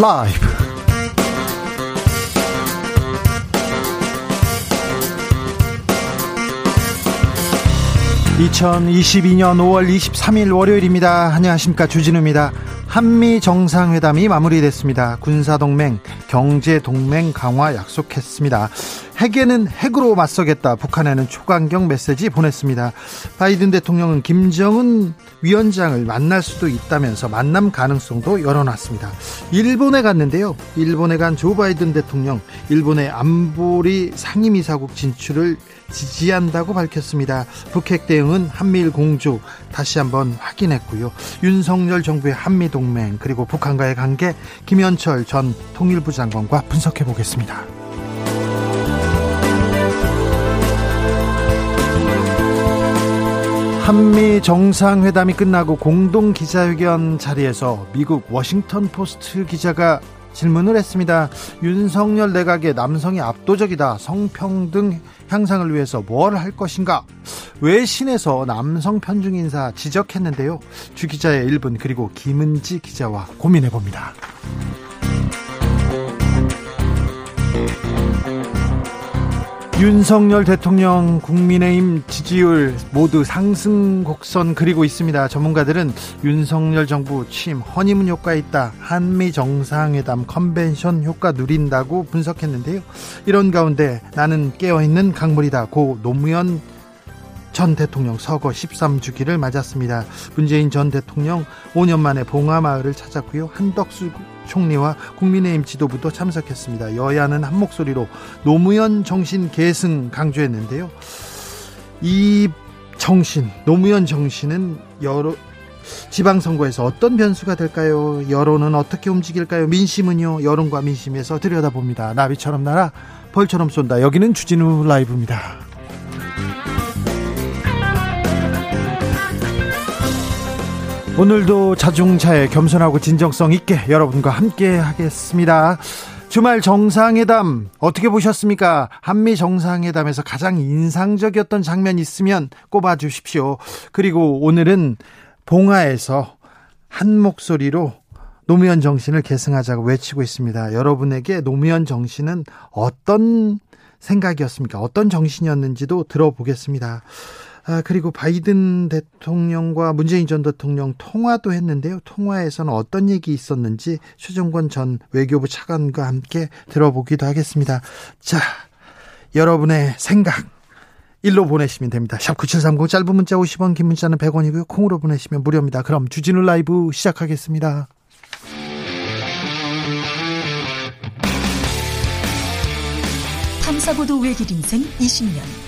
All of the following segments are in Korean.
라이브. 2022년 5월 23일 월요일입니다. 안녕하십니까. 주진우입니다. 한미 정상회담이 마무리됐습니다. 군사동맹, 경제동맹 강화 약속했습니다. 핵에는 핵으로 맞서겠다. 북한에는 초강경 메시지 보냈습니다. 바이든 대통령은 김정은 위원장을 만날 수도 있다면서 만남 가능성도 열어놨습니다. 일본에 갔는데요. 일본에 간 조 바이든 대통령, 일본의 안보리 상임이사국 진출을 지지한다고 밝혔습니다. 북핵 대응은 한미일 공조 다시 한번 확인했고요. 윤석열 정부의 한미 동맹 그리고 북한과의 관계 김현철 전 통일부 장관과 분석해 보겠습니다. 한미 정상회담이 끝나고 공동 기자회견 자리에서 미국 워싱턴 포스트 기자가 질문을 했습니다. 윤석열 내각의 남성이 압도적이다. 성평등 향상을 위해서 뭘 할 것인가? 외신에서 남성 편중 인사 지적했는데요. 주 기자의 1분 그리고 김은지 기자와 고민해 봅니다. 윤석열 대통령 국민의힘 지지율 모두 상승 곡선 그리고 있습니다. 전문가들은 윤석열 정부 취임 허니문 효과 있다. 한미 정상회담 컨벤션 효과 누린다고 분석했는데요. 이런 가운데 나는 깨어있는 강물이다. 고 노무현 전 대통령 서거 13주기를 맞았습니다. 문재인 전 대통령 5년 만에 봉화마을을 찾았고요. 한덕수 총리와 국민의힘 지도부도 참석했습니다. 여야는 한 목소리로 노무현 정신 계승 강조했는데요. 이 정신, 노무현 정신은 여러 지방선거에서 어떤 변수가 될까요? 여론은 어떻게 움직일까요? 민심은요? 여론과 민심에서 들여다봅니다. 나비처럼 날아 벌처럼 쏜다. 여기는 주진우 라이브입니다. 오늘도 자중차에 겸손하고 진정성 있게 여러분과 함께 하겠습니다. 주말 정상회담 어떻게 보셨습니까? 한미 정상회담에서 가장 인상적이었던 장면 있으면 꼽아 주십시오. 그리고 오늘은 봉화에서 한 목소리로 노무현 정신을 계승하자고 외치고 있습니다. 여러분에게 노무현 정신은 어떤 생각이었습니까? 어떤 정신이었는지도 들어보겠습니다. 아, 그리고 바이든 대통령과 문재인 전 대통령 통화도 했는데요. 통화에서는 어떤 얘기 있었는지 최종권 전 외교부 차관과 함께 들어보기도 하겠습니다. 자, 여러분의 생각 일로 보내시면 됩니다. 샵 9730 짧은 문자 50원 긴 문자는 100원이고요. 콩으로 보내시면 무료입니다. 그럼 주진우 라이브 시작하겠습니다. 탐사보도 외길 인생 20년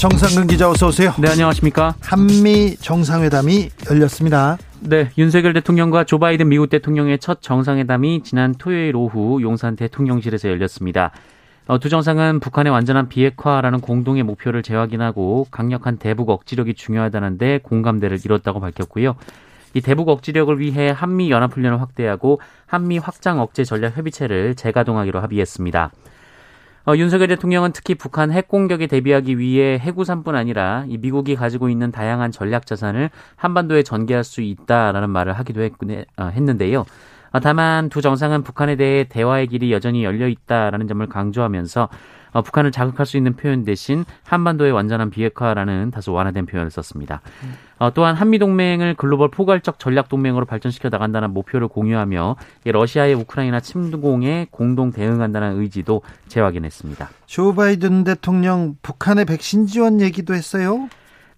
정상근 기자 어서 오세요. 네, 안녕하십니까? 한미 정상회담이 열렸습니다. 네, 윤석열 대통령과 조 바이든 미국 대통령의 첫 정상회담이 지난 토요일 오후 용산 대통령실에서 열렸습니다. 어, 두 정상은 북한의 완전한 비핵화라는 공동의 목표를 재확인하고 강력한 대북 억지력이 중요하다는데 공감대를 이뤘다고 밝혔고요. 이 대북 억지력을 위해 한미 연합훈련을 확대하고 한미 확장 억제 전략 협의체를 재가동하기로 합의했습니다. 어, 윤석열 대통령은 특히 북한 핵 공격에 대비하기 위해 해구산뿐 아니라 이 미국이 가지고 있는 다양한 전략 자산을 한반도에 전개할 수 있다라는 말을 하기도 했, 어, 했는데요. 어, 다만 두 정상은 북한에 대해 대화의 길이 여전히 열려 있다라는 점을 강조하면서 어, 북한을 자극할 수 있는 표현 대신 한반도의 완전한 비핵화라는 다소 완화된 표현을 썼습니다. 어, 또한 한미동맹을 글로벌 포괄적 전략동맹으로 발전시켜 나간다는 목표를 공유하며 러시아의 우크라이나 침공에 공동 대응한다는 의지도 재확인했습니다. 조 바이든 대통령 북한의 백신 지원 얘기도 했어요.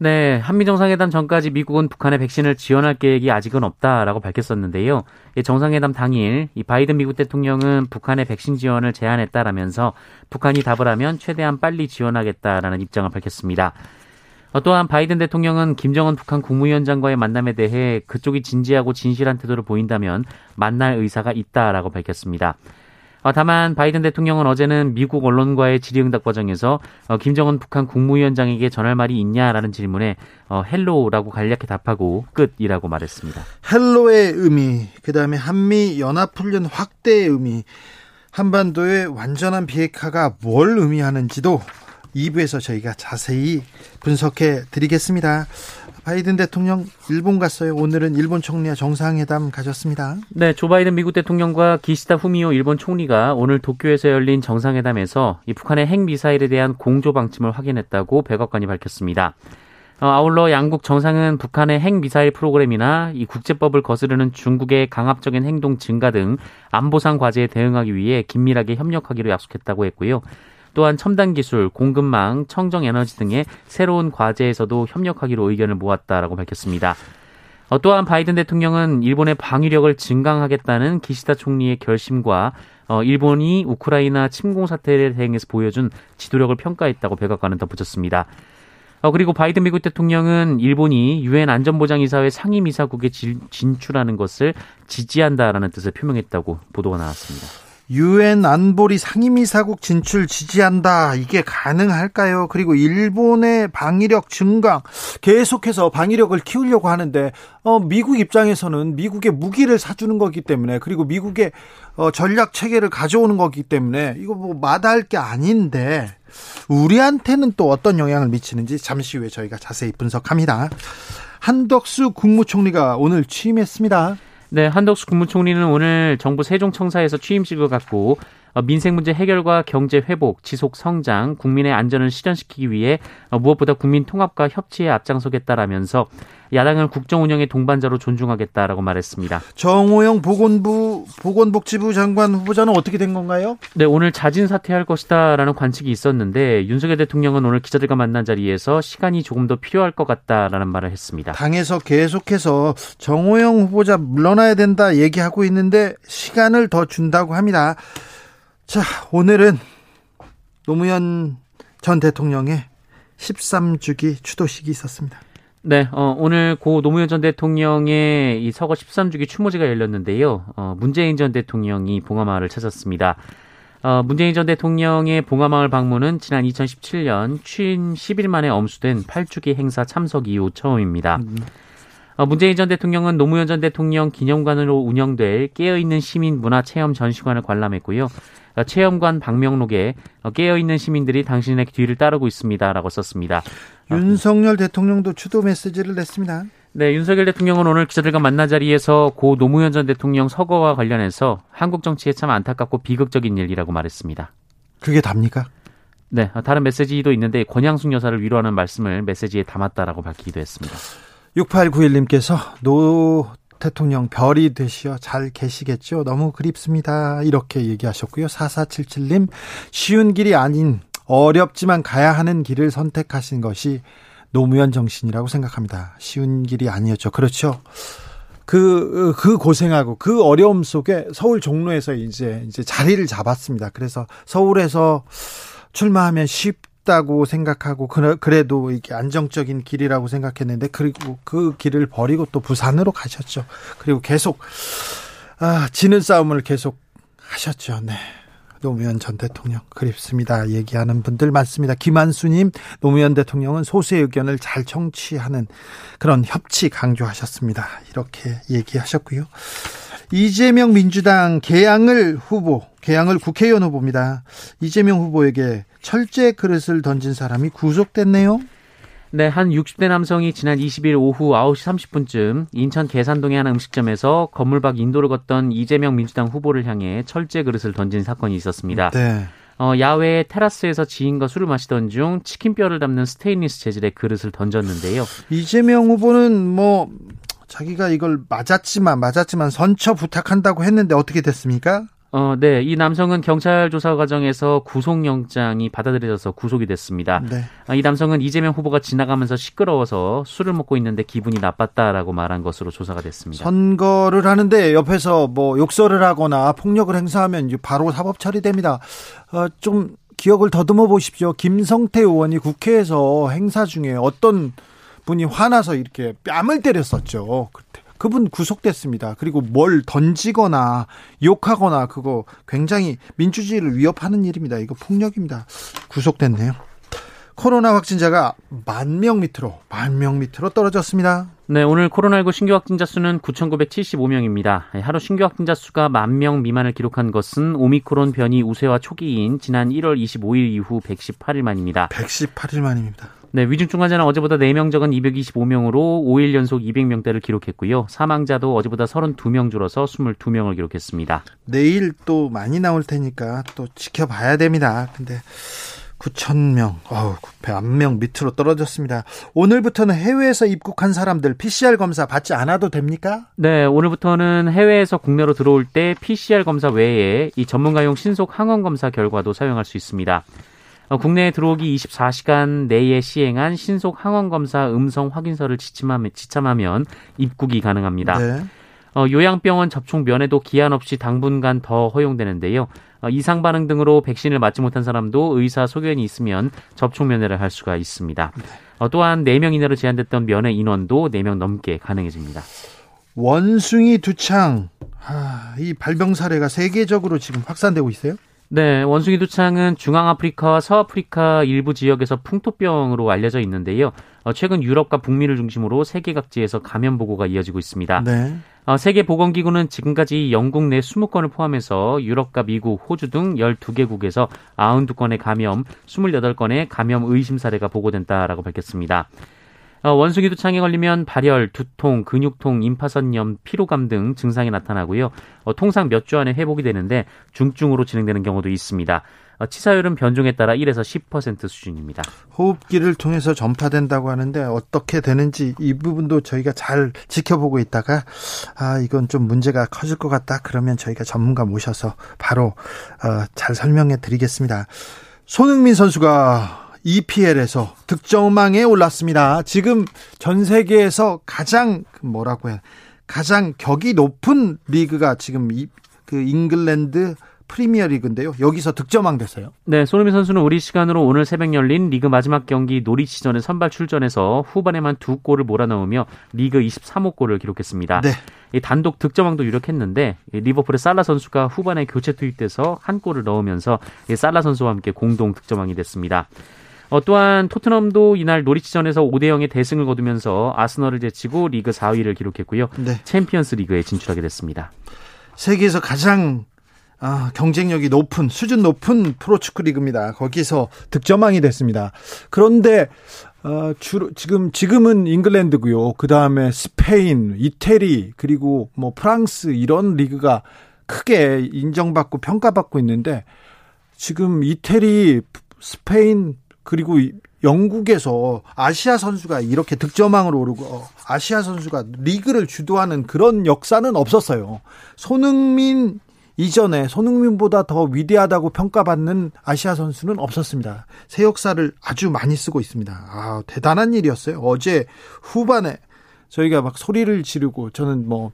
네, 한미 정상회담 전까지 미국은 북한의 백신을 지원할 계획이 아직은 없다라고 밝혔었는데요. 정상회담 당일 이 바이든 미국 대통령은 북한의 백신 지원을 제안했다라면서 북한이 답을 하면 최대한 빨리 지원하겠다라는 입장을 밝혔습니다. 어, 또한 바이든 대통령은 김정은 북한 국무위원장과의 만남에 대해 그쪽이 진지하고 진실한 태도를 보인다면 만날 의사가 있다라고 밝혔습니다. 어, 다만 바이든 대통령은 어제는 미국 언론과의 질의응답 과정에서 어, 김정은 북한 국무위원장에게 전할 말이 있냐라는 질문에 Hello라고 간략히 답하고 끝이라고 말했습니다. Hello의 의미, 그다음에 한미 연합훈련 확대의 의미, 한반도의 완전한 비핵화가 뭘 의미하는지도 2부에서 저희가 자세히 분석해 드리겠습니다. 바이든 대통령 일본 갔어요. 오늘은 일본 총리와 정상회담 가졌습니다. 네, 조 바이든 미국 대통령과 기시다 후미오 일본 총리가 오늘 도쿄에서 열린 정상회담에서 이 북한의 핵 미사일에 대한 공조 방침을 확인했다고 백악관이 밝혔습니다. 어, 아울러 양국 정상은 북한의 핵 미사일 프로그램이나 이 국제법을 거스르는 중국의 강압적인 행동 증가 등 안보상 과제에 대응하기 위해 긴밀하게 협력하기로 약속했다고 했고요. 또한 첨단 기술, 공급망, 청정 에너지 등의 새로운 과제에서도 협력하기로 의견을 모았다라고 밝혔습니다. 어, 또한 바이든 대통령은 일본의 방위력을 증강하겠다는 기시다 총리의 결심과 어, 일본이 우크라이나 침공 사태에 대응해서 보여준 지도력을 평가했다고 백악관은 덧붙였습니다. 어, 그리고 바이든 미국 대통령은 일본이 유엔 안전보장이사회 상임이사국에 진출하는 것을 지지한다라는 뜻을 표명했다고 보도가 나왔습니다. 유엔 안보리 상임이사국 진출 지지한다. 이게 가능할까요? 그리고 일본의 방위력 증강 계속해서 방위력을 키우려고 하는데 어, 미국 입장에서는 미국의 무기를 사주는 거기 때문에 그리고 미국의 어, 전략 체계를 가져오는 거기 때문에 이거 뭐 마다할 게 아닌데 우리한테는 또 어떤 영향을 미치는지 잠시 후에 저희가 자세히 분석합니다. 한덕수 국무총리가 오늘 취임했습니다. 네, 한덕수 국무총리는 오늘 정부 세종청사에서 취임식을 갖고 어, 민생 문제 해결과 경제 회복, 지속 성장, 국민의 안전을 실현시키기 위해 어, 무엇보다 국민 통합과 협치에 앞장서겠다라면서 야당을 국정 운영의 동반자로 존중하겠다라고 말했습니다. 정호영 보건부 보건복지부 장관 후보자는 어떻게 된 건가요? 네, 오늘 자진 사퇴할 것이다라는 관측이 있었는데 윤석열 대통령은 오늘 기자들과 만난 자리에서 시간이 조금 더 필요할 것 같다라는 말을 했습니다. 당에서 계속해서 정호영 후보자 물러나야 된다 얘기하고 있는데 시간을 더 준다고 합니다. 자, 오늘은 노무현 전 대통령의 13주기 추도식이 있었습니다. 네, 어, 오늘 고 노무현 전 대통령의 이 서거 13주기 추모제가 열렸는데요. 어, 문재인 전 대통령이 봉화마을을 찾았습니다. 어, 문재인 전 대통령의 봉화마을 방문은 지난 2017년 취임 10일 만에 엄수된 8주기 행사 참석 이후 처음입니다. 음. 어, 문재인 전 대통령은 노무현 전 대통령 기념관으로 운영될 깨어있는 시민 문화 체험 전시관을 관람했고요. 어, 체험관 방명록에 어, 깨어있는 시민들이 당신의 뒤를 따르고 있습니다라고 썼습니다. 윤석열 대통령도 추도 메시지를 냈습니다. 네, 윤석열 대통령은 오늘 기자들과 만난 자리에서 고 노무현 전 대통령 서거와 관련해서 한국 정치에 참 안타깝고 비극적인 일이라고 말했습니다. 그게 답니까? 네, 다른 메시지도 있는데 권양숙 여사를 위로하는 말씀을 메시지에 담았다라고 밝히기도 했습니다. 6891님께서 노 대통령 별이 되시어 잘 계시겠죠? 너무 그립습니다. 이렇게 얘기하셨고요. 4477님, 쉬운 길이 아닌 어렵지만 가야 하는 길을 선택하신 것이 노무현 정신이라고 생각합니다. 쉬운 길이 아니었죠. 그렇죠. 그, 그 고생하고 그 어려움 속에 서울 종로에서 이제, 이제 자리를 잡았습니다. 그래서 서울에서 출마하면 쉽 쉽다고 생각하고 그래도 이게 안정적인 길이라고 생각했는데 그리고 그 길을 버리고 또 부산으로 가셨죠. 그리고 계속 아, 지는 싸움을 계속 하셨죠. 네. 노무현 전 대통령 그립습니다. 얘기하는 분들 많습니다. 김한수님, 노무현 대통령은 소수의 의견을 잘 청취하는 그런 협치 강조하셨습니다. 이렇게 얘기하셨고요. 이재명 민주당 개항을 후보, 개항을 국회의원 후보입니다. 이재명 후보에게 철제 그릇을 던진 사람이 구속됐네요. 네, 한 60대 남성이 지난 20일 오후 9시 30분쯤 인천 계산동의 한 음식점에서 건물 밖 인도를 걷던 이재명 민주당 후보를 향해 철제 그릇을 던진 사건이 있었습니다. 네. 어, 야외 테라스에서 지인과 술을 마시던 중 치킨뼈를 담는 스테인리스 재질의 그릇을 던졌는데요. 이재명 후보는 뭐 자기가 이걸 맞았지만 맞았지만 선처 부탁한다고 했는데 어떻게 됐습니까? 어, 네. 이 남성은 경찰 조사 과정에서 구속영장이 받아들여져서 구속이 됐습니다. 네. 아, 이 남성은 이재명 후보가 지나가면서 시끄러워서 술을 먹고 있는데 기분이 나빴다라고 말한 것으로 조사가 됐습니다. 선거를 하는데 옆에서 뭐 욕설을 하거나 폭력을 행사하면 바로 사법 처리됩니다. 어, 좀 기억을 더듬어 보십시오. 김성태 의원이 국회에서 행사 중에 어떤 분이 화나서 이렇게 뺨을 때렸었죠. 그때 그분 구속됐습니다. 그리고 뭘 던지거나 욕하거나 그거 굉장히 민주주의를 위협하는 일입니다. 이거 폭력입니다. 구속됐네요. 코로나 확진자가 만 명 밑으로 만 명 밑으로 떨어졌습니다. 네, 오늘 코로나19 신규 확진자 수는 9,975명입니다. 하루 신규 확진자 수가 만 명 미만을 기록한 것은 오미크론 변이 우세와 초기인 지난 1월 25일 이후 118일 만입니다. 118일 만입니다. 네, 위중증 환자는 어제보다 4명 적은 225명으로 5일 연속 200명대를 기록했고요. 사망자도 어제보다 32명 줄어서 22명을 기록했습니다. 내일 또 많이 나올 테니까 또 지켜봐야 됩니다. 근데 9천 명, 어우, 만명 밑으로 떨어졌습니다. 오늘부터는 해외에서 입국한 사람들 PCR 검사 받지 않아도 됩니까? 네, 오늘부터는 해외에서 국내로 들어올 때 PCR 검사 외에 이 전문가용 신속 항원 검사 결과도 사용할 수 있습니다. 어, 국내에 들어오기 24시간 내에 시행한 신속 항원 검사 음성 확인서를 지참하면 입국이 가능합니다. 네. 어, 요양병원 접촉 면에도 기한 없이 당분간 더 허용되는데요. 어, 이상 반응 등으로 백신을 맞지 못한 사람도 의사 소견이 있으면 접촉 면회를 할 수가 있습니다. 어, 또한 4명 이내로 제한됐던 면회 인원도 4명 넘게 가능해집니다. 원숭이 두창 아, 이 발병 사례가 세계적으로 지금 확산되고 있어요? 네, 원숭이 두창은 중앙아프리카와 서아프리카 일부 지역에서 풍토병으로 알려져 있는데요. 어, 최근 유럽과 북미를 중심으로 세계 각지에서 감염 보고가 이어지고 있습니다. 네. 어, 세계보건기구는 지금까지 영국 내 20건을 포함해서 유럽과 미국, 호주 등 12개국에서 92건의 감염, 28건의 감염 의심 사례가 보고된다라고 밝혔습니다. 어, 원숭이 두창에 걸리면 발열, 두통, 근육통, 임파선염, 피로감 등 증상이 나타나고요. 어, 통상 몇 주 안에 회복이 되는데 중증으로 진행되는 경우도 있습니다. 어, 치사율은 변종에 따라 1에서 10% 수준입니다. 호흡기를 통해서 전파된다고 하는데 어떻게 되는지 이 부분도 저희가 잘 지켜보고 있다가 아 이건 좀 문제가 커질 것 같다 그러면 저희가 전문가 모셔서 바로 어, 잘 설명해 드리겠습니다. 손흥민 선수가 EPL에서 득점왕에 올랐습니다. 지금 전 세계에서 가장 뭐라고 해 가장 격이 높은 리그가 지금 이, 그 잉글랜드 프리미어 리그인데요. 여기서 득점왕 됐어요. 네, 손흥민 선수는 우리 시간으로 오늘 새벽 열린 리그 마지막 경기 노리치전에 선발 출전해서 후반에만 두 골을 몰아넣으며 리그 23호 골을 기록했습니다. 네. 이 단독 득점왕도 유력했는데 리버풀의 살라 선수가 후반에 교체 투입돼서 한 골을 넣으면서 살라 선수와 함께 공동 득점왕이 됐습니다. 어, 또한 토트넘도 이날 노리치전에서 5대 0의 대승을 거두면서 아스널을 제치고 리그 4위를 기록했고요. 네. 챔피언스 리그에 진출하게 됐습니다. 세계에서 가장 아, 경쟁력이 높은 수준 높은 프로축구 리그입니다. 거기서 득점왕이 됐습니다. 그런데 어, 주로 지금 지금은 잉글랜드고요. 그 다음에 스페인, 이태리 그리고 뭐 프랑스 이런 리그가 크게 인정받고 평가받고 있는데 지금 이태리, 스페인 그리고 영국에서 아시아 선수가 이렇게 득점왕으로 오르고 아시아 선수가 리그를 주도하는 그런 역사는 없었어요. 손흥민 이전에 손흥민보다 더 위대하다고 평가받는 아시아 선수는 없었습니다. 새 역사를 아주 많이 쓰고 있습니다. 아, 대단한 일이었어요. 어제 후반에 저희가 막 소리를 지르고 저는 뭐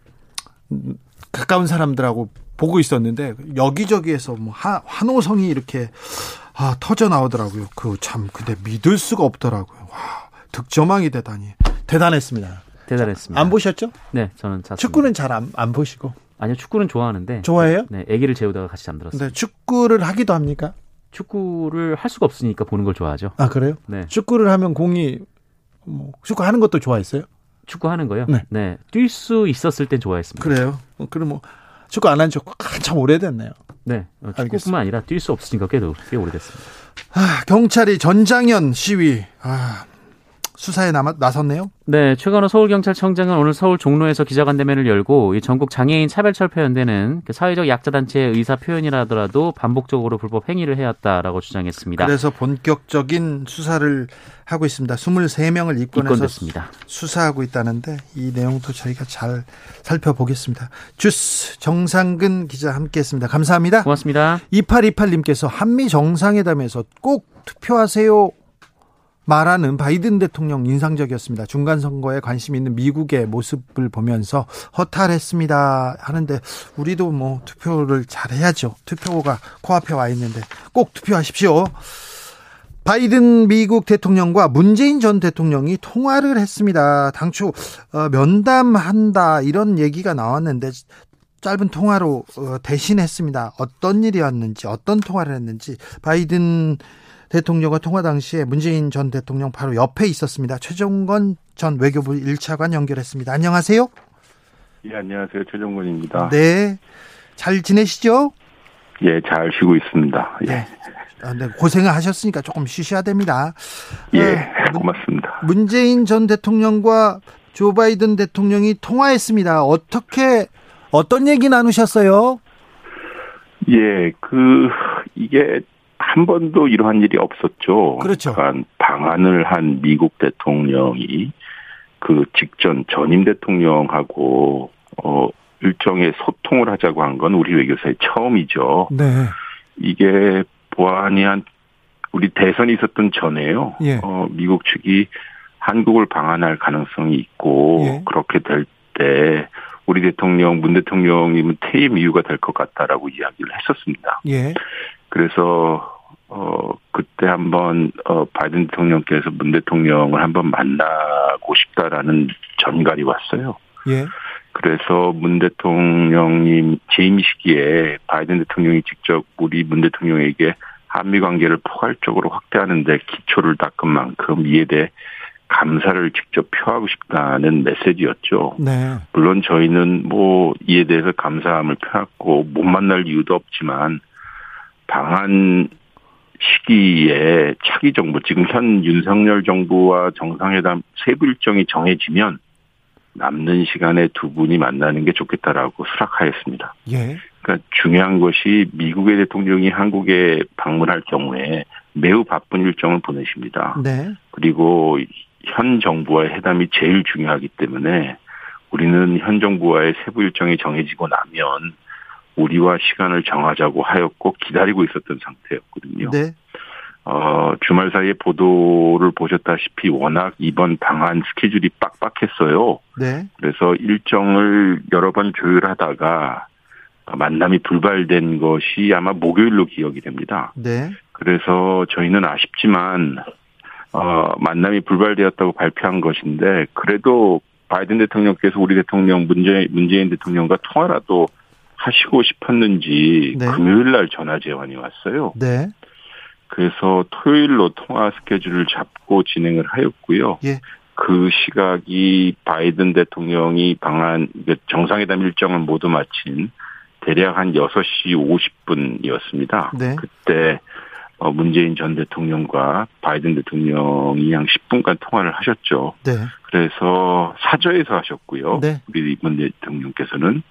가까운 사람들하고 보고 있었는데 여기저기에서 뭐 하, 환호성이 이렇게 아, 터져 나오더라고요. 그 참 근데 믿을 수가 없더라고요. 와, 득점왕이 되다니 대단했습니다. 대단했습니다. 안 보셨죠? 네, 저는 잤습니다. 축구는 잘 안 안 보시고. 아니요, 축구는 좋아하는데. 좋아해요? 네, 아기를 재우다가 같이 잠들었어요. 네, 축구를 하기도 합니까? 축구를 할 수가 없으니까 보는 걸 좋아하죠. 아, 그래요? 네. 축구를 하면 공이 뭐 축구 하는 것도 좋아했어요? 축구 하는 거요? 네. 네. 뛸 수 있었을 땐 좋아했습니다. 그래요? 어, 그럼 뭐 축구 안 한 지 한참 오래됐네요. 네. 어, 축구뿐만 아니라 뛸 수 없으니까 꽤, 꽤 오래됐습니다. 아, 경찰이 전장현 시위. 아, 수사에 남아, 나섰네요. 네, 최건호 서울경찰청장은 오늘 서울 종로에서 기자간담회를 열고 이 전국 장애인 차별철폐연대는 그 사회적 약자단체의 의사 표현이라더라도 반복적으로 불법 행위를 해왔다라고 주장했습니다. 그래서 본격적인 수사를 하고 있습니다. 23명을 입건해서 입건됐습니다. 수사하고 있다는데 이 내용도 저희가 잘 살펴보겠습니다. 주스 정상근 기자 함께했습니다. 감사합니다. 고맙습니다. 2828님께서 한미 정상회담에서 꼭 투표하세요. 말하는 바이든 대통령 인상적이었습니다. 중간 선거에 관심 있는 미국의 모습을 보면서 허탈했습니다. 하는데 우리도 뭐 투표를 잘 해야죠. 투표가 코앞에 와 있는데 꼭 투표하십시오. 바이든 미국 대통령과 문재인 전 대통령이 통화를 했습니다. 당초 어, 면담한다 이런 얘기가 나왔는데 짧은 통화로 어, 대신했습니다. 어떤 일이었는지 어떤 통화를 했는지 바이든 대통령과 통화 당시에 문재인 전 대통령 바로 옆에 있었습니다. 최종건 전 외교부 1차관 연결했습니다. 안녕하세요. 예, 안녕하세요. 최종건입니다. 네. 잘 지내시죠? 예, 잘 쉬고 있습니다. 예. 네. 아, 네, 고생을 하셨으니까 조금 쉬셔야 됩니다. 예, 어, 고맙습니다. 문재인 전 대통령과 조 바이든 대통령이 통화했습니다. 어떻게 어떤 얘기 나누셨어요? 예, 그 이게 한 번도 이러한 일이 없었죠. 그렇죠. 그러니까 방한을 한 미국 대통령이 그 직전 전임 대통령하고 어 일정의 소통을 하자고 한 건 우리 외교사의 처음이죠. 네. 이게 보안이 한 우리 대선이 있었던 전에요. 예. 어, 미국 측이 한국을 방한할 가능성이 있고 예. 그렇게 될 때 우리 대통령 문 대통령이면 퇴임 이유가 될 것 같다라고 이야기를 했었습니다. 예. 그래서 어 그때 한번 어 바이든 대통령께서 문 대통령을 한번 만나고 싶다라는 전갈이 왔어요. 예. 그래서 문 대통령님 재임 시기에 바이든 대통령이 직접 우리 문 대통령에게 한미 관계를 포괄적으로 확대하는데 기초를 닦은 만큼 이에 대해 감사를 직접 표하고 싶다는 메시지였죠. 네. 물론 저희는 뭐 이에 대해서 감사함을 표했고 못 만날 이유도 없지만 방한 시기에 차기 정부 지금 현 윤석열 정부와 정상회담 세부 일정이 정해지면 남는 시간에 두 분이 만나는 게 좋겠다라고 수락하였습니다. 예. 그러니까 중요한 것이 미국의 대통령이 한국에 방문할 경우에 매우 바쁜 일정을 보내십니다. 네. 그리고 현 정부와의 회담이 제일 중요하기 때문에 우리는 현 정부와의 세부 일정이 정해지고 나면 우리와 시간을 정하자고 하였고 기다리고 있었던 상태였거든요. 네. 어, 주말 사이에 보도를 보셨다시피 워낙 이번 방한 스케줄이 빡빡했어요. 네. 그래서 일정을 여러 번 조율하다가 만남이 불발된 것이 아마 목요일로 기억이 됩니다. 네. 그래서 저희는 아쉽지만 어, 만남이 불발되었다고 발표한 것인데 그래도 바이든 대통령께서 우리 대통령 문재 문재인 대통령과 통화라도 하시고 싶었는지 네. 금요일 날 전화 제안이 왔어요. 네. 그래서 토요일로 통화 스케줄을 잡고 진행을 하였고요. 예. 그 시각이 바이든 대통령이 방한 정상회담 일정을 모두 마친 대략 한 6시 50분이었습니다. 네. 그때 어, 문재인 전 대통령과 바이든 대통령이 한 10분간 통화를 하셨죠. 네. 그래서 사저에서 하셨고요. 네. 우리 문 대통령께서는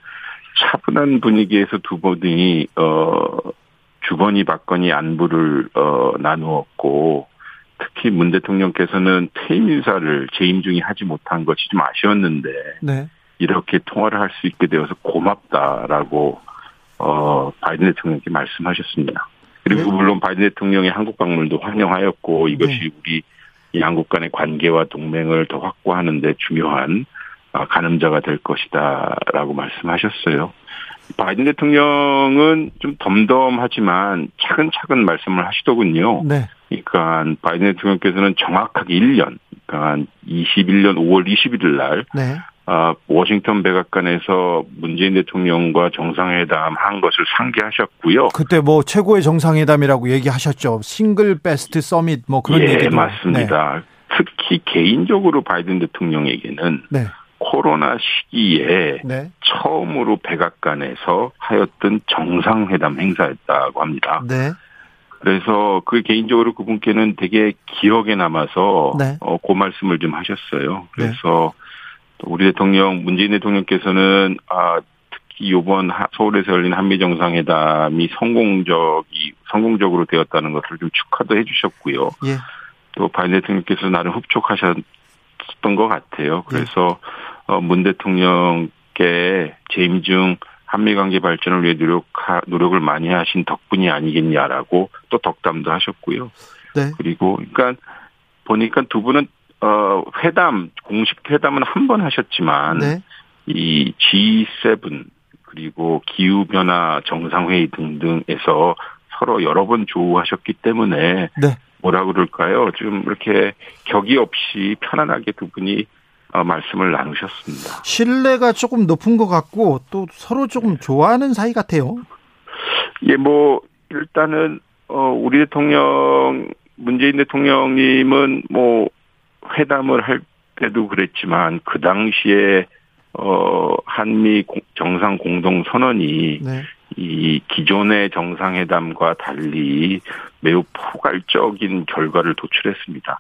차분한 분위기에서 두 분이 어 주거니 받거니 안부를 어 나누었고 특히 문 대통령께서는 퇴임 인사를 재임 중에 하지 못한 것이 좀 아쉬웠는데 네. 이렇게 통화를 할 수 있게 되어서 고맙다라고 어 바이든 대통령께 말씀하셨습니다. 그리고 네. 물론 바이든 대통령의 한국 방문도 환영하였고 이것이 네. 우리 양국 간의 관계와 동맹을 더 확보하는데 중요한 아, 가늠자가 될 것이다라고 말씀하셨어요. 바이든 대통령은 좀 덤덤하지만 차근차근 말씀을 하시더군요. 네. 그러니까 바이든 대통령께서는 정확하게 1년, 그러니까 21년 5월 21일 날 네. 아, 워싱턴 백악관에서 문재인 대통령과 정상회담 한 것을 상기하셨고요. 그때 뭐 최고의 정상회담이라고 얘기하셨죠. 싱글 베스트 서밋 뭐 그런 예, 얘기도 맞습니다. 특히 개인적으로 바이든 대통령에게는 네. 코로나 시기에 네. 처음으로 백악관에서 하였던 정상회담 행사였다고 합니다. 네. 그래서 그 개인적으로 그분께는 되게 기억에 남아서 네. 어, 그 말씀을 좀 하셨어요. 그래서 또 우리 대통령 문재인 대통령께서는 아 특히 이번 하- 서울에서 열린 한미 정상회담이 성공적이 성공적으로 되었다는 것을 좀 축하도 해주셨고요. 예. 또 바이든 대통령께서 나름 흡족하셨던 것 같아요. 그래서 어, 문 대통령께 재임 중 한미 관계 발전을 위해 노력 노력을 많이 하신 덕분이 아니겠냐라고 또 덕담도 하셨고요. 네. 그리고 그러니까 보니까 두 분은 어 회담 공식 회담은 한 번 하셨지만 네. 이 G7 그리고 기후 변화 정상회의 등등에서 서로 여러 번 조우하셨기 때문에 네. 뭐라 그럴까요? 좀 이렇게 격이 없이 편안하게 두 분이 어, 말씀을 나누셨습니다. 신뢰가 조금 높은 것 같고 또 서로 조금 좋아하는 사이 같아요. 예, 뭐 일단은 어 우리 대통령 문재인 대통령님은 뭐 회담을 할 때도 그랬지만 그 당시에 어 한미 공- 정상 공동 선언이 네. 이 기존의 정상회담과 달리 매우 포괄적인 결과를 도출했습니다.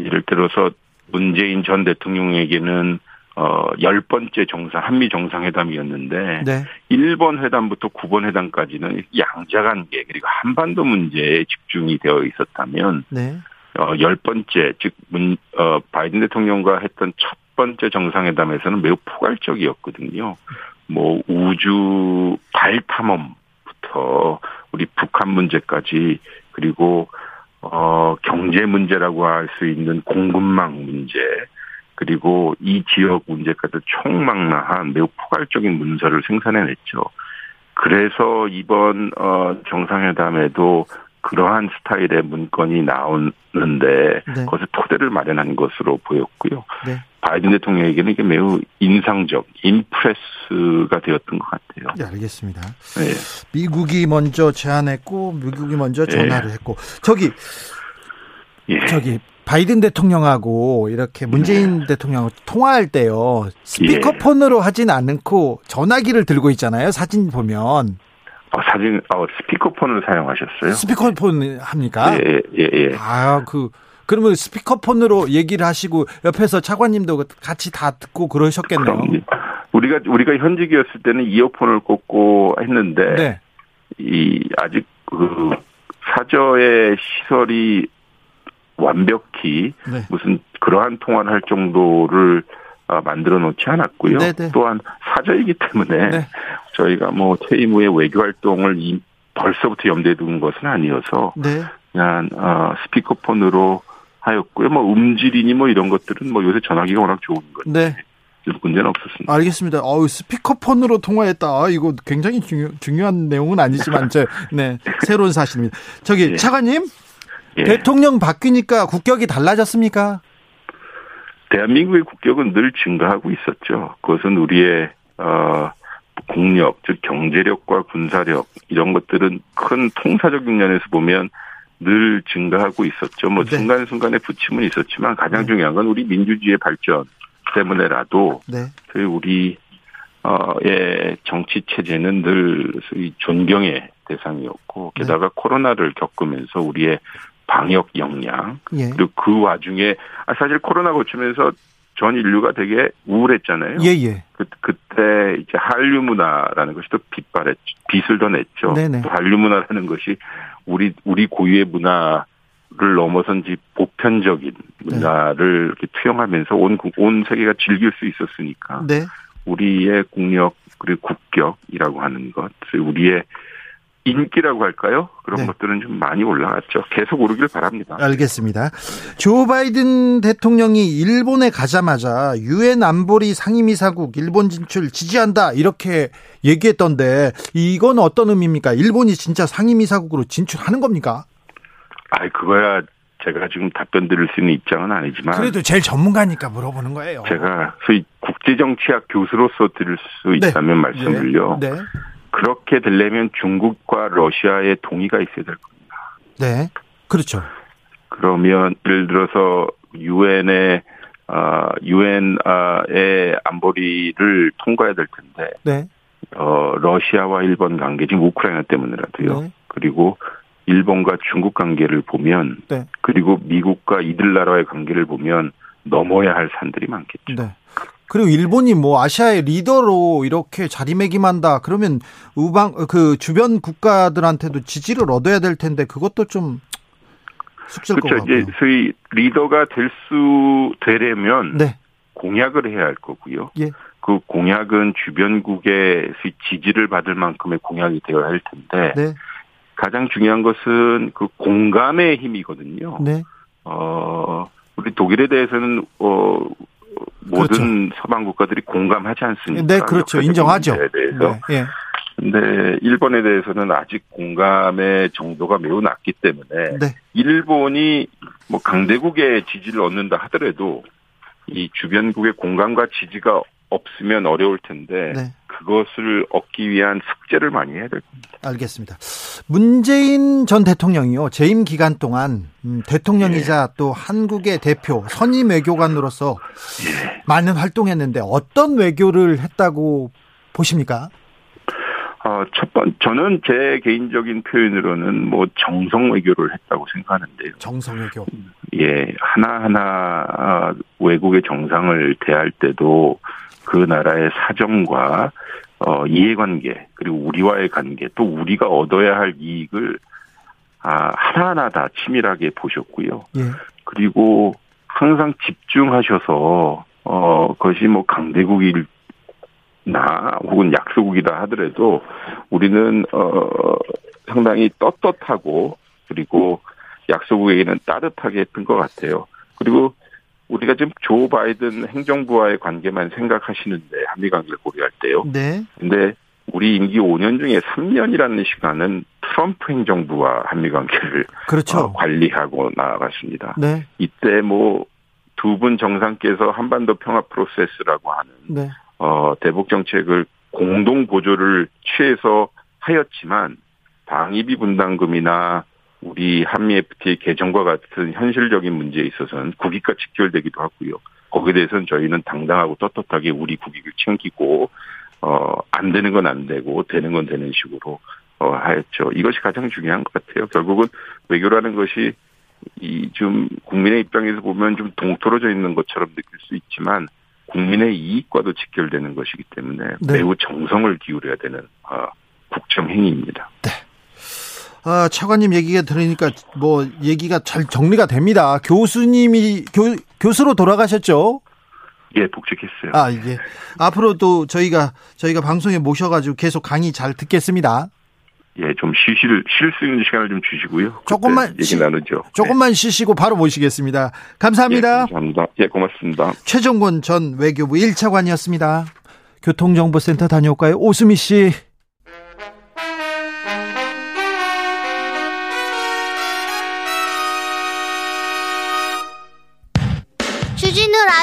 예를 들어서 문재인 전 대통령에게는 어, 열 번째 정상, 한미 정상회담이었는데, 네. 1번 회담부터 9번 회담까지는 양자 관계, 그리고 한반도 문제에 집중이 되어 있었다면, 네. 어, 열 번째, 즉, 문, 어, 바이든 대통령과 했던 첫 번째 정상회담에서는 매우 포괄적이었거든요. 뭐, 우주 달 탐험부터 우리 북한 문제까지, 그리고, 어, 경제 문제라고 할 수 있는 공급망 문제, 그리고 이 지역 문제까지 총망라한 매우 포괄적인 문서를 생산해냈죠. 그래서 이번 어 정상회담에도 그러한 스타일의 문건이 나오는데 네. 그것을 토대를 마련한 것으로 보였고요. 네. 바이든 대통령에게는 이게 매우 인상적, 인프레스가 되었던 것 같아요. 네, 알겠습니다. 네. 미국이 먼저 제안했고 미국이 먼저 전화를 했고 저기 예. 저기 바이든 대통령하고 이렇게 문재인 대통령하고 통화할 때요 스피커폰으로 하진 않고 전화기를 들고 있잖아요 사진 보면 어, 사진, 어, 스피커폰을 사용하셨어요? 스피커폰 합니까? 예, 예, 예. 아 그 그러면 스피커폰으로 얘기를 하시고 옆에서 차관님도 같이 다 듣고 그러셨겠네요. 그럼 우리가 우리가 현직이었을 때는 이어폰을 꽂고 했는데 네, 이 아직 그 사저의 시설이 완벽히 네, 무슨 그러한 통화를 할 정도를 아, 만들어 놓지 않았고요. 네네. 또한 사저이기 때문에 네. 저희가 뭐 퇴임 후에 외교 활동을 이- 벌써부터 염두에 둔 것은 아니어서 네. 그냥 어, 스피커폰으로 하였고요. 뭐 음질이니 뭐 이런 것들은 뭐 요새 전화기가 워낙 좋은 거죠. 네, 문제는 없었습니다. 알겠습니다. 어우, 스피커폰으로 통화했다. 아, 이거 굉장히 중요, 중요한 내용은 아니지만, 저, 네, 새로운 사실입니다. 저기, 예. 차관님, 예. 대통령 바뀌니까 국격이 달라졌습니까? 대한민국의 국격은 늘 증가하고 있었죠. 그것은 우리의 어 국력, 즉 경제력과 군사력 이런 것들은 큰 통사적인 면에서 보면 늘 증가하고 있었죠. 뭐 네. 순간순간에 부침은 있었지만 가장 네. 중요한 건 우리 민주주의의 발전 때문에라도 네, 그 우리 어의 정치 체제는 늘 소위 존경의 대상이었고 네. 게다가 코로나를 겪으면서 우리의 방역 역량 예. 그리고 그 와중에 아, 사실 코로나 거치면서 전 인류가 되게 우울했잖아요. 예, 예. 그, 그때 이제 한류 문화라는 것이 또 빛발했 빛을 더 냈죠. 네네. 또 한류 문화라는 것이 우리 우리 고유의 문화를 넘어선지 보편적인 네. 문화를 이렇게 투영하면서 온, 국- 온 세계가 즐길 수 있었으니까 네, 우리의 국력 그리고 국격이라고 하는 것, 우리의 인기라고 할까요? 그런 네. 것들은 좀 많이 올라갔죠. 계속 오르길 바랍니다. 알겠습니다. 조 바이든 대통령이 일본에 가자마자 유엔 안보리 상임이사국 일본 진출 지지한다 이렇게 얘기했던데 이건 어떤 의미입니까? 일본이 진짜 상임이사국으로 진출하는 겁니까? 아, 그거야 제가 지금 답변 드릴 수 있는 입장은 아니지만 그래도 제일 전문가니까 물어보는 거예요. 제가 소위 국제정치학 교수로서 드릴 수 네. 있다면 말씀을요. 네, 그렇게 되려면 중국과 러시아의 동의가 있어야 될 겁니다. 네, 그렇죠. 그러면 예를 들어서 유엔의 아, 유엔의 안보리를 통과해야 될 텐데 네, 어, 러시아와 일본 관계 지금 우크라이나 때문이라도요. 네. 그리고 일본과 중국 관계를 보면 네. 그리고 미국과 이들 나라의 관계를 보면 넘어야 할 산들이 많겠죠. 네. 그리고 일본이 뭐 아시아의 리더로 이렇게 자리매김한다. 그러면 우방 그 주변 국가들한테도 지지를 얻어야 될 텐데 그것도 좀 숙제일 것 그렇죠. 같고요. 이제 소위 리더가 될 수 되려면 네, 공약을 해야 할 거고요. 예. 그 공약은 주변국의 지지를 받을 만큼의 공약이 되어야 할 텐데 네, 가장 중요한 것은 그 공감의 힘이거든요. 네, 어, 우리 독일에 대해서는 어 모든 서방 국가들이 공감하지 않습니까? 네, 그렇죠. 인정하죠. 대해서 네, 예. 근데 일본에 대해서는 아직 공감의 정도가 매우 낮기 때문에 네. 일본이 뭐 강대국의 지지를 얻는다 하더라도 이 주변국의 공감과 지지가 없으면 어려울 텐데 네. 그것을 얻기 위한 숙제를 많이 해야 될 겁니다. 알겠습니다. 문재인 전 대통령이요 재임 기간 동안 음, 대통령이자 또 한국의 대표 선임 외교관으로서 많은 활동했는데 어떤 외교를 했다고 보십니까? 어, 첫 번, 저는 제 개인적인 표현으로는 뭐 정성 외교를 했다고 생각하는데요. 정성 외교. 예, 하나하나 아, 외국의 정상을 대할 때도 그 나라의 사정과 어, 이해관계 그리고 우리와의 관계 또 우리가 얻어야 할 이익을 아, 하나하나 다 치밀하게 보셨고요. 예. 그리고 항상 집중하셔서 어 그것이 뭐 강대국이나 혹은 약소국이다 하더라도 우리는 어 상당히 떳떳하고 그리고 약소국에게는 따뜻하게 했던 것 같아요. 그리고 우리가 지금 조 바이든 행정부와의 관계만 생각하시는데 한미 관계를 고려할 때요. 네. 근데 우리 임기 5년 중에 3년이라는 시간은 트럼프 행정부와 한미 관계를 그렇죠. 어, 관리하고 나아갔습니다. 네. 이때 뭐 두 분 정상께서 한반도 평화 프로세스라고 하는 네. 어 대북 정책을 공동 보조를 취해서 하였지만 방위비 분담금이나 우리 한미 FTA 개정과 같은 현실적인 문제에 있어서는 국익과 직결되기도 하고요. 거기에 대해서는 저희는 당당하고 떳떳하게 우리 국익을 챙기고 어 안 되는 건 안 되고 되는 건 되는 식으로 어 하였죠. 이것이 가장 중요한 것 같아요. 결국은 외교라는 것이 이 좀 국민의 입장에서 보면 좀 동떨어져 있는 것처럼 느낄 수 있지만 국민의 이익과도 직결되는 것이기 때문에 네. 매우 정성을 기울여야 되는 어, 국정 행위입니다. 아, 차관님 얘기가 들으니까 뭐 얘기가 잘 정리가 됩니다. 교수님이 교, 교수로 돌아가셨죠? 예, 복직했어요. 아, 이게 앞으로도 저희가 저희가 방송에 모셔 가지고 계속 강의 잘 듣겠습니다. 예, 좀 쉬실 쉴 수 있는 시간을 좀 주시고요. 조금만 얘기 쉬- 나누죠. 조금만 쉬시고 바로 모시겠습니다. 네. 예, 감사합니다. 감사합니다. 예, 고맙습니다. 최종곤 전 외교부 1차관이었습니다. 교통정보센터 다녀올까요? 오수미 씨.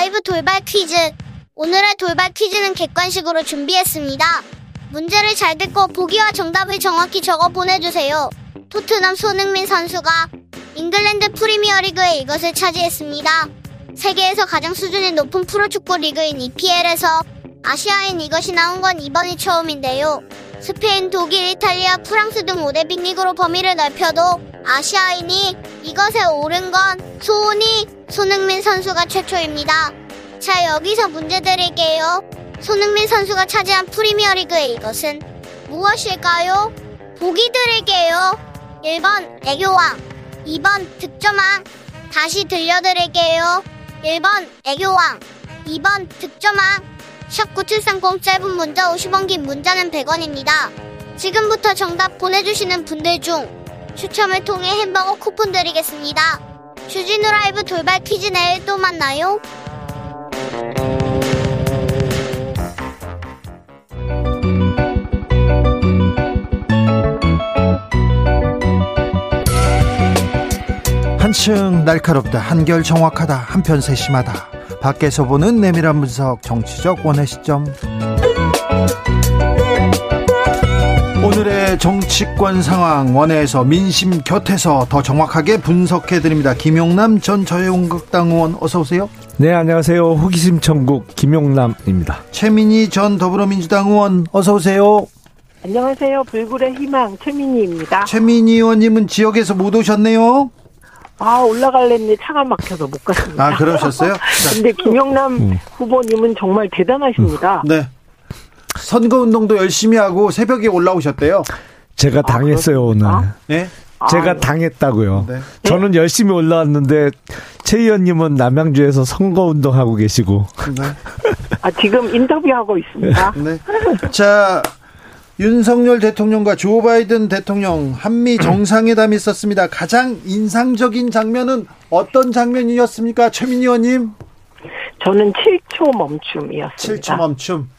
라이브 돌발 퀴즈. 오늘의 돌발 퀴즈는 객관식으로 준비했습니다. 문제를 잘 듣고 보기와 정답을 정확히 적어 보내주세요. 토트넘 손흥민 선수가 잉글랜드 프리미어리그에 이것을 차지했습니다. 세계에서 가장 수준이 높은 프로축구 리그인 EPL에서 아시아인 이것이 나온 건 이번이 처음인데요. 스페인, 독일, 이탈리아, 프랑스 등 5대 빅리그로 범위를 넓혀도 아시아인이 이것에 오른 건 소은이 손흥민 선수가 최초입니다. 자, 여기서 문제 드릴게요. 손흥민 선수가 차지한 프리미어리그의 이것은 무엇일까요? 보기 드릴게요. 1번 애교왕, 2번 득점왕. 다시 들려드릴게요. 1번 애교왕, 2번 득점왕. 샵9730 짧은 문자 50원 긴 문자는 100원입니다. 지금부터 정답 보내주시는 분들 중 추첨을 통해 햄버거 쿠폰 드리겠습니다. 주진우 라이브 돌발 퀴즈 내일 또 만나요. 한층 날카롭다, 한결 정확하다, 한편 세심하다. 밖에서 보는 내밀한 분석, 정치적 원의 시점. 오늘의 정치권 상황 원회에서 민심 곁에서 더 정확하게 분석해 드립니다. 김용남 전 자유한국당 의원 어서 오세요. 네, 안녕하세요. 호기심 천국 김용남입니다. 최민희 전 더불어민주당 의원 어서 오세요. 안녕하세요. 불굴의 희망 최민희입니다. 최민희 의원님은 지역에서 못 오셨네요. 아 올라갈랬는데 차가 막혀서 못 갔습니다. 아 그러셨어요? 자, 근데 김영남 음. 후보님은 정말 대단하십니다. 네. 선거 운동도 열심히 하고 새벽에 올라오셨대요. 제가 당했어요, 오늘. 그렇습니까? 네. 제가 아유. 당했다고요. 네. 저는 열심히 올라왔는데 최 의원님은 남양주에서 선거 운동하고 계시고 네. 아, 지금 인터뷰하고 있습니다. 네. 자, 윤석열 대통령과 조 바이든 대통령 한미 정상회담이 있었습니다. 가장 인상적인 장면은 어떤 장면이었습니까? 최민희 의원님? 저는 7초 멈춤이었습니다. 7초 멈춤.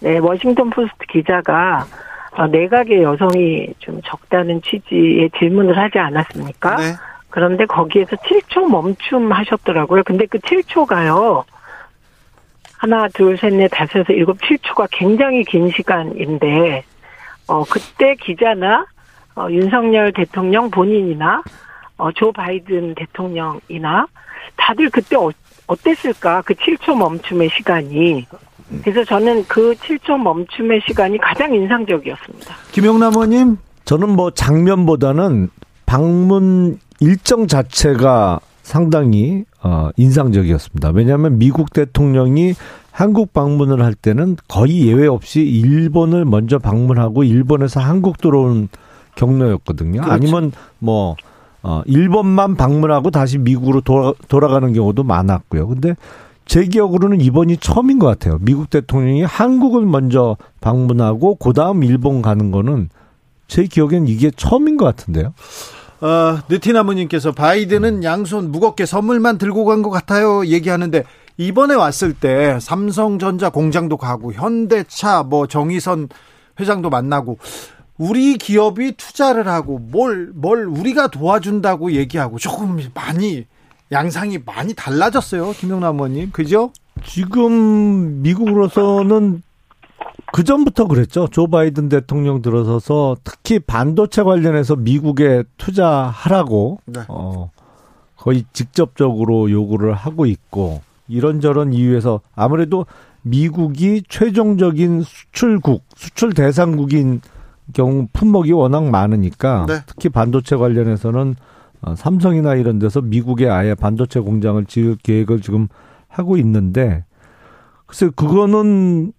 네, 워싱턴 포스트 기자가 어, 내각의 여성이 좀 적다는 취지의 질문을 하지 않았습니까? 네. 그런데 거기에서 7초 멈춤 하셨더라고요. 근데 그 7초가요. 하나, 둘, 셋, 넷, 다섯, 여섯, 일곱, 7초가 굉장히 긴 시간인데, 어, 그때 기자나, 어, 윤석열 대통령 본인이나, 어, 조 바이든 대통령이나, 다들 그때 어, 어땠을까? 그 7초 멈춤의 시간이. 그래서 저는 그 7초 멈춤의 시간이 가장 인상적이었습니다. 김영남 의원님. 저는 뭐 장면보다는 방문 일정 자체가 상당히 어, 인상적이었습니다. 왜냐하면 미국 대통령이 한국 방문을 할 때는 거의 예외 없이 일본을 먼저 방문하고 일본에서 한국 들어온 경로였거든요. 그렇죠. 아니면 뭐 어, 일본만 방문하고 다시 미국으로 돌아, 돌아가는 경우도 많았고요. 근데 제 기억으로는 이번이 처음인 것 같아요. 미국 대통령이 한국을 먼저 방문하고 그 다음 일본 가는 거는 제 기억엔 이게 처음인 것 같은데요. 어, 느티나무님께서 바이든은 양손 무겁게 선물만 들고 간 것 같아요. 얘기하는데 이번에 왔을 때 삼성전자 공장도 가고 현대차 뭐 정의선 회장도 만나고 우리 기업이 투자를 하고 뭘 뭘 우리가 도와준다고 얘기하고 조금 많이 양상이 많이 달라졌어요. 김영남 의원님. 그죠? 지금 미국으로서는 그 전부터 그랬죠. 조 바이든 대통령 들어서서 특히 반도체 관련해서 미국에 투자하라고 네. 어 거의 직접적으로 요구를 하고 있고 이런저런 이유에서 아무래도 미국이 최종적인 수출국, 수출 대상국인 경우 품목이 워낙 많으니까 네. 특히 반도체 관련해서는 어, 삼성이나 이런 데서 미국에 아예 반도체 공장을 지을 계획을 지금 하고 있는데 글쎄 그거는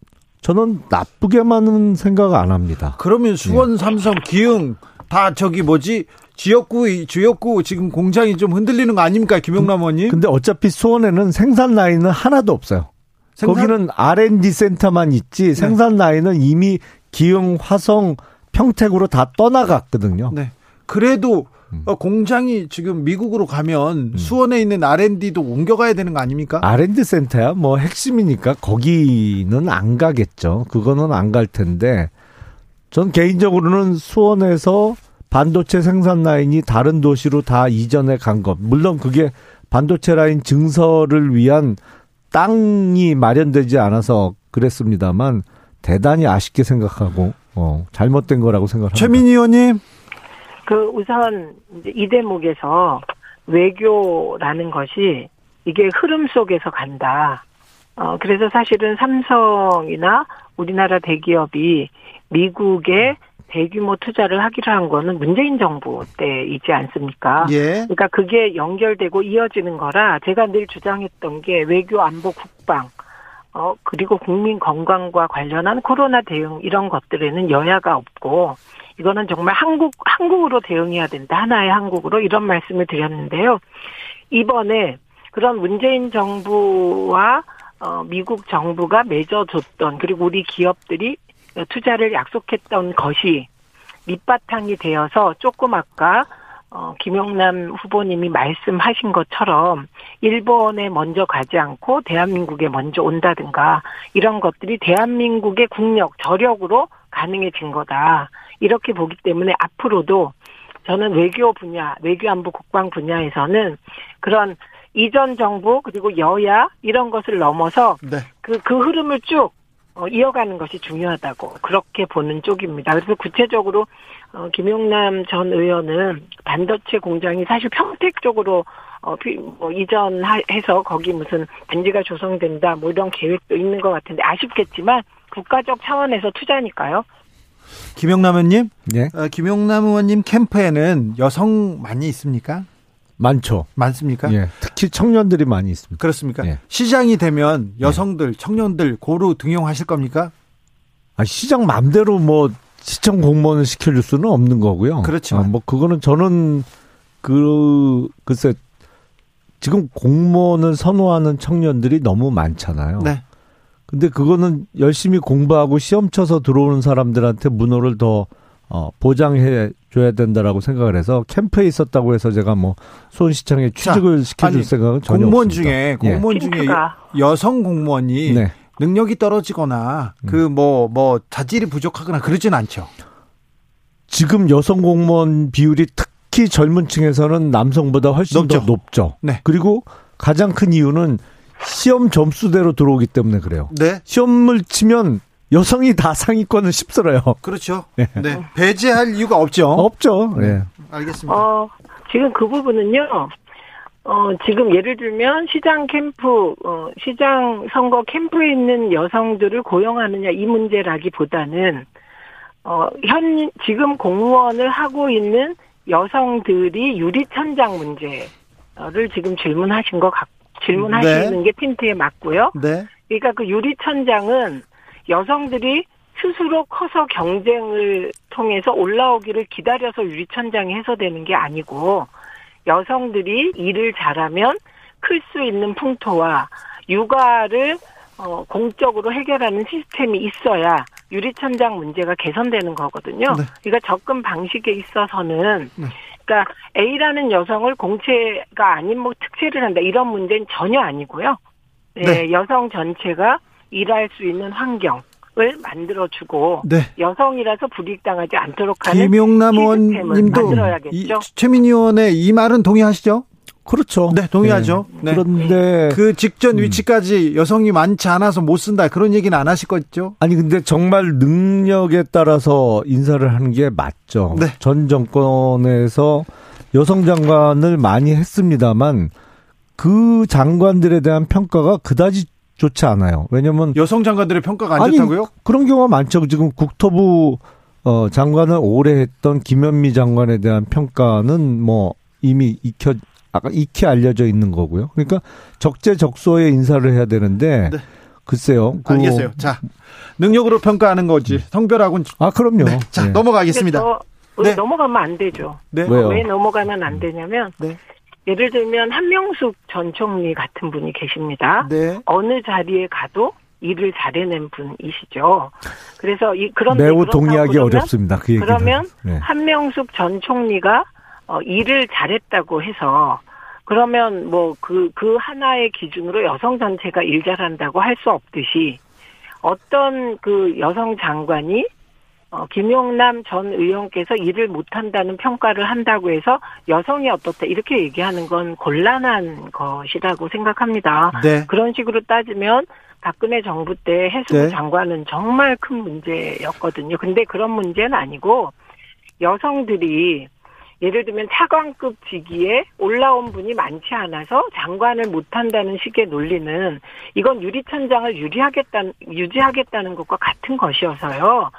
저는 나쁘게만은 생각 안 합니다. 그러면 수원, 삼성, 기흥 다 저기 뭐지? 지역구 지역구 지금 공장이 좀 흔들리는 거 아닙니까, 김영남 의원님? 근데 어차피 수원에는 생산 라인은 하나도 없어요. 생산- 거기는 R&D 센터만 있지 생산 라인은 이미 기흥, 화성, 평택으로 다 떠나갔거든요. 네. 그래도 공장이 지금 미국으로 가면 수원에 있는 R&D도 옮겨가야 되는 거 아닙니까? R&D 센터야 뭐 핵심이니까 거기는 안 가겠죠. 그거는 안 갈 텐데 전 개인적으로는 수원에서 반도체 생산 라인이 다른 도시로 다 이전해 간 것. 물론 그게 반도체 라인 증설을 위한 땅이 마련되지 않아서 그랬습니다만 대단히 아쉽게 생각하고 어, 잘못된 거라고 생각합니다. 최민희 의원님. 그 우선 이제 이 대목에서 외교라는 것이 이게 흐름 속에서 간다. 어 그래서 사실은 삼성이나 우리나라 대기업이 미국에 대규모 투자를 하기로 한 거는 문재인 정부 때이지 않습니까? 예. 그러니까 그게 연결되고 이어지는 거라 제가 늘 주장했던 게 외교 안보 국방 어 그리고 국민 건강과 관련한 코로나 대응 이런 것들에는 여야가 없고 이거는 정말 한국 한국으로 대응해야 된다 하나의 한국으로 이런 말씀을 드렸는데요. 이번에 그런 문재인 정부와 어 미국 정부가 맺어줬던 그리고 우리 기업들이 투자를 약속했던 것이 밑바탕이 되어서 조금 아까 어, 김영남 후보님이 말씀하신 것처럼 일본에 먼저 가지 않고 대한민국에 먼저 온다든가 이런 것들이 대한민국의 국력, 저력으로 가능해진 거다. 이렇게 보기 때문에 앞으로도 저는 외교 분야, 외교안보 국방 분야에서는 그런 이전 정부 그리고 여야 이런 것을 넘어서 네. 그, 그 흐름을 쭉 어, 이어가는 것이 중요하다고 그렇게 보는 쪽입니다. 그래서 구체적으로 어, 김용남 전 의원은 반도체 공장이 사실 평택 쪽으로 어, 피- 뭐 이전해서 거기 무슨 단지가 조성된다 뭐 이런 계획도 있는 것 같은데 아쉽겠지만 국가적 차원에서 투자니까요. 김영남 의원님. 예, 어, 김영남 의원님 캠프에는 여성 많이 있습니까? 많죠. 많습니까? 예, 특히 청년들이 많이 있습니다. 그렇습니까? 예. 시장이 되면 여성들, 청년들 고루 등용하실 겁니까? 아, 시장 맘대로 뭐 시청 공무원을 시켜줄 수는 없는 거고요. 그렇지만. 어, 뭐 그거는 저는 그 글쎄 지금 공무원을 선호하는 청년들이 너무 많잖아요. 네. 근데 그거는 열심히 공부하고 시험 쳐서 들어오는 사람들한테 문호를 더 어, 보장해 줘야 된다라고 생각을 해서 캠프에 있었다고 해서 제가 뭐 수원시청에 취직을 시켜줄 아니, 생각은 전혀 공무원 없습니다. 중에 예. 공무원 중에. 여성 공무원이 네. 능력이 떨어지거나 그뭐뭐 자질이 부족하거나 그러진 않죠. 지금 여성 공무원 비율이 특히 젊은 층에서는 남성보다 훨씬 높죠. 더 높죠. 네. 그리고 가장 큰 이유는 시험 점수대로 들어오기 때문에 그래요. 네. 시험을 치면 여성이 다 상위권을 휩쓸어요. 그렇죠. 네. 네. 배제할 이유가 없죠. 없죠. 예. 알겠습니다. 어, 지금 그 부분은요, 어, 지금 예를 들면 시장 캠프, 어, 시장 선거 캠프에 있는 여성들을 고용하느냐 이 문제라기보다는, 어, 현, 지금 공무원을 하고 있는 여성들이 유리천장 문제를 지금 질문하신 것 같, 질문하시는 네. 게 핀트에 맞고요. 네. 그러니까 그 유리천장은 여성들이 스스로 커서 경쟁을 통해서 올라오기를 기다려서 유리천장이 해소되는 게 아니고 여성들이 일을 잘하면 클 수 있는 풍토와 육아를 어, 공적으로 해결하는 시스템이 있어야 유리천장 문제가 개선되는 거거든요. 네. 그러니까 접근 방식에 있어서는 네. 그러니까 A라는 여성을 공채가 아닌 뭐 특채를 한다 이런 문제는 전혀 아니고요. 네, 네. 여성 전체가 일할 수 있는 환경 을 만들어주고 네. 여성이라서 불이익당하지 않도록 하는 김용남 의원님도 만들어야겠죠. 이 최민희 의원의 이 말은 동의하시죠? 그렇죠. 네, 동의하죠. 네. 그런데 그 직전 음. 위치까지 여성이 많지 않아서 못 쓴다 그런 얘기는 안 하실 거죠? 아니 근데 정말 능력에 따라서 인사를 하는 게 맞죠. 네. 전 정권에서 여성 장관을 많이 했습니다만 그 장관들에 대한 평가가 그다지 좋지 않아요. 왜냐면 여성 장관들의 평가가 안 아니, 좋다고요? 그런 경우가 많죠. 지금 국토부 어 장관을 오래 했던 김현미 장관에 대한 평가는 뭐 이미 익혀 아까 익히 알려져 있는 거고요. 그러니까 적재적소에 인사를 해야 되는데 네. 글쎄요. 그- 알겠어요. 자, 능력으로 평가하는 거지. 성별하고는 아 그럼요. 네. 자, 네. 넘어가겠습니다. 네. 넘어가면 안 되죠. 네. 왜요? 왜 넘어가면 안 되냐면 네. 예를 들면 한명숙 전 총리 같은 분이 계십니다. 네. 어느 자리에 가도 일을 잘해낸 분이시죠. 그래서 이 그런 매우 동의하기 어렵습니다. 그 얘기는. 그러면 네. 한명숙 전 총리가 어, 일을 잘했다고 해서 그러면 뭐그그 하나의 기준으로 여성 전체가 일 잘한다고 할 수 없듯이 어떤 그 여성 장관이 어, 김용남 전 의원께서 일을 못한다는 평가를 한다고 해서 여성이 어떻다 이렇게 얘기하는 건 곤란한 것이라고 생각합니다. 네. 그런 식으로 따지면 박근혜 정부 때 해수부 네. 장관은 정말 큰 문제였거든요. 근데 그런 문제는 아니고 여성들이 예를 들면 차관급 직위에 올라온 분이 많지 않아서 장관을 못한다는 식의 논리는 이건 유리천장을 유리하겠다는 유지하겠다는 것과 같은 것이어서요.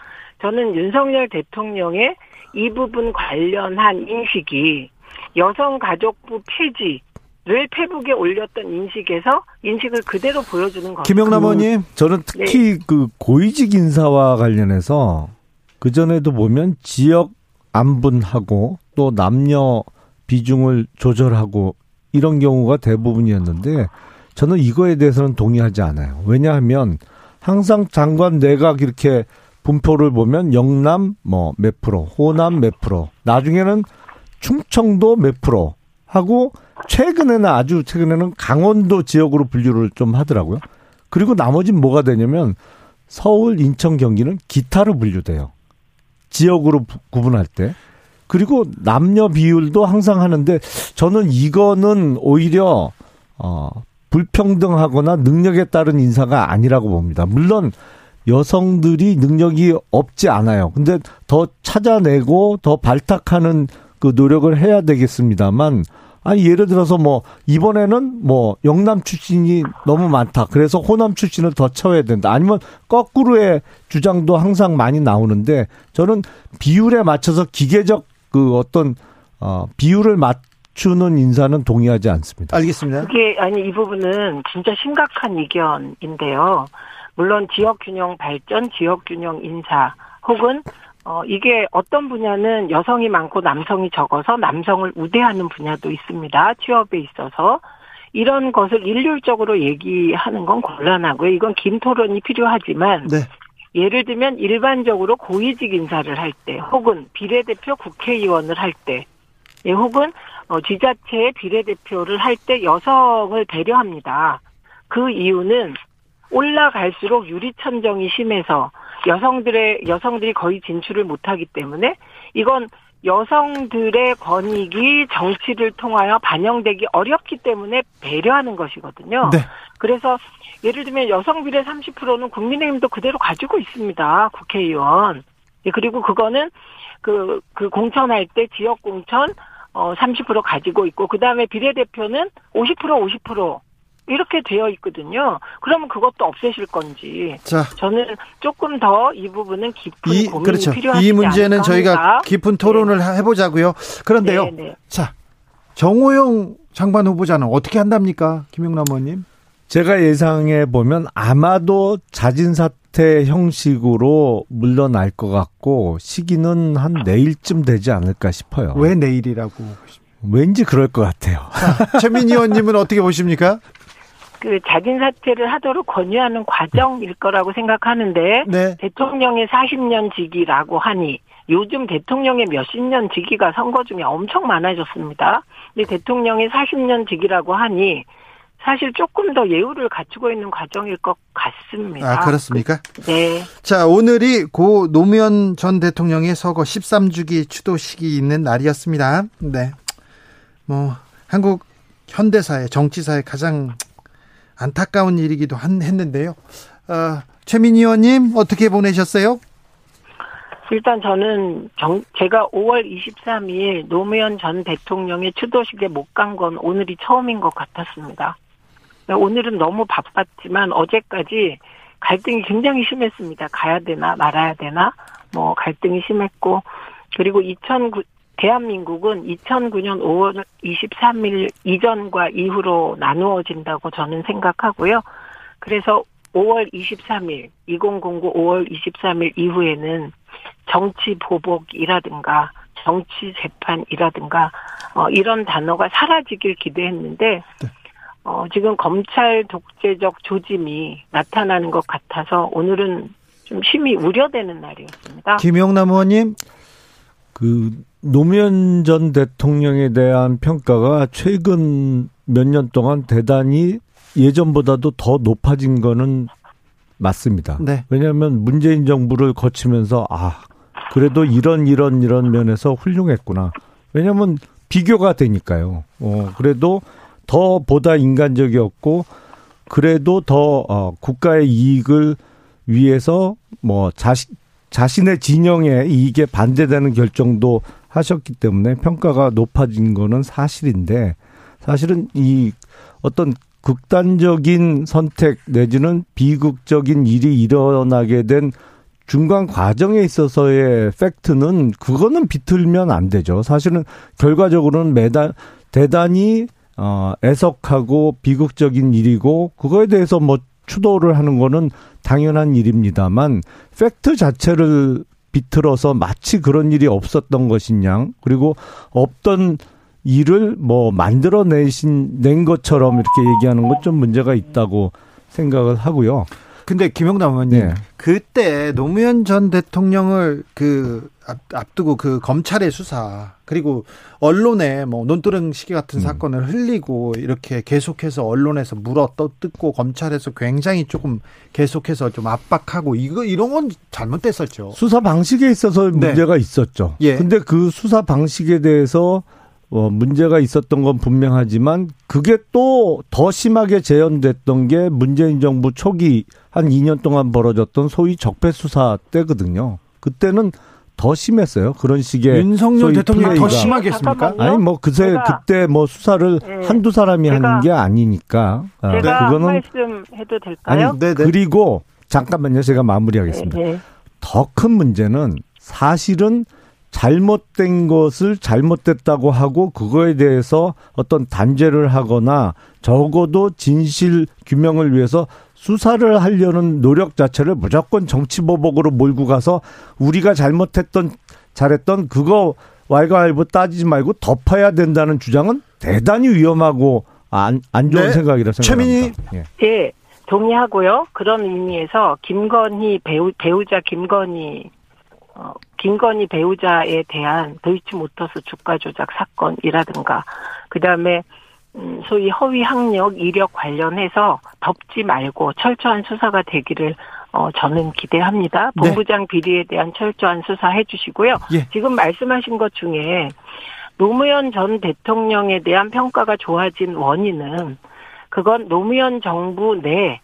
저는 윤석열 대통령의 이 부분 관련한 인식이 여성가족부 폐지를 페북에 올렸던 인식에서 인식을 그대로 보여주는 것. 김영남 그- 의원님. 저는 특히 그 고위직 인사와 관련해서 그 전에도 보면 지역 안분하고 또 남녀 비중을 조절하고 이런 경우가 대부분이었는데 저는 이거에 대해서는 동의하지 않아요. 왜냐하면 항상 장관 내각 이렇게 분포를 보면 영남 뭐 몇 프로, 호남 몇 프로, 나중에는 충청도 몇 프로 하고 최근에는 아주 최근에는 강원도 지역으로 분류를 좀 하더라고요. 그리고 나머지는 뭐가 되냐면 서울, 인천, 경기는 기타로 분류돼요. 지역으로 부- 구분할 때. 그리고 남녀 비율도 항상 하는데 저는 이거는 오히려 어 불평등하거나 능력에 따른 인사가 아니라고 봅니다. 물론 여성들이 능력이 없지 않아요. 근데 더 찾아내고 더 발탁하는 그 노력을 해야 되겠습니다만 아니 예를 들어서 뭐 이번에는 뭐 영남 출신이 너무 많다. 그래서 호남 출신을 더 채워야 된다. 아니면 거꾸로의 주장도 항상 많이 나오는데 저는 비율에 맞춰서 기계적 그 어떤 어 비율을 맞추는 인사는 동의하지 않습니다. 알겠습니다. 그게 아니 이 부분은 진짜 심각한 이견인데요. 물론 지역 균형 발전, 지역 균형 인사 혹은 어 이게 어떤 분야는 여성이 많고 남성이 적어서 남성을 우대하는 분야도 있습니다. 취업에 있어서 이런 것을 일률적으로 얘기하는 건 곤란하고요. 이건 긴 토론이 필요하지만 네. 예를 들면 일반적으로 고위직 인사를 할 때 혹은 비례대표 국회의원을 할때 예, 혹은 어, 지자체의 비례대표를 할 때 여성을 배려합니다. 그 이유는 올라갈수록 유리천정이 심해서 여성들의 여성들이 거의 진출을 못하기 때문에 이건 여성들의 권익이 정치를 통하여 반영되기 어렵기 때문에 배려하는 것이거든요. 네. 그래서 예를 들면 여성 비례 30%는 국민의힘도 그대로 가지고 있습니다. 국회의원. 예, 그리고 그거는 그, 그 공천할 때 지역 공천 어, 30% 가지고 있고, 그 다음에 비례대표는 50% 50% 이렇게 되어 있거든요. 그러면 그것도 없애실 건지. 자, 저는 조금 더 이 부분은 깊은 이 고민이 그렇죠. 필요하지 이 문제는 않을까 저희가 합니다. 깊은 토론을 해보자고요. 그런데요. 네, 네. 자, 정호영 장관 후보자는 어떻게 한답니까, 김용남 의원님? 제가 예상해 보면 아마도 자진 사퇴 형식으로 물러날 것 같고 시기는 한 내일쯤 되지 않을까 싶어요. 왜 내일이라고? 왠지 그럴 것 같아요. 최민희 의원님은 어떻게 보십니까? 그 자진 사퇴를 하도록 권유하는 과정일 거라고 생각하는데 네. 대통령의 40년 직위라고 하니 요즘 대통령의 몇십 년 직위가 선거 중에 엄청 많아졌습니다. 근데 대통령의 40년 직위라고 하니 사실 조금 더 예우를 갖추고 있는 과정일 것 같습니다. 아, 그렇습니까? 네. 자, 오늘이 고 노무현 전 대통령의 서거 13주기 추도식이 있는 날이었습니다. 네. 뭐, 한국 현대사의 정치사의 가장 안타까운 일이기도 한, 했는데요. 어, 최민희 의원님, 어떻게 보내셨어요? 일단 저는 정, 제가 5월 23일 노무현 전 대통령의 추도식에 못 간 건 오늘이 처음인 것 같았습니다. 오늘은 너무 바빴지만 어제까지 갈등이 굉장히 심했습니다. 가야 되나 말아야 되나 뭐 갈등이 심했고 그리고 2009 대한민국은 2009년 5월 23일 이전과 이후로 나누어진다고 저는 생각하고요. 그래서 5월 23일 2009 5월 23일 이후에는 정치 보복이라든가 정치 재판이라든가 어, 이런 단어가 사라지길 기대했는데 어, 지금 검찰 독재적 조짐이 나타나는 것 같아서 오늘은 좀 심히 우려되는 날이었습니다. 김용남 의원님, 그 노무현 전 대통령에 대한 평가가 최근 몇 년 동안 대단히 예전보다도 더 높아진 거는 맞습니다. 네. 왜냐하면 문재인 정부를 거치면서 아 그래도 이런 이런 이런 면에서 훌륭했구나. 왜냐하면 비교가 되니까요. 어 그래도 더 보다 인간적이었고 그래도 더 어, 국가의 이익을 위해서 뭐 자신 자신의 진영의 이익에 반대되는 결정도 하셨기 때문에 평가가 높아진 거는 사실인데 사실은 이 어떤 극단적인 선택 내지는 비극적인 일이 일어나게 된 중간 과정에 있어서의 팩트는 그거는 비틀면 안 되죠. 사실은 결과적으로는 매달 대단히 어 애석하고 비극적인 일이고 그거에 대해서 뭐 추도를 하는 거는 당연한 일입니다만 팩트 자체를 비틀어서 마치 그런 일이 없었던 것이냐 그리고 없던 일을 뭐 만들어내신 낸 것처럼 이렇게 얘기하는 것 좀 문제가 있다고 생각을 하고요. 근데 김용남 의원님, 네. 그때 노무현 전 대통령을 그 앞, 앞두고 그 검찰의 수사 그리고 언론에 뭐 논두렁 시기 같은 음. 사건을 흘리고 이렇게 계속해서 언론에서 물어 떠뜯고 검찰에서 굉장히 조금 계속해서 좀 압박하고 이거 이런 건 잘못됐었죠. 수사 방식에 있어서 네. 문제가 있었죠. 예. 근데 그 수사 방식에 대해서 어, 문제가 있었던 건 분명하지만 그게 또 더 심하게 재현됐던 게 문재인 정부 초기 한 2년 동안 벌어졌던 소위 적폐 수사 때거든요. 그때는 더 심했어요. 그런 식의 윤석열 대통령 더. 심하게 했습니까? 아니 뭐 그새 제가- 그때 뭐 수사를 네. 한두 사람이 제가- 하는 게 아니니까 아, 제가 한 그거는 말씀 해도 될까요? 아니 네, 네. 그리고 잠깐만요. 제가 마무리하겠습니다. 네, 네. 더큰 문제는 사실은 잘못된 것을 잘못됐다고 하고 그거에 대해서 어떤 단죄를 하거나 적어도 진실 규명을 위해서 수사를 하려는 노력 자체를 무조건 정치보복으로 몰고 가서 우리가 잘못했던 잘했던 그거 왈가왈부 따지지 말고 덮어야 된다는 주장은 대단히 위험하고 안, 안 좋은 네. 생각이라 최민희 생각합니다. 예. 예, 동의하고요. 그런 의미에서 김건희 배우, 배우자 김건희, 어, 김건희 배우자에 대한 도이치모터스 주가 조작 사건이라든가, 그 다음에, 음, 소위 허위 학력 이력 관련해서 덮지 말고 철저한 수사가 되기를 어 저는 기대합니다. 네. 본부장 비리에 대한 철저한 수사 해주시고요. 예. 지금 말씀하신 것 중에 노무현 전 대통령에 대한 평가가 좋아진 원인은 그건 노무현 정부 내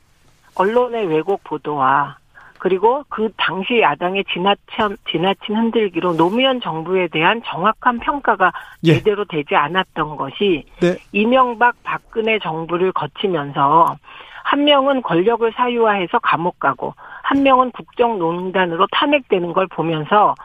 언론의 왜곡 보도와 그리고 그 당시 야당의 지나친 지나친 흔들기로 노무현 정부에 대한 정확한 평가가 예. 제대로 되지 않았던 것이 네. 이명박 박근혜 정부를 거치면서 한 명은 권력을 사유화해서 감옥 가고 한 명은 국정농단으로 탄핵되는 걸 보면서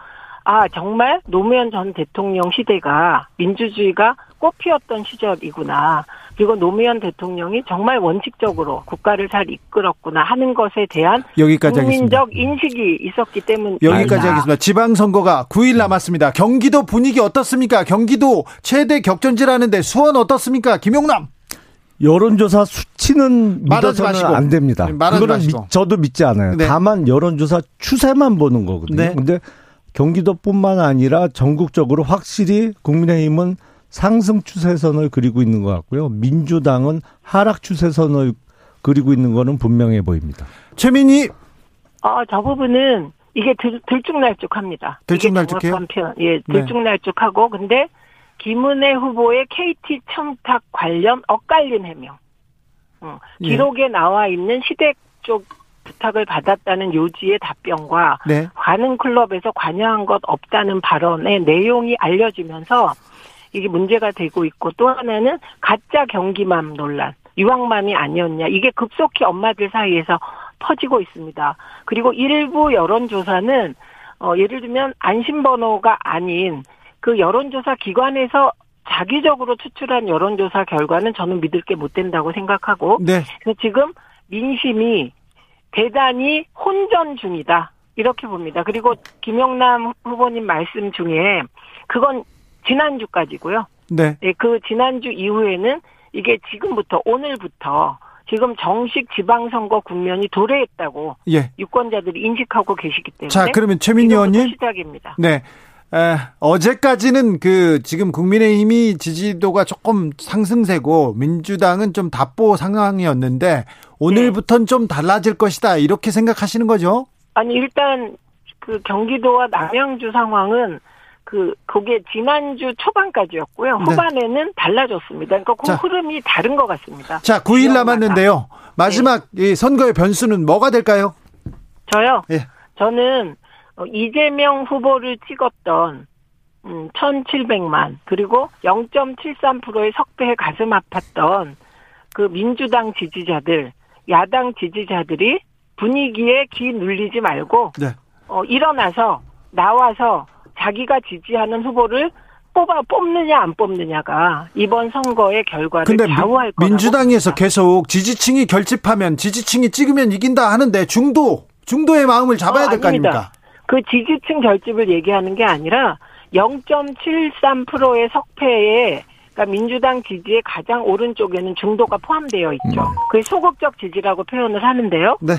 아 정말 노무현 전 대통령 시대가 민주주의가 꽃피었던 시절이구나. 그리고 노무현 대통령이 정말 원칙적으로 국가를 잘 이끌었구나 하는 것에 대한 여기까지 하겠습니다. 국민적 인식이 있었기 때문에 여기까지 하겠습니다. 지방 선거가 9일 남았습니다. 경기도 분위기 어떻습니까? 경기도 최대 격전지라는데 수원 어떻습니까? 김용남. 여론조사 수치는 말하지 믿어서는 마시고. 안 됩니다. 네, 말하지 마시고. 저도 믿지 않아요. 네. 다만 여론조사 추세만 보는 거거든요. 네. 근데 경기도뿐만 아니라 전국적으로 확실히 국민의힘은 상승 추세선을 그리고 있는 것 같고요. 민주당은 하락 추세선을 그리고 있는 거는 분명해 보입니다. 최민희 어, 저 부분은 이게 들, 들쭉날쭉합니다. 들쭉날쭉해요? 표현. 예, 들쭉날쭉하고 근데 김은혜 후보의 KT 청탁 관련 엇갈린 해명. 어, 예. 기록에 나와 있는 시댁 쪽 부탁을 받았다는 요지의 답변과 네. 관흥 클럽에서 관여한 것 없다는 발언의 내용이 알려지면서 이게 문제가 되고 있고 또 하나는 가짜 경기맘 논란, 유황맘이 아니었냐 이게 급속히 엄마들 사이에서 퍼지고 있습니다. 그리고 일부 여론조사는 어, 예를 들면 안심번호가 아닌 그 여론조사 기관에서 자기적으로 추출한 여론조사 결과는 저는 믿을 게 못 된다고 생각하고 네. 그래서 지금 민심이 대단히 혼전 중이다. 이렇게 봅니다. 그리고 김영남 후보님 말씀 중에 그건 지난주까지고요. 네. 네, 그 지난주 이후에는 이게 지금부터 오늘부터 지금 정식 지방선거 국면이 도래했다고 예. 유권자들이 인식하고 계시기 때문에 자, 그러면 최민희 의원님. 시작입니다. 네. 에, 어제까지는 그 지금 국민의힘이 지지도가 조금 상승세고 민주당은 좀 답보 상황이었는데 오늘부터는 좀 달라질 것이다 이렇게 생각하시는 거죠? 아니 일단 그 경기도와 남양주 상황은 그 그게 지난주 초반까지였고요. 네. 후반에는 달라졌습니다. 그러니까 그 자. 흐름이 다른 것 같습니다. 자, 9일 지역마다. 남았는데요. 마지막 이 선거의 변수는 뭐가 될까요? 저요. 예. 저는 어, 이재명 후보를 찍었던 음, 1,700만 그리고 0.73%의 석배에 가슴 아팠던 그 민주당 지지자들, 야당 지지자들이 분위기에 귀 눌리지 말고 네. 어, 일어나서 나와서 자기가 지지하는 후보를 뽑아 뽑느냐 안 뽑느냐가 이번 선거의 결과를 근데 좌우할 거라고 민주당에서 봅니다. 계속 지지층이 결집하면 지지층이 찍으면 이긴다 하는데 중도 중도의 마음을 잡아야 어, 될거 아닙니다. 아닙니까? 그 지지층 결집을 얘기하는 게 아니라 0.73%의 석패에 그러니까 민주당 지지의 가장 오른쪽에는 중도가 포함되어 있죠. 그게 소극적 지지라고 표현을 하는데요. 네.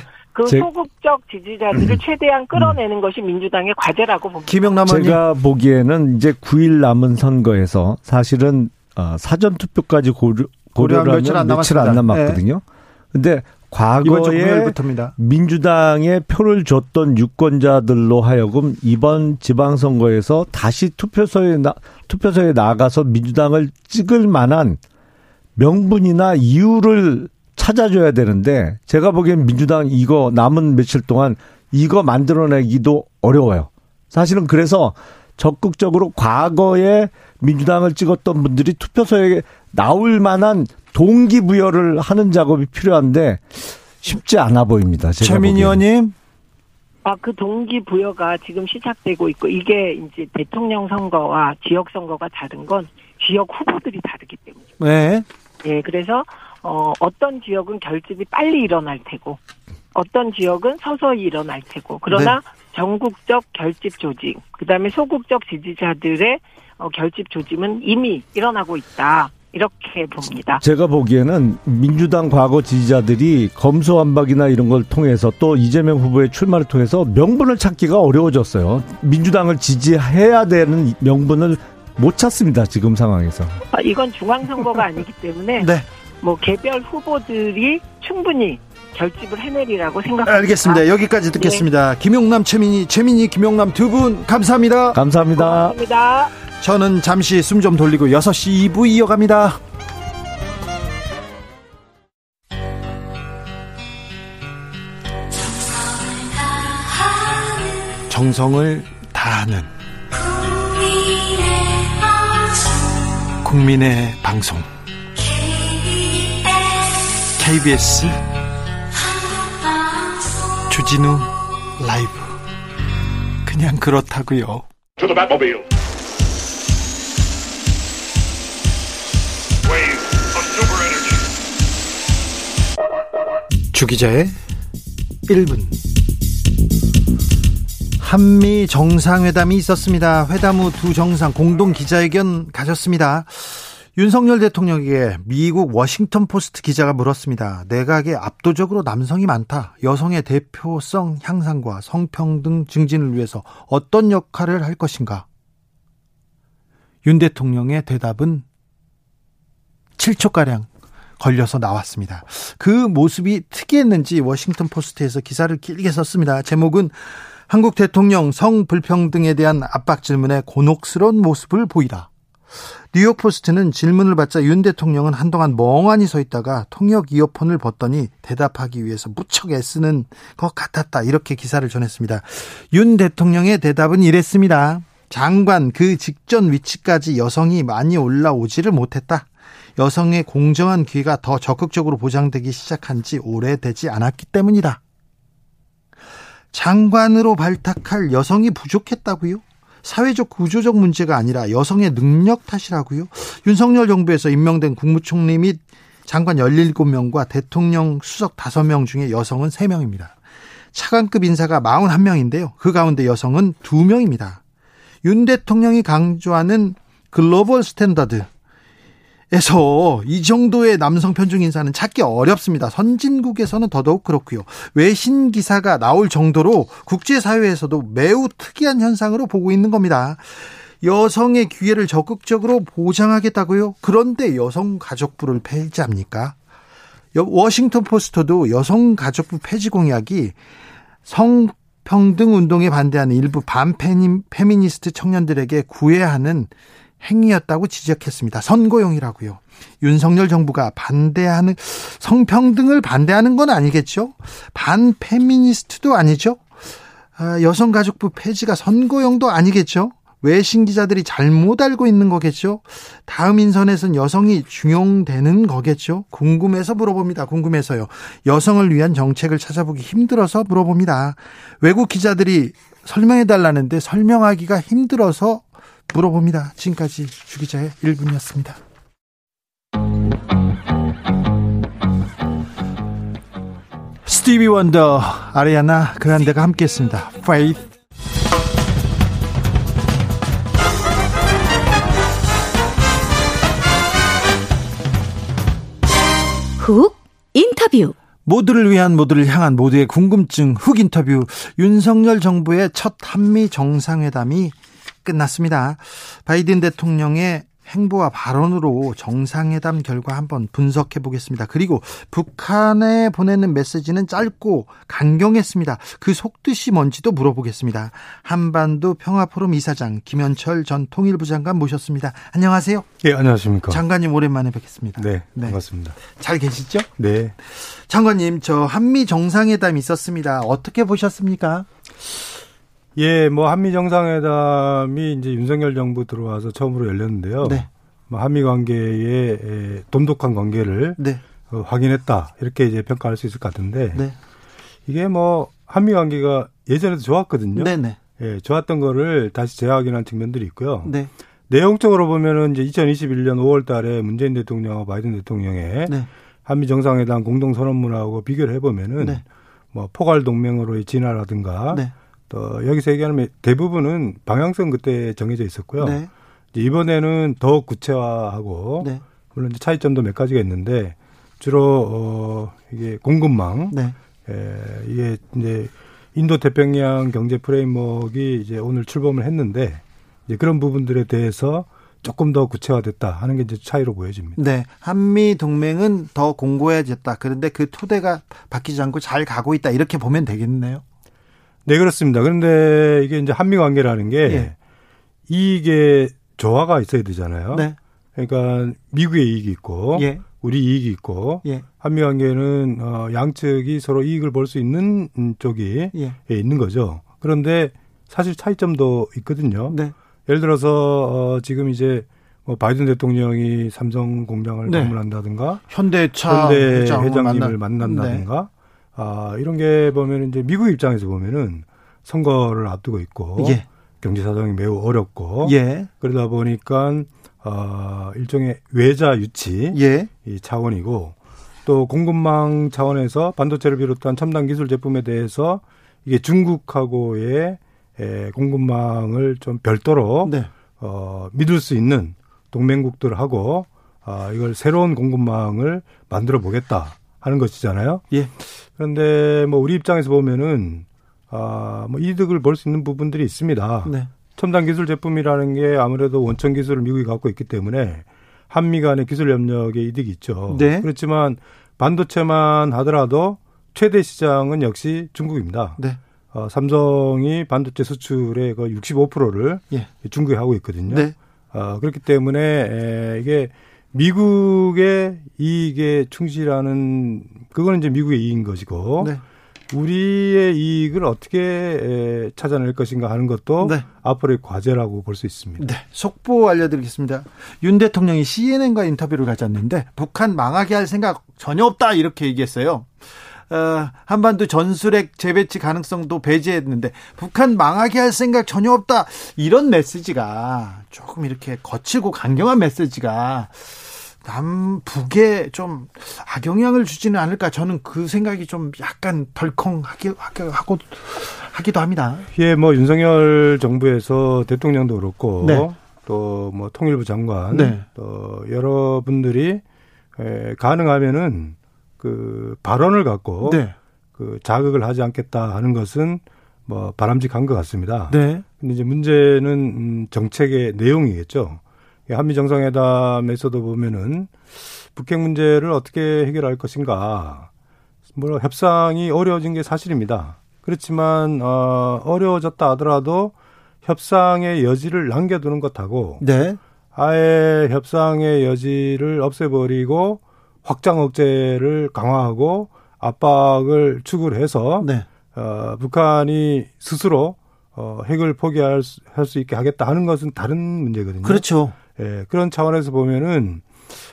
그 제- 소극적 지지자들을 최대한 끌어내는 것이 민주당의 과제라고 봅니다. 김영남 의원님. 제가 보기에는 이제 9일 남은 선거에서 사실은 어, 사전 투표까지 고려, 고려를 며칠 하면 안 며칠 안 남았습니다. 네. 남았거든요. 근데 과거에. 민주당에 표를 줬던 유권자들로 하여금 이번 지방선거에서 다시 투표소에 나, 투표소에 나가서 민주당을 찍을 만한 명분이나 이유를 찾아줘야 되는데 제가 보기엔 민주당 이거 남은 며칠 동안 이거 만들어내기도 어려워요. 사실은 그래서 적극적으로 과거에 민주당을 찍었던 분들이 투표소에 나올 만한 동기부여를 하는 작업이 필요한데 쉽지 않아 보입니다. 제가 최민희. 의원님. 아, 그 동기부여가 지금 시작되고 있고, 이게 이제 대통령 선거와 지역 선거가 다른 건 지역 후보들이 다르기 때문이죠. 네. 예, 그래서, 어, 어떤 지역은 결집이 빨리 일어날 테고, 어떤 지역은 서서히 일어날 테고, 그러나 전국적 결집 조직, 그 다음에 소극적 지지자들의 어, 결집 조짐은 이미 일어나고 있다. 이렇게 봅니다. 제가 보기에는 민주당 과거 지지자들이 검수완박이나 이런 걸 통해서 또 이재명 후보의 출마를 통해서 명분을 찾기가 어려워졌어요. 민주당을 지지해야 되는 명분을 못 찾습니다. 지금 상황에서. 아, 이건 중앙선거가 아니기 때문에 네. 뭐 개별 후보들이 충분히 결집을 해내리라고 생각합니다. 알겠습니다. 여기까지 듣겠습니다. 김용남, 최민희, 최민희, 김용남 두 분 감사합니다. 감사합니다. 감사합니다. 저는 잠시 숨 좀 돌리고 6시 2부 이어갑니다. 정성을 다하는 국민의 방송 KBS 주진우 라이브 그냥 그렇다고요. 주기자의 1분 한미 정상회담이 있었습니다. 회담 후 두 정상 공동 기자회견 가졌습니다. 윤석열 대통령에게 미국 워싱턴 포스트 기자가 물었습니다. 내각에 압도적으로 남성이 많다. 여성의 대표성 향상과 성평등 증진을 위해서 어떤 역할을 할 것인가? 윤 대통령의 대답은 7초가량 걸려서 나왔습니다. 그 모습이 특이했는지 워싱턴 포스트에서 기사를 길게 썼습니다. 제목은 한국 대통령 성불평등에 대한 압박 질문에 곤혹스러운 모습을 보이다. 뉴욕 포스트는 질문을 받자 윤 대통령은 한동안 멍하니 서 있다가 통역 이어폰을 벗더니 대답하기 위해서 무척 애쓰는 것 같았다. 이렇게 기사를 전했습니다. 윤 대통령의 대답은 이랬습니다. 장관 그 직전 위치까지 여성이 많이 올라오지를 못했다. 여성의 공정한 기회가 더 적극적으로 보장되기 시작한 지 오래되지 않았기 때문이다. 장관으로 발탁할 여성이 부족했다고요? 사회적 구조적 문제가 아니라 여성의 능력 탓이라고요? 윤석열 정부에서 임명된 국무총리 및 장관 17명과 대통령 수석 5명 중에 여성은 3명입니다. 차관급 인사가 41명인데요. 그 가운데 여성은 2명입니다. 윤 대통령이 강조하는 글로벌 스탠다드 에서 이 정도의 남성 편중 인사는 찾기 어렵습니다. 선진국에서는 더더욱 그렇고요. 외신 기사가 나올 정도로 국제사회에서도 매우 특이한 현상으로 보고 있는 겁니다. 여성의 기회를 적극적으로 보장하겠다고요? 그런데 여성 가족부를 폐지합니까? 워싱턴 포스터도 여성 가족부 폐지 공약이 성 평등 운동에 반대하는 일부 반페미니스트 청년들에게 구애하는 행위였다고 지적했습니다. 선고용이라고요. 윤석열 정부가 반대하는 성평등을 반대하는 건 아니겠죠? 반페미니스트도 아니죠? 아, 여성가족부 폐지가 선고용도 아니겠죠? 외신 기자들이 잘못 알고 있는 거겠죠? 다음 인선에선 여성이 중용되는 거겠죠? 궁금해서 물어봅니다. 궁금해서요. 여성을 위한 정책을 찾아보기 힘들어서 물어봅니다. 외국 기자들이 설명해 달라는데 설명하기가 힘들어서 물어봅니다. 지금까지 주기자의 1분이었습니다. 스티비 원더, 아리아나 그란데가 함께했습니다. Faith. 훅 인터뷰. 모두를 위한 모두를 향한 모두의 궁금증 훅 인터뷰 윤석열 정부의 첫 한미 정상회담이 끝났습니다. 바이든 대통령의 행보와 발언으로 정상회담 결과 한번 분석해 보겠습니다. 그리고 북한에 보내는 메시지는 짧고 강경했습니다. 그 속뜻이 뭔지도 물어보겠습니다. 한반도 평화포럼 이사장 김현철 전 통일부 장관 모셨습니다. 안녕하세요. 예, 안녕하십니까. 장관님 오랜만에 뵙겠습니다. 네, 네. 반갑습니다. 잘 계시죠? 네. 장관님, 저 한미 정상회담 있었습니다. 어떻게 보셨습니까? 예, 뭐 한미 정상회담이 이제 윤석열 정부 들어와서 처음으로 열렸는데요. 네. 뭐 한미 관계의 돈독한 관계를 네. 어, 확인했다 이렇게 이제 평가할 수 있을 것 같은데 네. 이게 뭐 한미 관계가 예전에도 좋았거든요. 네네. 예, 좋았던 거를 다시 재확인한 측면들이 있고요. 네. 내용적으로 보면은 이제 2021년 5월 달에 문재인 대통령과 바이든 대통령의 네. 한미 정상회담 공동 선언문하고 비교를 해 보면은 네. 뭐 포괄 동맹으로의 진화라든가 네. 또 여기서 얘기하는 대부분은 방향성 그때 정해져 있었고요. 네. 이번에는 더 구체화하고 네. 물론 이제 차이점도 몇 가지가 있는데 주로 어 이게 공급망 네. 에, 이게 이제 인도 태평양 경제 프레임워크가 이제 오늘 출범을 했는데 이제 그런 부분들에 대해서 조금 더 구체화됐다 하는 게 이제 차이로 보여집니다. 네. 한미 동맹은 더 공고해졌다. 그런데 그 토대가 바뀌지 않고 잘 가고 있다. 이렇게 보면 되겠네요. 네, 그렇습니다. 그런데 이게 이제 한미 관계라는 게 예. 이익의 조화가 있어야 되잖아요. 네. 그러니까 미국의 이익이 있고 예. 우리 이익이 있고 예. 한미 관계는 어 양측이 서로 이익을 볼 수 있는 쪽이 예. 예. 있는 거죠. 그런데 사실 차이점도 있거든요. 네. 예를 들어서 어 지금 이제 뭐 바이든 대통령이 삼성 공장을 네. 방문한다든가 현대차 현대 회장님을 만난. 다든가 네. 아 이런 게 보면 이제 미국 입장에서 보면은 선거를 앞두고 있고 예. 경제 사정이 매우 어렵고 예. 그러다 보니까 어 일종의 외자 유치 예. 이 차원이고 또 공급망 차원에서 반도체를 비롯한 첨단 기술 제품에 대해서 이게 중국하고의 에, 공급망을 좀 별도로 네. 어, 믿을 수 있는 동맹국들하고 아, 이걸 새로운 공급망을 만들어 보겠다 하는 것이잖아요. 예. 그런데 뭐 우리 입장에서 보면은 아, 뭐 이득을 볼 수 있는 부분들이 있습니다. 네. 첨단 기술 제품이라는 게 아무래도 원천 기술을 미국이 갖고 있기 때문에 한미 간의 기술 협력에 이득이 있죠. 네. 그렇지만 반도체만 하더라도 최대 시장은 역시 중국입니다. 네. 어, 삼성이 반도체 수출의 그 65%를 예. 중국에 하고 있거든요. 네. 어, 그렇기 때문에 에, 이게 미국의 이익에 충실하는 그거는 이제 미국의 이익인 것이고 네. 우리의 이익을 어떻게 에, 찾아낼 것인가 하는 것도 네. 앞으로의 과제라고 볼 수 있습니다. 네. 속보 알려드리겠습니다. 윤 대통령이 CNN과 인터뷰를 가졌는데 북한 망하게 할 생각 전혀 없다 이렇게 얘기했어요. 어, 한반도 전술핵 재배치 가능성도 배제했는데 북한 망하게 할 생각 전혀 없다. 이런 메시지가 조금 이렇게 거칠고 강경한 메시지가 남북에 좀 악영향을 주지는 않을까 저는 그 생각이 좀 약간 덜컹하기 하고 하기도 합니다. 예, 뭐 윤석열 정부에서 대통령도 그렇고 네. 또뭐 통일부 장관 네. 또 여러분들이 에, 가능하면은 그 발언을 갖고 네. 그 자극을 하지 않겠다 하는 것은 뭐 바람직한 것 같습니다. 네. 근데 이제 문제는 음, 정책의 내용이겠죠. 한미 정상회담에서도 보면은 북핵 문제를 어떻게 해결할 것인가. 뭐 협상이 어려워진 게 사실입니다. 그렇지만 어 어려워졌다 하더라도 협상의 여지를 남겨두는 것하고 네. 아예 협상의 여지를 없애버리고 확장 억제를 강화하고 압박을 추구를 해서 네. 어, 북한이 스스로 어, 핵을 포기할 수, 할수 있게 하겠다 하는 것은 다른 문제거든요. 그렇죠. 예, 그런 차원에서 보면은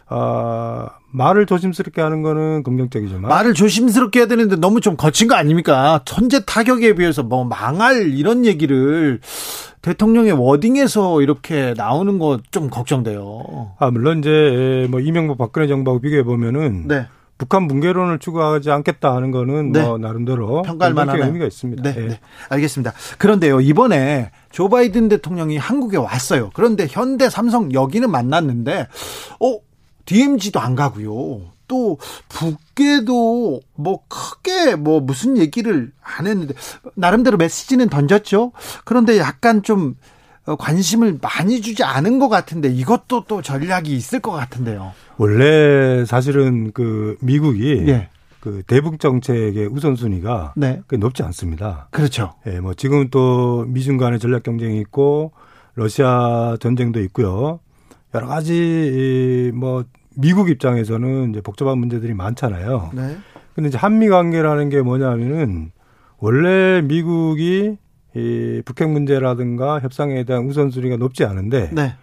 아, 말을 조심스럽게 하는 거는 긍정적이지만 말을 조심스럽게 해야 되는데 너무 좀 거친 거 아닙니까? 천재 타격에 비해서 뭐 망할 이런 얘기를 대통령의 워딩에서 이렇게 나오는 거 좀 걱정돼요. 아, 물론 이제 뭐 이명박 박근혜 정부하고 비교해 보면은 네. 북한 붕괴론을 추구하지 않겠다 하는 거는 네. 뭐 나름대로 평가할 만한 의미가 있습니다. 네, 네. 네. 알겠습니다. 그런데요 이번에 조 바이든 대통령이 한국에 왔어요. 그런데 현대, 삼성 여기는 만났는데, 어 DMZ도 안 가고요. 또 북 계도 뭐 크게 뭐 무슨 얘기를 안 했는데 나름대로 메시지는 던졌죠. 그런데 약간 좀 관심을 많이 주지 않은 것 같은데 이것도 또 전략이 있을 것 같은데요. 원래 사실은 그 미국이 예. 그 대북 정책의 우선순위가 네. 높지 않습니다. 그렇죠. 예, 뭐 지금 또 미중 간의 전략 경쟁이 있고 러시아 전쟁도 있고요. 여러 가지 뭐 미국 입장에서는 이제 복잡한 문제들이 많잖아요. 네. 근데 이제 한미 관계라는 게 뭐냐면은 원래 미국이 이 북핵 문제라든가 협상에 대한 우선순위가 높지 않은데 네.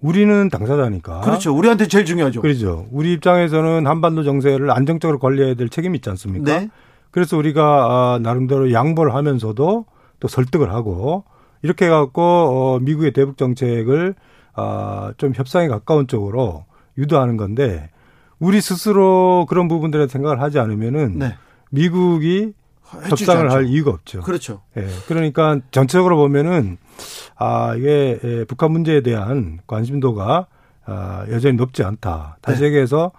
우리는 당사자니까. 그렇죠. 우리한테 제일 중요하죠. 그렇죠. 우리 입장에서는 한반도 정세를 안정적으로 관리해야 될 책임이 있지 않습니까? 네. 그래서 우리가 아, 나름대로 양보를 하면서도 또 설득을 하고 이렇게 해갖고 어, 미국의 대북 정책을 아, 좀 협상에 가까운 쪽으로 유도하는 건데 우리 스스로 그런 부분들에 생각을 하지 않으면은 네. 미국이 협상을 할 이유가 없죠. 그렇죠. 예. 그러니까 전체적으로 보면은 아 이게 예, 북한 문제에 대한 관심도가 아, 여전히 높지 않다. 다시 네. 얘기해서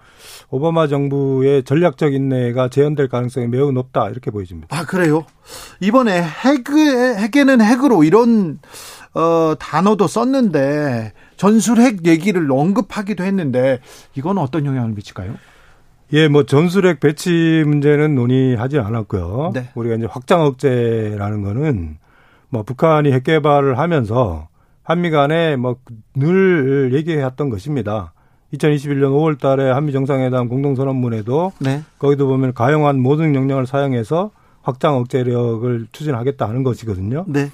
오바마 정부의 전략적 인내가 재현될 가능성이 매우 높다 이렇게 보여집니다. 아 그래요? 이번에 핵 핵에는 핵으로 이런 어, 단어도 썼는데 전술핵 얘기를 언급하기도 했는데 이건 어떤 영향을 미칠까요? 예, 뭐 전술핵 배치 문제는 논의하지 않았고요. 네. 우리가 이제 확장 억제라는 거는 뭐 북한이 핵 개발을 하면서 한미 간에 뭐 늘 얘기해왔던 것입니다. 2021년 5월 달에 한미 정상회담 공동선언문에도 네. 거기도 보면 가용한 모든 역량을 사용해서 확장 억제력을 추진하겠다 하는 것이거든요. 네.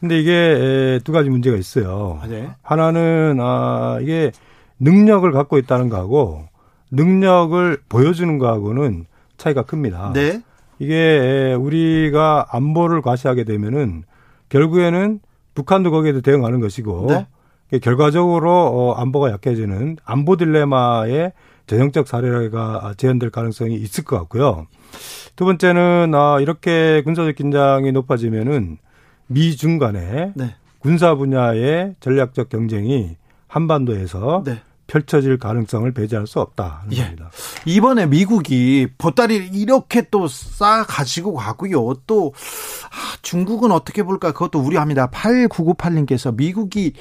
근데 이게 두 가지 문제가 있어요. 아, 네. 하나는 아 이게 능력을 갖고 있다는 거하고 능력을 보여주는 거하고는 차이가 큽니다. 네. 이게 우리가 안보를 과시하게 되면은 결국에는 북한도 거기에도 대응하는 것이고 네. 결과적으로 어, 안보가 약해지는 안보 딜레마의 전형적 사례가 재현될 가능성이 있을 것 같고요. 두 번째는 아 이렇게 군사적 긴장이 높아지면은 미중 간의 네. 군사 분야의 전략적 경쟁이 한반도에서 네. 펼쳐질 가능성을 배제할 수 없다는 예. 겁니다. 이번에 미국이 보따리를 이렇게 또 쌓아 가지고 가고요. 또 아, 중국은 어떻게 볼까? 그것도 우려합니다. 8998님께서 미국이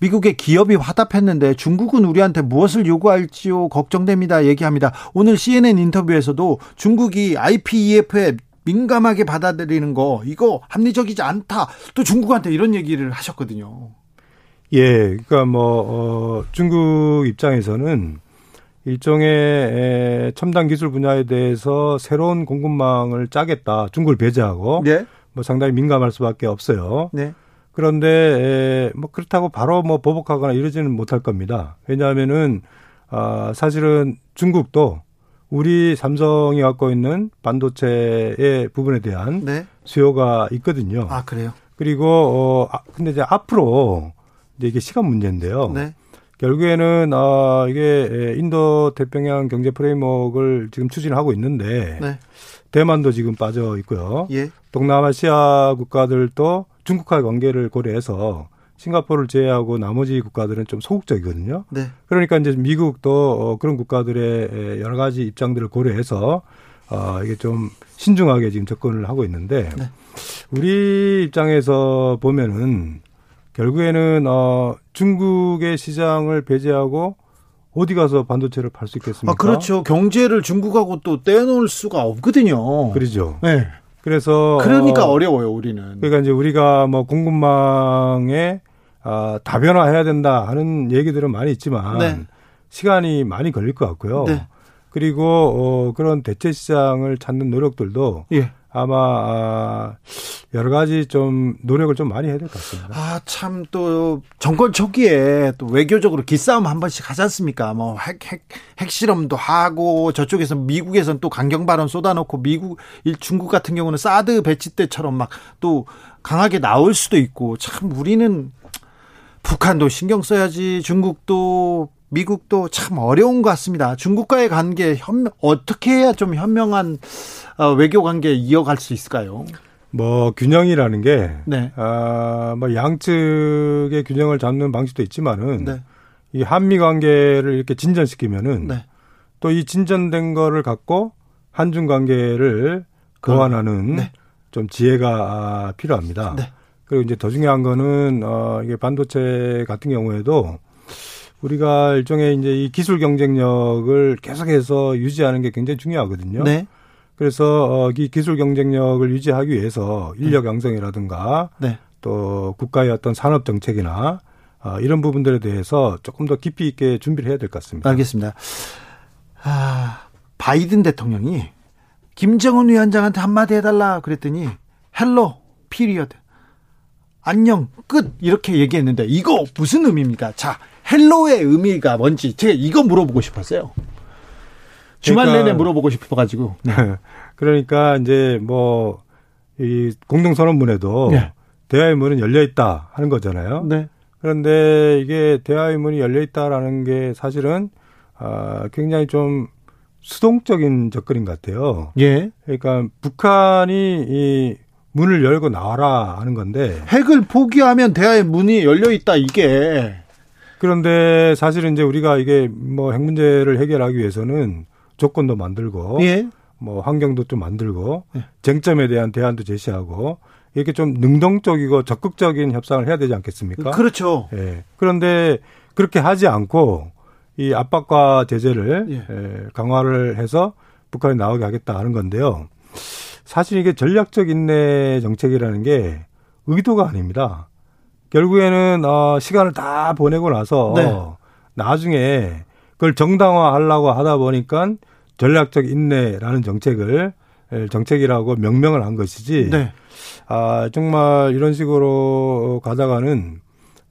미국의 기업이 화답했는데 중국은 우리한테 무엇을 요구할지요 걱정됩니다. 얘기합니다. 오늘 CNN 인터뷰에서도 중국이 IPEF에 민감하게 받아들이는 거 이거 합리적이지 않다. 또 중국한테 이런 얘기를 하셨거든요. 예, 그러니까 뭐 어, 중국 입장에서는 일종의 첨단 기술 분야에 대해서 새로운 공급망을 짜겠다. 중국을 배제하고 네. 뭐 상당히 민감할 수밖에 없어요. 네. 그런데 뭐 그렇다고 바로 뭐 보복하거나 이러지는 못할 겁니다. 왜냐하면은 아 사실은 중국도 우리 삼성이 갖고 있는 반도체의 부분에 대한 네. 수요가 있거든요. 아 그래요? 그리고 어 아, 근데 이제 앞으로 이제 이게 시간 문제인데요. 네. 결국에는 어 이게 인도 태평양 경제 프레임워크를 지금 추진하고 있는데 네. 대만도 지금 빠져 있고요. 예. 동남아시아 국가들도 중국과의 관계를 고려해서 싱가포르를 제외하고 나머지 국가들은 좀 소극적이거든요. 네. 그러니까 이제 미국도 어 그런 국가들의 여러 가지 입장들을 고려해서 어 이게 좀 신중하게 지금 접근을 하고 있는데 네. 우리 입장에서 보면은 결국에는 어 중국의 시장을 배제하고 어디 가서 반도체를 팔 수 있겠습니까? 아, 그렇죠. 경제를 중국하고 또 떼어놓을 수가 없거든요. 그렇죠. 네. 그래서 그러니까 어, 려워요 우리는. 그러니까 이제 우리가 뭐 공급망에 아, 다변화해야 된다 하는 얘기들은 많이 있지만 네. 시간이 많이 걸릴 것 같고요. 네. 그리고 어, 그런 대체 시장을 찾는 노력들도 예. 아마 아, 여러 가지 좀 노력을 좀 많이 해야 될 것 같습니다. 아, 참 또 정권 초기에 또 외교적으로 기싸움 한 번씩 하지 않습니까? 뭐 핵, 핵, 핵실험도 하고 저쪽에서 미국에서는 또 강경 발언 쏟아놓고 미국, 중국 같은 경우는 사드 배치 때처럼 막 또 강하게 나올 수도 있고 참 우리는 북한도 신경 써야지 중국도 미국도 참 어려운 것 같습니다. 중국과의 관계 현, 어떻게 해야 좀 현명한 어, 외교 관계 이어갈 수 있을까요? 뭐 균형이라는 게, 네. 아, 뭐 양측의 균형을 잡는 방식도 있지만은 네. 이 한미 관계를 이렇게 진전시키면은 네. 또이 진전된 거를 갖고 한중 관계를 거환하는 네. 좀 지혜가 아, 필요합니다. 네. 그리고 이제 더 중요한 거는 어 이게 반도체 같은 경우에도 우리가 일종의 이제 이 기술 경쟁력을 계속해서 유지하는 게 굉장히 중요하거든요. 네. 그래서 어, 이 기술 경쟁력을 유지하기 위해서 인력 양성이라든가 네. 또 국가의 어떤 산업 정책이나 어, 이런 부분들에 대해서 조금 더 깊이 있게 준비를 해야 될 것 같습니다. 알겠습니다. 아, 바이든 대통령이 김정은 위원장한테 한마디 해달라 그랬더니 Hello period 안녕 끝 이렇게 얘기했는데 이거 무슨 의미입니까? 자 Hello의 의미가 뭔지 제가 이거 물어보고 싶었어요. 주말 그러니까, 내내 물어보고 싶어가지고. 네. 그러니까 이제 뭐 이 공동선언문에도 네. 대화의 문은 열려 있다 하는 거잖아요. 네. 그런데 이게 대화의 문이 열려 있다라는 게 사실은 아 굉장히 좀 수동적인 접근인 것 같아요. 예. 그러니까 북한이 이 문을 열고 나와라 하는 건데 핵을 포기하면 대화의 문이 열려 있다 이게. 그런데 사실은 이제 우리가 이게 뭐 핵 문제를 해결하기 위해서는 조건도 만들고 예. 뭐 환경도 좀 만들고 예. 쟁점에 대한 대안도 제시하고 이렇게 좀 능동적이고 적극적인 협상을 해야 되지 않겠습니까? 그렇죠. 예. 그런데 그렇게 하지 않고 이 압박과 제재를 예. 에, 강화를 해서 북한이 나오게 하겠다 하는 건데요. 사실 이게 전략적 인내 정책이라는 게 의도가 아닙니다. 결국에는 어, 시간을 다 보내고 나서 네. 나중에 그걸 정당화하려고 하다 보니까 전략적 인내라는 정책을 정책이라고 명명을 한 것이지. 네. 아 정말 이런 식으로 가다가는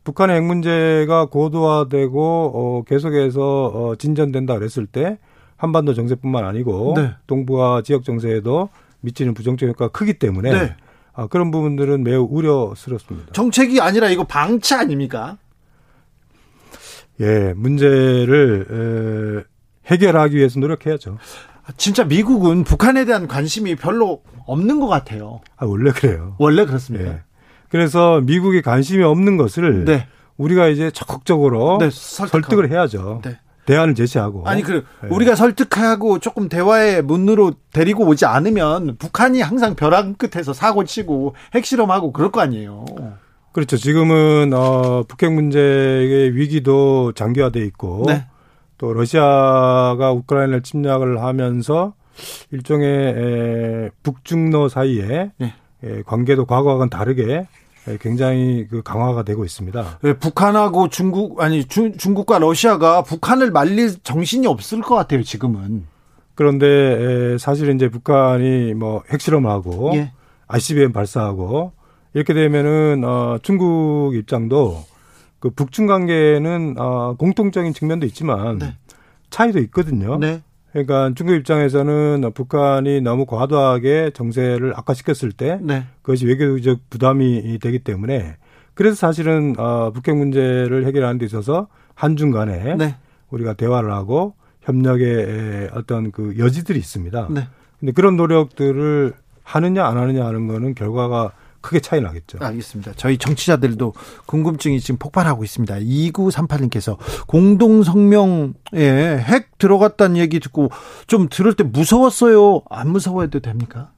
북한의 핵 문제가 고도화되고 어, 계속해서 어, 진전된다 그랬을 때 한반도 정세뿐만 아니고 네. 동북아 지역 정세에도 미치는 부정적 효과가 크기 때문에 네. 아, 그런 부분들은 매우 우려스럽습니다. 정책이 아니라 이거 방치 아닙니까? 예, 문제를 에, 해결하기 위해서 노력해야죠. 진짜 미국은 북한에 대한 관심이 별로 없는 것 같아요. 아, 원래 그래요. 원래 그렇습니다. 예. 그래서 미국이 관심이 없는 것을 네. 우리가 이제 적극적으로 네, 설득을 해야죠. 네. 대안을 제시하고. 아니 그 네. 우리가 설득하고 조금 대화의 문으로 데리고 오지 않으면 북한이 항상 벼랑 끝에서 사고 치고 핵실험하고 그럴 거 아니에요. 그렇죠. 지금은 어 북핵 문제의 위기도 장기화돼 있고 네. 또 러시아가 우크라이나를 침략을 하면서 일종의 에, 북중러 사이에 네. 에, 관계도 과거와는 다르게 예, 굉장히 그 강화가 되고 있습니다. 네, 북한하고 중국 아니 주, 중국과 러시아가 북한을 말릴 정신이 없을 것 같아요 지금은. 그런데 사실 이제 북한이 뭐 핵실험을 하고 예. ICBM 발사하고 이렇게 되면은 어 중국 입장도 그 북중 관계는 어 공통적인 측면도 있지만 네. 차이도 있거든요. 네. 그러니까 중국 입장에서는 북한이 너무 과도하게 정세를 악화시켰을 때 네. 그것이 외교적 부담이 되기 때문에 그래서 사실은 어 북핵 문제를 해결하는 데 있어서 한중 간에 네. 우리가 대화를 하고 협력의 어떤 그 여지들이 있습니다. 네. 근데 그런 노력들을 하느냐 안 하느냐 하는 거는 결과가 크게 차이 나겠죠. 알겠습니다. 저희 정치자들도 궁금증이 지금 폭발하고 있습니다. 2938님께서 공동성명에 핵 들어갔다는 얘기 듣고 좀 들을 때 무서웠어요. 안 무서워해도 됩니까?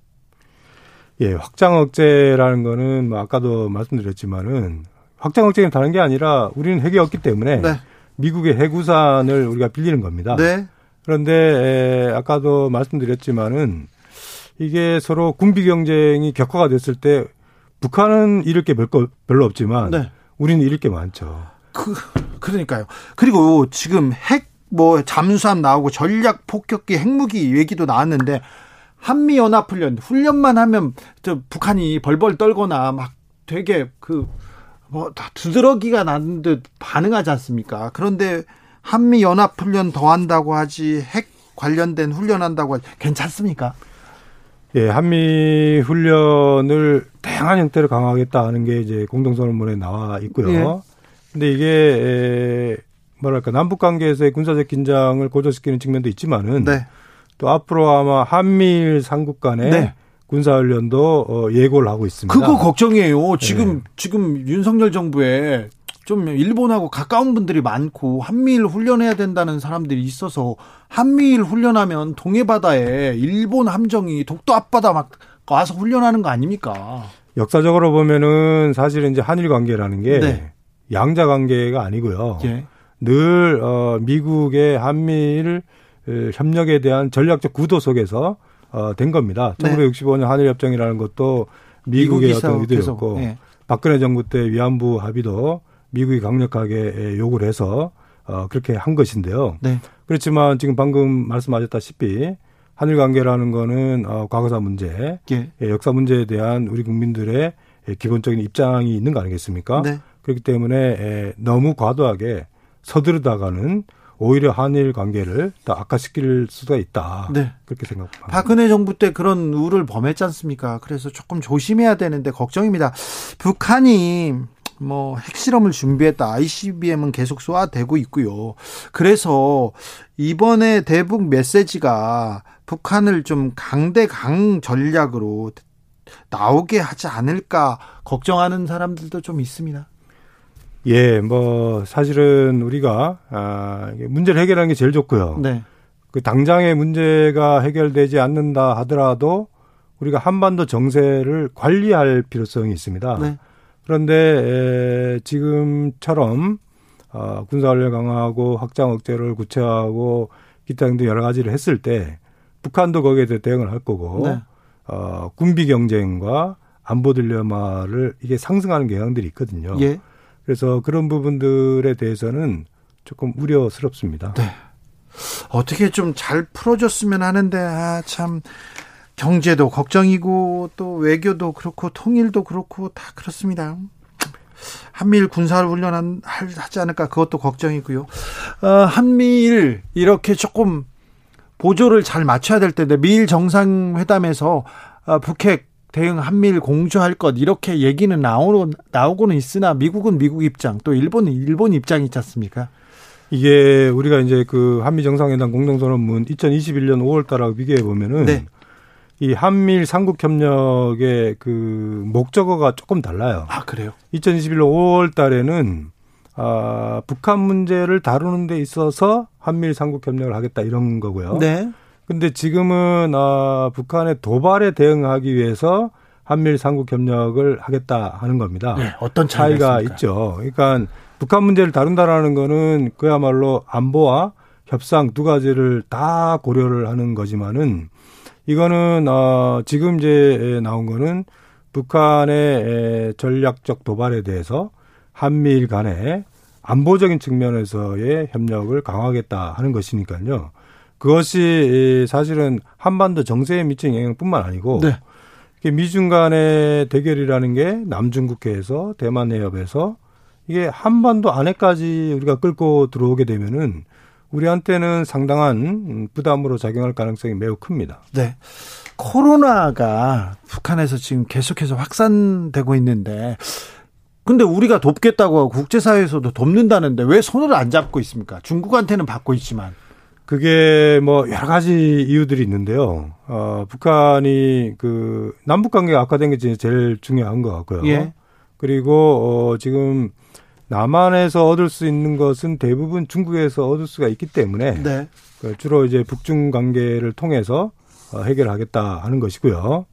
예, 확장 억제라는 거는 뭐 아까도 말씀드렸지만은 확장 억제는 다른 게 아니라 우리는 핵이 없기 때문에 네. 미국의 핵우산을 우리가 빌리는 겁니다. 네. 그런데 에, 아까도 말씀드렸지만은 이게 서로 군비 경쟁이 격화가 됐을 때 북한은 잃을 게 별로 없지만 네. 우리는 잃을 게 많죠. 그 그러니까요. 그리고 지금 핵 뭐 잠수함 나오고 전략 폭격기 핵무기 얘기도 나왔는데 한미 연합 훈련 훈련만 하면 저 북한이 벌벌 떨거나 막 되게 그뭐 두드러기가 나는 듯 반응하지 않습니까? 그런데 한미 연합 훈련 더 한다고 하지 핵 관련된 훈련한다고 하지 괜찮습니까? 예, 한미 훈련을 다양한 형태로 강화하겠다 하는 게 이제 공동선언문에 나와 있고요. 예. 근데 이게 에, 뭐랄까 남북 관계에서의 군사적 긴장을 고조시키는 측면도 있지만은 네. 또 앞으로 아마 한미일 삼국 간의 네. 군사 훈련도 어, 예고를 하고 있습니다. 그거 걱정이에요. 지금 네. 지금 윤석열 정부에 좀 일본하고 가까운 분들이 많고 한미일 훈련해야 된다는 사람들이 있어서 한미일 훈련하면 동해 바다에 일본 함정이 독도 앞바다 막 와서 훈련하는 거 아닙니까? 역사적으로 보면은 사실은 이제 한일 관계라는 게 네. 양자 관계가 아니고요. 예. 늘 어, 미국의 한미일 협력에 대한 전략적 구도 속에서 어, 된 겁니다. 네. 1965년 한일 협정이라는 것도 미국의 어떤 의도였고 네. 박근혜 정부 때 위안부 합의도 미국이 강력하게 요구를 해서 어, 그렇게 한 것인데요. 네. 그렇지만 지금 방금 말씀하셨다시피 한일 관계라는 거는 어, 과거사 문제, 예. 예. 역사 문제에 대한 우리 국민들의 기본적인 입장이 있는 거 아니겠습니까? 네. 그렇기 때문에 에, 너무 과도하게 서두르다가는 오히려 한일 관계를 더 악화시킬 수가 있다. 네. 그렇게 생각합니다. 박근혜 정부 때 그런 우를 범했지 않습니까? 그래서 조금 조심해야 되는데 걱정입니다. 북한이 뭐 핵실험을 준비했다. ICBM은 계속 쏘아대고 있고요. 그래서 이번에 대북 메시지가 북한을 좀 강대강 전략으로 나오게 하지 않을까 걱정하는 사람들도 좀 있습니다. 예, 뭐 사실은 우리가 아 문제를 해결하는 게 제일 좋고요. 네. 그 당장의 문제가 해결되지 않는다 하더라도 우리가 한반도 정세를 관리할 필요성이 있습니다. 네. 그런데 에, 지금처럼 어, 군사훈련 강화하고 확장 억제를 구체화하고 기타 등등 여러 가지를 했을 때 북한도 거기에 대해 대응을 할 거고 네. 어, 군비 경쟁과 안보 딜레마를 이게 상승하는 경향들이 있거든요. 예. 그래서 그런 부분들에 대해서는 조금 우려스럽습니다. 네. 어떻게 좀 잘 풀어줬으면 하는데 아, 참 경제도 걱정이고 또 외교도 그렇고 통일도 그렇고 다 그렇습니다. 한미일 군사를 훈련한 하지 않을까 그것도 걱정이고요. 어, 한미일 이렇게 조금 보조를 잘 맞춰야 될 텐데 미일 정상회담에서 어, 북핵 대응 한미일 공조할 것 이렇게 얘기는 나오는 나오고는 있으나 미국은 미국 입장 또 일본은 일본 입장이 있지 않습니까? 이게 우리가 이제 그 한미 정상회담 공동선언문 2021년 5월 달하고 비교해 보면은 네. 이 한미일 삼국 협력의 그 목적어가 조금 달라요. 아, 그래요? 2021년 5월 달에는 아, 북한 문제를 다루는 데 있어서 한미일 삼국 협력을 하겠다 이런 거고요. 네. 근데 지금은 아, 북한의 도발에 대응하기 위해서 한미일 삼국 협력을 하겠다 하는 겁니다. 네, 어떤 차이가 있습니까? 있죠. 그러니까 북한 문제를 다룬다라는 거는 그야말로 안보와 협상 두 가지를 다 고려를 하는 거지만은 이거는 어 지금 이제 나온 거는 북한의 전략적 도발에 대해서 한미일 간에 안보적인 측면에서의 협력을 강화하겠다 하는 것이니까요. 그것이 사실은 한반도 정세에 미친 영향뿐만 아니고 네. 미중 간의 대결이라는 게 남중국해에서 대만 해협에서 이게 한반도 안에까지 우리가 끌고 들어오게 되면은 우리한테는 상당한 부담으로 작용할 가능성이 매우 큽니다. 네. 코로나가 북한에서 지금 계속해서 확산되고 있는데 근데 우리가 돕겠다고 하고 국제사회에서도 돕는다는데 왜 손을 안 잡고 있습니까? 중국한테는 받고 있지만. 그게 뭐 여러 가지 이유들이 있는데요. 어, 북한이 그 남북 관계가 악화된 게 제일 중요한 것 같고요. 예. 그리고 어, 지금 남한에서 얻을 수 있는 것은 대부분 중국에서 얻을 수가 있기 때문에 네. 그 주로 이제 북중 관계를 통해서 어, 해결하겠다 하는 것이고요.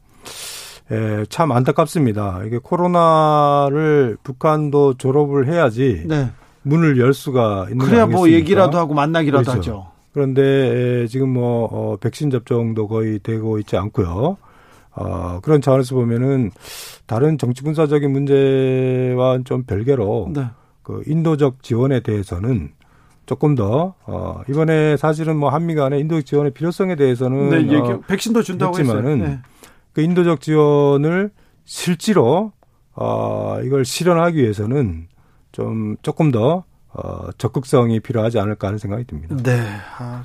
예, 참 안타깝습니다. 이게 코로나를 북한도 졸업을 해야지 네. 문을 열 수가 있는 그래야 뭐 얘기라도 하고 만나기라도 그렇죠. 하죠. 그런데 지금 뭐 어, 백신 접종도 거의 되고 있지 않고요. 어, 그런 차원에서 보면은 다른 정치 군사적인 문제와 좀 별개로 네. 그 인도적 지원에 대해서는 조금 더 어, 이번에 사실은 뭐 한미 간의 인도적 지원의 필요성에 대해서는 네, 얘기, 어, 백신도 준다고 했지만은 네. 그 인도적 지원을 실제로 어, 이걸 실현하기 위해서는 좀 조금 더 어, 적극성이 필요하지 않을까 하는 생각이 듭니다. 네. 아,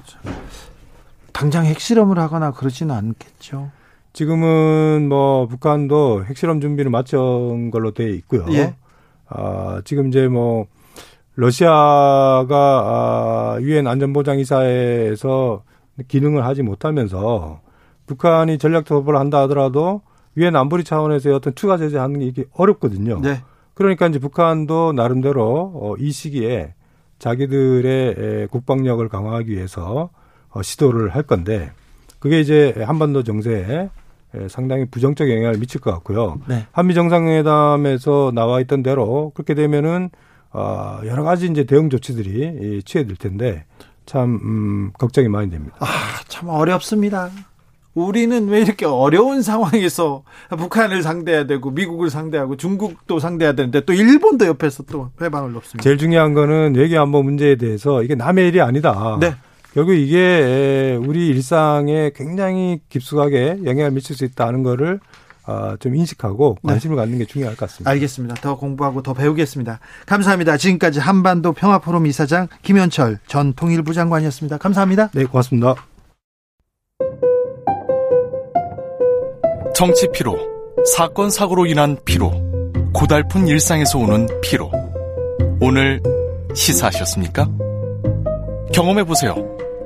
당장 핵실험을 하거나 그러지는 않겠죠. 지금은 뭐 북한도 핵실험 준비를 마친 걸로 돼 있고요. 예. 아, 지금 이제 뭐 러시아가 아, 유엔 안전보장이사회에서 기능을 하지 못하면서 북한이 전략 도발을 한다 하더라도 유엔 안보리 차원에서의 어떤 추가 제재하는 게 이게 어렵거든요. 네. 그러니까 이제 북한도 나름대로 어, 이 시기에 자기들의 국방력을 강화하기 위해서 어, 시도를 할 건데 그게 이제 한반도 정세에 상당히 부정적 영향을 미칠 것 같고요. 네. 한미 정상회담에서 나와 있던 대로 그렇게 되면은 어 여러 가지 이제 대응 조치들이 취해질 텐데 참 음, 걱정이 많이 됩니다. 아, 참 어렵습니다. 우리는 왜 이렇게 어려운 상황에서 북한을 상대해야 되고 미국을 상대하고 중국도 상대해야 되는데 또 일본도 옆에서 또 회방을 놓습니다. 제일 중요한 거는 외교 안보 문제에 대해서 이게 남의 일이 아니다. 네. 결국 이게 우리 일상에 굉장히 깊숙하게 영향을 미칠 수 있다는 거를 아, 좀 인식하고 네. 관심을 네. 갖는 게 중요할 것 같습니다. 알겠습니다. 더 공부하고 더 배우겠습니다. 감사합니다. 지금까지 한반도 평화포럼 이사장 김현철 전 통일부 장관이었습니다. 감사합니다. 네, 고맙습니다. 정치 피로, 사건 사고로 인한 피로, 고달픈 일상에서 오는 피로. 오늘 시사하셨습니까? 경험해 보세요.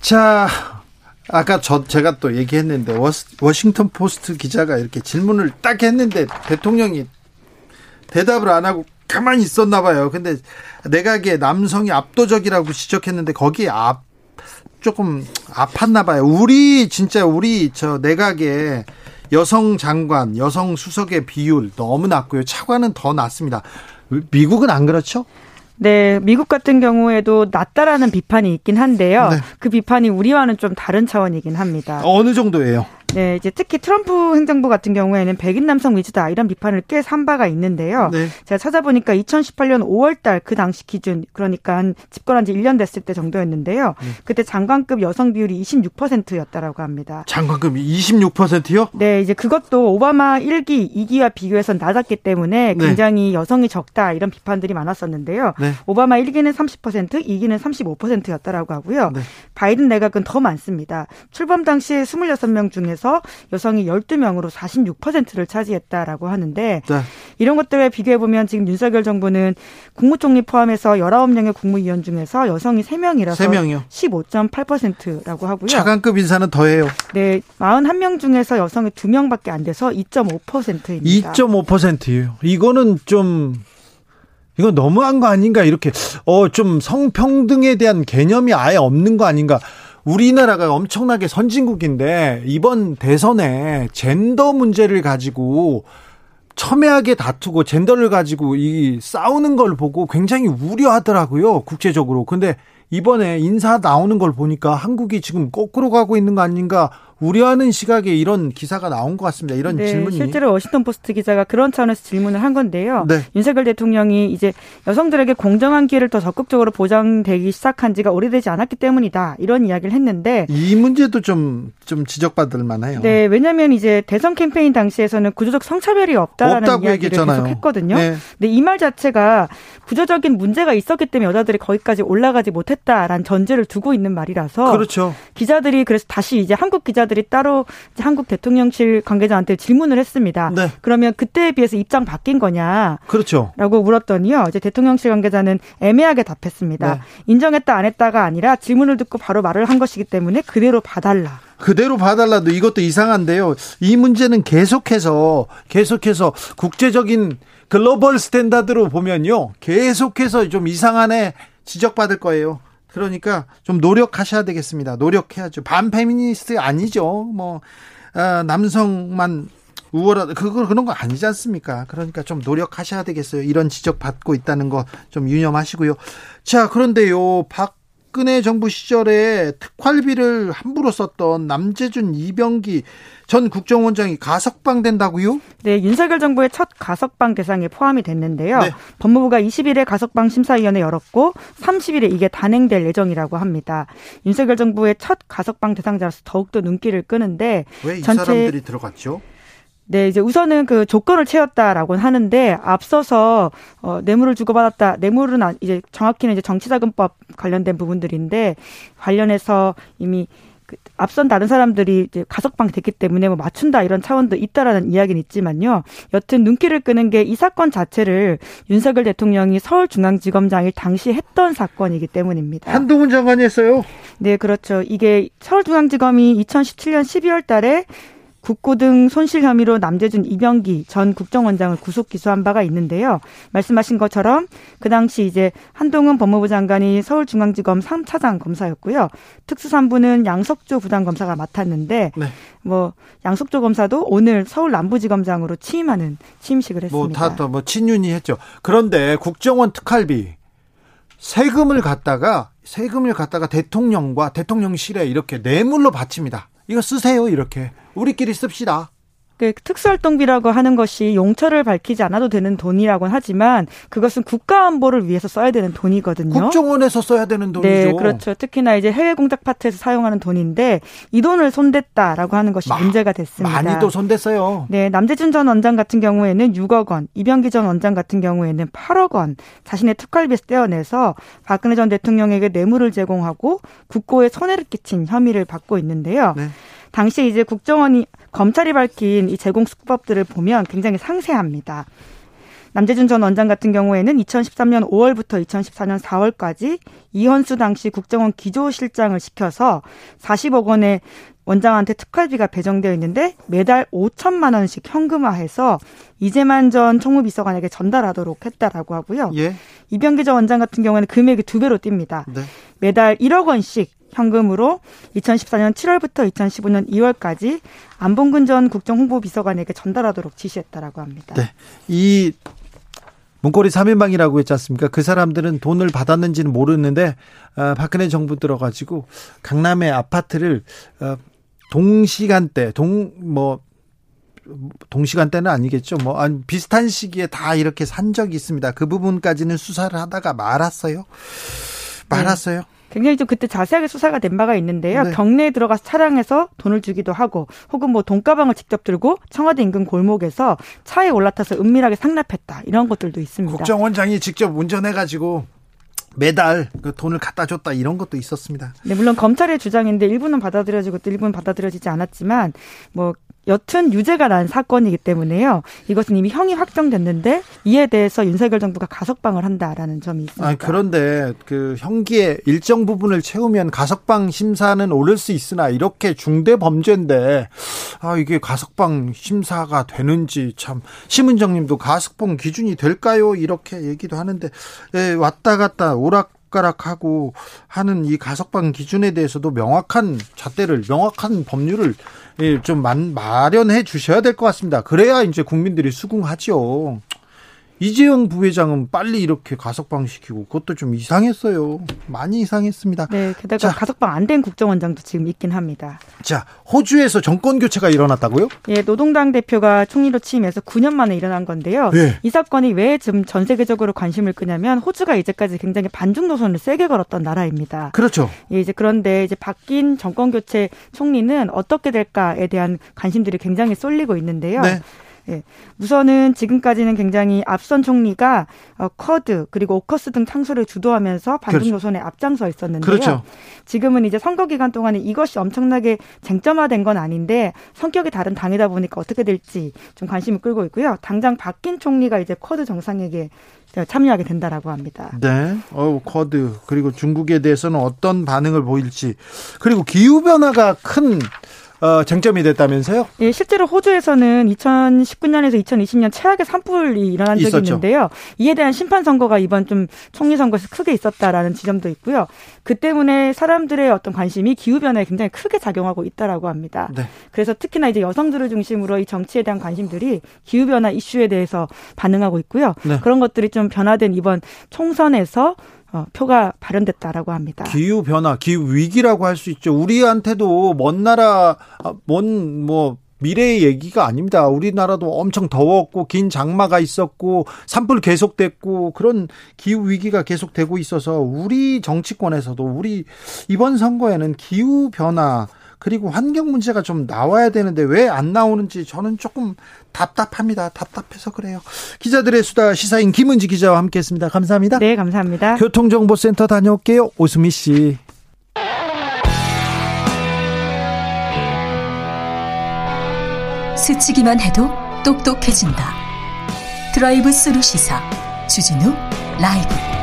자, 아까 저 제가 또 얘기했는데 워싱턴 포스트 기자가 이렇게 질문을 딱 했는데 대통령이 대답을 안 하고 가만히 있었나 봐요. 근데 내각의 남성이 압도적이라고 지적했는데 거기에 앞 조금 아팠나 봐요. 우리 진짜 우리 저 내각의 여성 장관, 여성 수석의 비율 너무 낮고요. 차관은 더 낮습니다. 미국은 안 그렇죠? 네, 미국 같은 경우에도 낮다라는 비판이 있긴 한데요. 네. 그 비판이 우리와는 좀 다른 차원이긴 합니다. 어느 정도예요? 네, 이제 특히 트럼프 행정부 같은 경우에는 백인 남성 위주다 이런 비판을 꽤 산 바가 있는데요. 네. 제가 찾아보니까 2018년 5월달 그 당시 기준 그러니까 한 집권한 지 1년 됐을 때 정도였는데요. 네. 그때 장관급 여성 비율이 26%였다라고 합니다. 장관급 26%요? 네, 이제 그것도 오바마 1기, 2기와 비교해서 낮았기 때문에 네. 굉장히 네. 여성이 적다 이런 비판들이 많았었는데요. 네. 오바마 1기는 30%, 2기는 35%였다라고 하고요. 네. 바이든 내각은 더 많습니다. 출범 당시에 26명 중에 중에서 여성이 12명으로 46%를 차지했다라고 하는데 네. 이런 것들에 비교해 보면 지금 윤석열 정부는 국무총리 포함해서 19명의 국무위원 중에서 여성이 3명이라서 3명이요. 15.8%라고 하고요. 차관급 인사는 더해요. 네. 41명 중에서 여성이 2명밖에 안 돼서 2.5%입니다. 2.5%예요. 이거는 좀 이건 너무한 거 아닌가 이렇게 어 좀 성평등에 대한 개념이 아예 없는 거 아닌가 우리나라가 엄청나게 선진국인데 이번 대선에 젠더 문제를 가지고 첨예하게 다투고 젠더를 가지고 이 싸우는 걸 보고 굉장히 우려하더라고요 국제적으로. 근데 이번에 인사 나오는 걸 보니까 한국이 지금 거꾸로 가고 있는 거 아닌가 우려하는 시각에 이런 기사가 나온 것 같습니다. 이런 네, 질문이 실제로 워싱턴 포스트 기자가 그런 차원에서 질문을 한 건데요. 네. 윤석열 대통령이 이제 여성들에게 공정한 기회를 더 적극적으로 보장되기 시작한 지가 오래되지 않았기 때문이다. 이런 이야기를 했는데 이 문제도 좀좀 지적받을 만해요. 네, 왜냐하면 이제 대선 캠페인 당시에서는 구조적 성차별이 없다라는 이야기를 얘기했잖아요. 계속 했거든요. 네. 근데 이 말 자체가 구조적인 문제가 있었기 때문에 여자들이 거기까지 올라가지 못했다라는 전제를 두고 있는 말이라서 그렇죠. 기자들이 그래서 다시 이제 한국 기자 기자들이 따로 한국 대통령실 관계자한테 질문을 했습니다. 네. 그러면 그때에 비해서 입장 바뀐 거냐? 그렇죠. 라고 물었더니요. 이제 대통령실 관계자는 애매하게 답했습니다. 네. 인정했다 안 했다가 아니라 질문을 듣고 바로 말을 한 것이기 때문에 그대로 봐달라. 그대로 봐달라도 이것도 이상한데요. 이 문제는 계속해서 계속해서 국제적인 글로벌 스탠다드로 보면요. 계속해서 좀 이상한에 지적받을 거예요. 그러니까 좀 노력하셔야 되겠습니다. 노력해야죠. 반페미니스트 아니죠. 뭐 아, 남성만 우월하다 그거 그런 거 아니지 않습니까? 그러니까 좀 노력하셔야 되겠어요. 이런 지적 받고 있다는 거 좀 유념하시고요. 자, 그런데요. 박 근혜 정부 시절에 특활비를 함부로 썼던 남재준 이병기 전 국정원장이 가석방 된다고요? 네, 윤석열 정부의 첫 가석방 대상에 포함이 됐는데요. 네. 법무부가 20일에 가석방 심사위원회 열었고 30일에 이게 단행될 예정이라고 합니다. 윤석열 정부의 첫 가석방 대상자로서 더욱더 눈길을 끄는데 왜 이. 사람들이 들어갔죠? 네, 이제 우선은 그 조건을 채웠다라고 하는데 앞서서 어 뇌물을 주고받았다. 뇌물은 이제 정확히는 이제 정치자금법 관련된 부분들인데 관련해서 이미 그 앞선 다른 사람들이 이제 가석방 됐기 때문에 뭐 맞춘다 이런 차원도 있다라는 이야기는 있지만요. 여튼 눈길을 끄는 게 이 사건 자체를 윤석열 대통령이 서울중앙지검장이 당시 했던 사건이기 때문입니다. 한동훈 장관이 했어요? 네, 그렇죠. 이게 서울중앙지검이 2017년 12월 달에 국고 등 손실 혐의로 남재준 이병기 전 국정원장을 구속 기소한 바가 있는데요. 말씀하신 것처럼 그 당시 이제 한동훈 법무부 장관이 서울중앙지검 3차장 검사였고요. 특수산부는 양석조 부장검사가 맡았는데 네. 뭐 양석조 검사도 오늘 서울 남부지검장으로 취임하는 취임식을 했습니다. 뭐 다뭐 뭐 친윤이 했죠. 그런데 국정원 특활비 세금을 갖다가 세금을 갖다가 대통령과 대통령실에 이렇게 뇌물로 바칩니다. 이거 쓰세요 이렇게 우리끼리 씁시다. 그 특수활동비라고 하는 것이 용처를 밝히지 않아도 되는 돈이라고는 하지만 그것은 국가 안보를 위해서 써야 되는 돈이거든요. 국정원에서 써야 되는 돈이죠. 네, 그렇죠. 특히나 이제 해외 공작 파트에서 사용하는 돈인데 이 돈을 손댔다라고 하는 것이 마, 문제가 됐습니다. 많이도 손댔어요. 네, 남재준 전 원장 같은 경우에는 6억 원, 이병기 전 원장 같은 경우에는 8억 원 자신의 특활비에서 떼어내서 박근혜 전 대통령에게 뇌물을 제공하고 국고에 손해를 끼친 혐의를 받고 있는데요. 네. 당시 이제 국정원이 검찰이 밝힌 이 제공 수법들을 보면 굉장히 상세합니다. 남재준 전 원장 같은 경우에는 2013년 5월부터 2014년 4월까지 이현수 당시 국정원 기조실장을 시켜서 40억 원의 원장한테 특활비가 배정되어 있는데 매달 5천만 원씩 현금화해서 이재만 전 총무비서관에게 전달하도록 했다라고 하고요. 예. 이병기 전 원장 같은 경우에는 금액이 두 배로 뜁니다. 네. 매달 1억 원씩 현금으로 2014년 7월부터 2015년 2월까지 안봉근 전 국정홍보비서관에게 전달하도록 지시했다라고 합니다. 네. 이 문고리 3인방이라고 했지 않습니까? 그 사람들은 돈을 받았는지는 모르는데 어, 박근혜 정부 들어가지고 강남의 아파트를 어, 동시간대 동뭐 동시간대는 아니겠죠. 뭐 아니, 비슷한 시기에 다 이렇게 산 적이 있습니다. 그 부분까지는 수사를 하다가 말았어요. 말았어요. 네. 굉장히 좀 그때 자세하게 수사가 된 바가 있는데요. 네. 경내에 들어가서 차량에서 돈을 주기도 하고 혹은 뭐 돈가방을 직접 들고 청와대 인근 골목에서 차에 올라타서 은밀하게 상납했다. 이런 것들도 있습니다. 국정원장이 직접 운전해가지고 매달 그 돈을 갖다 줬다 이런 것도 있었습니다. 네, 물론 검찰의 주장인데 일부는 받아들여지고 또 일부는 받아들여지지 않았지만 뭐 여튼 유죄가 난 사건이기 때문에요. 이것은 이미 형이 확정됐는데 이에 대해서 윤석열 정부가 가석방을 한다라는 점이 있습니다. 아, 그런데 그 형기의 일정 부분을 채우면 가석방 심사는 오를 수 있으나 이렇게 중대 범죄인데 아 이게 가석방 심사가 되는지 참 심은정님도 가석방 기준이 될까요? 이렇게 얘기도 하는데 예, 왔다 갔다 오락 가락하고 하는 이 가석방 기준에 대해서도 명확한 잣대를 명확한 법률을 예, 좀 마련해 주셔야 될 것 같습니다. 그래야 이제 국민들이 수긍하죠. 이재용 부회장은 빨리 이렇게 가석방 시키고 그것도 좀 이상했어요. 많이 이상했습니다. 네, 게다가 자, 가석방 안 된 국정원장도 지금 있긴 합니다. 자, 호주에서 정권 교체가 일어났다고요? 예, 노동당 대표가 총리로 취임해서 9년 만에 일어난 건데요. 네. 이 사건이 왜 지금 전 세계적으로 관심을 끄냐면 호주가 이제까지 굉장히 반중 노선을 세게 걸었던 나라입니다. 그렇죠. 예, 이제 그런데 이제 바뀐 정권 교체 총리는 어떻게 될까에 대한 관심들이 굉장히 쏠리고 있는데요. 네. 예. 우선은 지금까지는 굉장히 앞선 총리가 어, 쿼드 그리고 오커스 등 창설을 주도하면서 반중 그렇죠. 노선에 앞장서 있었는데요. 그렇죠. 지금은 이제 선거 기간 동안에 이것이 엄청나게 쟁점화된 건 아닌데 성격이 다른 당이다 보니까 어떻게 될지 좀 관심을 끌고 있고요. 당장 바뀐 총리가 이제 쿼드 정상회의에 참여하게 된다라고 합니다. 네. 어, 쿼드 그리고 중국에 대해서는 어떤 반응을 보일지 그리고 기후 변화가 큰 어, 쟁점이 됐다면서요? 예, 실제로 호주에서는 2019년에서 2020년 최악의 산불이 일어난 적이 있었죠. 있는데요. 이에 대한 심판 선거가 이번 좀 총리 선거에서 크게 있었다라는 지점도 있고요. 그 때문에 사람들의 어떤 관심이 기후 변화에 굉장히 크게 작용하고 있다라고 합니다. 네. 그래서 특히나 이제 여성들을 중심으로 이 정치에 대한 관심들이 기후 변화 이슈에 대해서 반응하고 있고요. 네. 그런 것들이 좀 변화된 이번 총선에서 어, 표가 발현됐다라고 합니다. 기후 변화, 기후 위기라고 할 수 있죠. 우리한테도 먼 나라, 아, 먼뭐 미래의 얘기가 아닙니다. 우리나라도 엄청 더웠고 긴 장마가 있었고 산불 계속됐고 그런 기후 위기가 계속되고 있어서 우리 정치권에서도 우리 이번 선거에는 기후 변화 그리고 환경 문제가 좀 나와야 되는데 왜 안 나오는지 저는 조금 답답합니다. 답답해서 그래요. 기자들의 수다 시사인 김은지 기자와 함께했습니다. 감사합니다. 네, 감사합니다. 교통정보센터 다녀올게요. 오수미 씨. 스치기만 해도 똑똑해진다. 드라이브 스루 시사 주진우 라이브.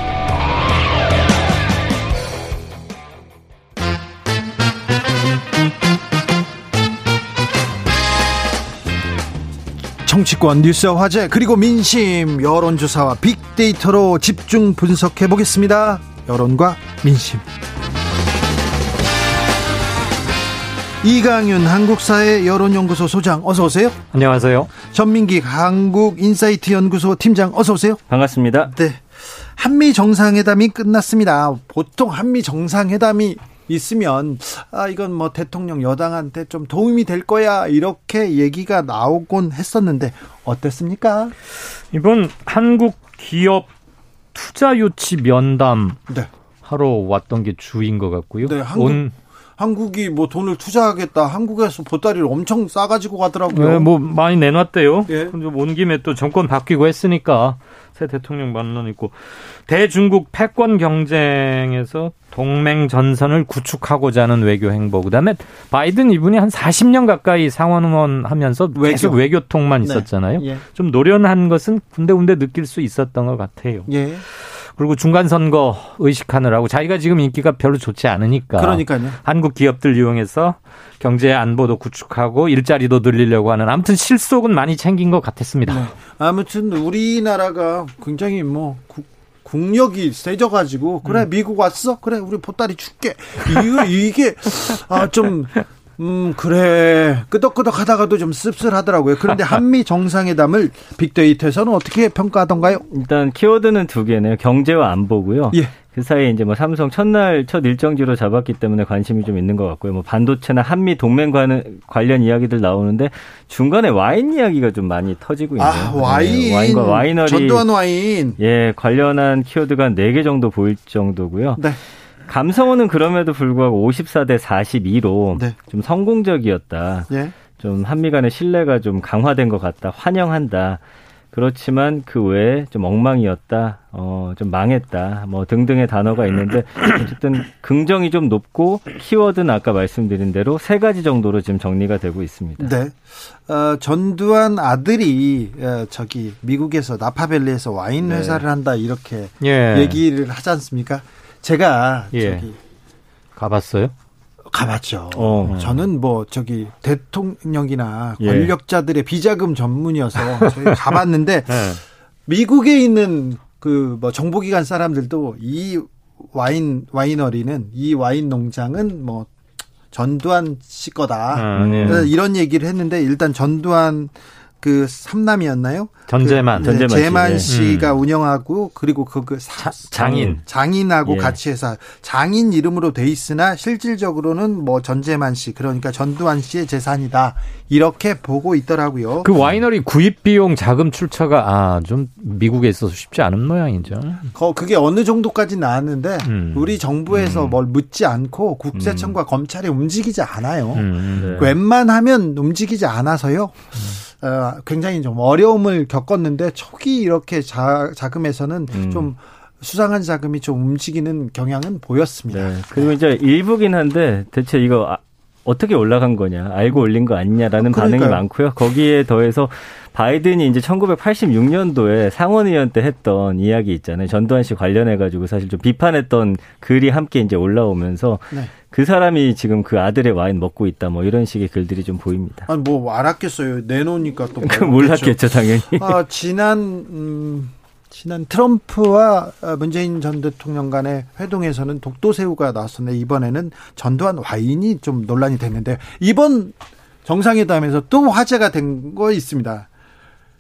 정치권 뉴스 화제 그리고 민심 여론조사와 빅데이터로 집중 분석해 보겠습니다. 여론과 민심. 이강윤 한국사회 여론연구소 소장 어서 오세요. 안녕하세요. 전민기 한국인사이트 연구소 팀장 어서 오세요. 반갑습니다. 네. 한미 정상회담이 끝났습니다. 보통 한미 정상회담이 있으면 아 이건 뭐 대통령 여당한테 좀 도움이 될 거야 이렇게 얘기가 나오곤 했었는데 어땠습니까? 이번 한국 기업 투자 유치 면담 네. 하러 왔던 게 주인 것 같고요. 네, 한국, 온 한국이 뭐 돈을 투자하겠다. 한국에서 보따리를 엄청 싸가지고 가더라고요. 네, 뭐 많이 내놨대요. 예. 온 김에 또 정권 바뀌고 했으니까 새 대통령 만난 있고 대중국 패권 경쟁에서 동맹 전선을 구축하고자 하는 외교 행보. 그다음에 바이든 이분이 한 40년 가까이 상원 의원 하면서 외교. 계속 외교통만 네. 있었잖아요. 네. 예. 좀 노련한 것은 군데군데 느낄 수 있었던 것 같아요. 예. 그리고 중간 선거 의식하느라고 자기가 지금 인기가 별로 좋지 않으니까 그러니까요. 한국 기업들 이용해서 경제 안보도 구축하고 일자리도 늘리려고 하는 아무튼 실속은 많이 챙긴 것 같았습니다. 네. 아무튼 우리나라가 굉장히 뭐 국, 국력이 세져가지고 그래 음. 미국 왔어 그래 우리 보따리 줄게 이거 이게 아 좀 음, 그래. 끄덕끄덕 하다가도 좀 씁쓸하더라고요. 그런데 한미 정상회담을 빅데이터에서는 어떻게 평가하던가요? 일단 키워드는 두 개네요. 경제와 안보고요. 예. 그 사이에 이제 뭐 삼성 첫날 첫 일정지로 잡았기 때문에 관심이 좀 있는 것 같고요. 뭐 반도체나 한미 동맹 관련 이야기들 나오는데 중간에 와인 이야기가 좀 많이 터지고 있네요. 아, 와인. 네, 와인과 와이너리. 전두환 와인. 예, 관련한 키워드가 4개 정도 보일 정도고요. 네. 감성어는 그럼에도 불구하고 54대 42로 네. 좀 성공적이었다. 네. 좀 한미 간의 신뢰가 좀 강화된 것 같다. 환영한다. 그렇지만 그 외에 좀 엉망이었다, 어, 좀 망했다, 뭐 등등의 단어가 있는데 어쨌든 긍정이 좀 높고 키워드는 아까 말씀드린 대로 세 가지 정도로 지금 정리가 되고 있습니다. 네. 어, 전두환 아들이 어, 저기 미국에서 나파밸리에서 와인 네. 회사를 한다 이렇게 예. 얘기를 하지 않습니까? 제가 예. 저기 가봤어요? 가봤죠. 어. 저는 뭐 저기 대통령이나 예. 권력자들의 비자금 전문이어서 저희 가봤는데 네. 미국에 있는 그 뭐 정보기관 사람들도 이 와인 와이너리는 이 와인 농장은 뭐 전두환 씨 거다 아, 네. 이런 얘기를 했는데 일단 전두환 그 삼남이었나요? 전재만, 그, 네, 재만 씨 가 음. 운영하고 그리고 그, 그 사, 장인 장인하고 예. 같이 해서 장인 이름으로 돼 있으나 실질적으로는 뭐 전재만 씨 그러니까 전두환 씨의 재산이다 이렇게 보고 있더라고요. 그 와이너리 구입 비용 자금 출처가 아 좀 미국에 있어서 쉽지 않은 모양이죠. 거 그게 어느 정도까지 나왔는데 음. 우리 정부에서 음. 뭘 묻지 않고 국세청과 음. 검찰이 움직이지 않아요. 음, 네. 웬만하면 움직이지 않아서요. 어, 굉장히 좀 어려움을 겪었는데 초기 이렇게 자, 자금에서는 음. 좀 수상한 자금이 좀 움직이는 경향은 보였습니다. 네. 그리고 이제 일부긴 한데 대체 이거 아, 어떻게 올라간 거냐, 알고 올린 거 아니냐라는 어, 반응이 많고요. 거기에 더해서 바이든이 이제 1986년도에 상원의원 때 했던 이야기 있잖아요. 전두환 씨 관련해가지고 사실 좀 비판했던 글이 함께 이제 올라오면서 네. 그 사람이 지금 그 아들의 와인 먹고 있다 뭐 이런 식의 글들이 좀 보입니다. 아니 뭐 알았겠어요. 내놓으니까 또 몰랐겠죠 당연히. 아 지난 음, 지난 트럼프와 문재인 전 대통령 간의 회동에서는 독도새우가 나왔었는데 이번에는 전두환 와인이 좀 논란이 됐는데 이번 정상회담에서 또 화제가 된 거 있습니다.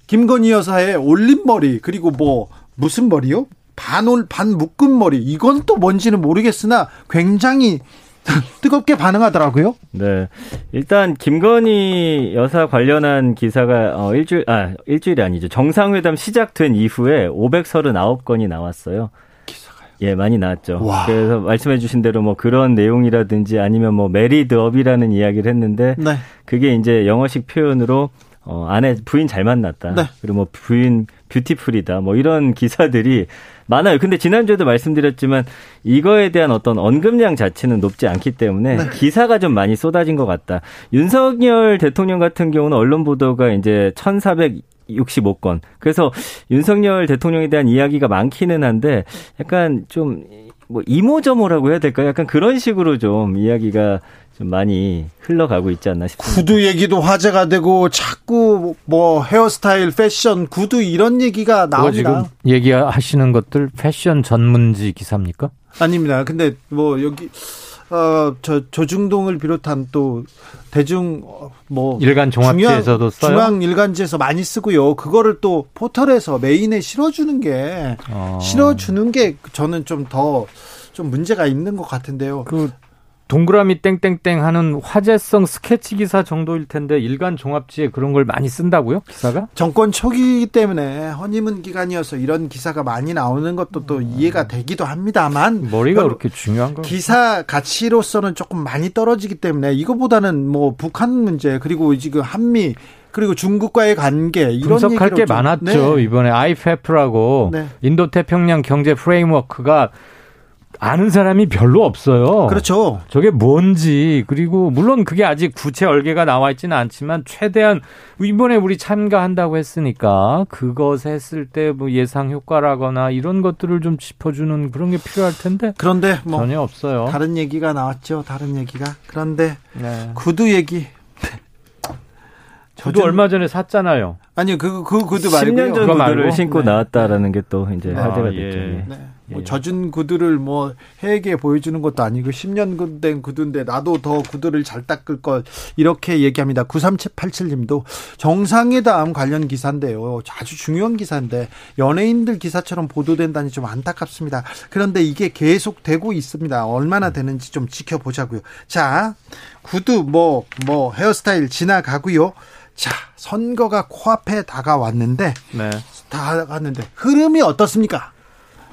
김건희 여사의 올림머리 그리고 뭐 무슨 머리요? 반올 반 묶은 머리 이건 또 뭔지는 모르겠으나 굉장히 뜨겁게 반응하더라고요. 네. 일단 김건희 여사 관련한 기사가 어 일주일 아 일주일이 아니죠. 정상회담 시작된 이후에 539건이 나왔어요. 기사가요. 예, 많이 나왔죠. 와. 그래서 말씀해 주신 대로 뭐 그런 내용이라든지 아니면 뭐 메리드업이라는 이야기를 했는데 네. 그게 이제 영어식 표현으로 어, 아내 부인 잘 만났다. 네. 그리고 뭐 부인 뷰티풀이다. 뭐 이런 기사들이 많아요. 근데 지난주에도 말씀드렸지만 이거에 대한 어떤 언급량 자체는 높지 않기 때문에 네. 기사가 좀 많이 쏟아진 것 같다. 윤석열 대통령 같은 경우는 언론 보도가 이제 1,400 65건. 그래서 윤석열 대통령에 대한 이야기가 많기는 한데 약간 좀 뭐 이모저모라고 해야 될까요? 약간 그런 식으로 좀 이야기가 좀 많이 흘러가고 있지 않나 싶습니다. 구두 얘기도 화제가 되고 자꾸 뭐 헤어스타일, 패션, 구두 이런 얘기가 나옵니다. 지금 얘기하시는 것들 패션 전문지 기사입니까? 아닙니다. 근데 뭐 여기 어저 조중동을 비롯한 또 대중 뭐 일간 종합지에서도 써요. 중앙 일간지에서 많이 쓰고요. 그거를 또 포털에서 메인에 실어주는 게 어. 실어주는 게 저는 좀 더좀 좀 문제가 있는 것 같은데요. 그 동그라미 땡땡땡 하는 화제성 스케치 기사 정도일 텐데 일간 종합지에 그런 걸 많이 쓴다고요? 기사가? 정권 초기이기 때문에 허니문 기간이어서 이런 기사가 많이 나오는 것도 또 이해가 되기도 합니다만 머리가 그렇게 중요한 거 기사 가치로서는 조금 많이 떨어지기 때문에 이거보다는 뭐 북한 문제 그리고 지금 한미 그리고 중국과의 관계 이런 분석할 게 많았죠. 네. 이번에 IFF라고 네. 인도 태평양 경제 프레임워크가 아는 사람이 별로 없어요. 그렇죠. 저게 뭔지 그리고 물론 그게 아직 구체 얼개가 나와 있지는 않지만 최대한 이번에 우리 참가한다고 했으니까 그것 했을 때 뭐 예상 효과라거나 이런 것들을 좀 짚어주는 그런 게 필요할 텐데. 그런데 뭐 전혀 없어요. 다른 얘기가 나왔죠. 다른 얘기가. 그런데 네. 구두 얘기. 저도 얼마 전에 샀잖아요. 아니요, 그, 그 구두 말고요. 10년 전 구두를 신고 네. 나왔다라는 게 또 이제 아, 화제가 예. 됐죠. 예. 네. 뭐 예. 젖은 구두를 뭐 해에게 보여주는 것도 아니고 10년 된 구두인데 나도 더 구두를 잘 닦을 걸 이렇게 얘기합니다. 93787님도 정상회담 관련 기사인데요. 아주 중요한 기사인데 연예인들 기사처럼 보도된다니 좀 안타깝습니다. 그런데 이게 계속 되고 있습니다. 얼마나 되는지 좀 지켜보자고요. 자, 구두 뭐뭐 뭐 헤어스타일 지나가고요. 자, 선거가 코앞에 다가왔는데 네. 다가왔는데 흐름이 어떻습니까?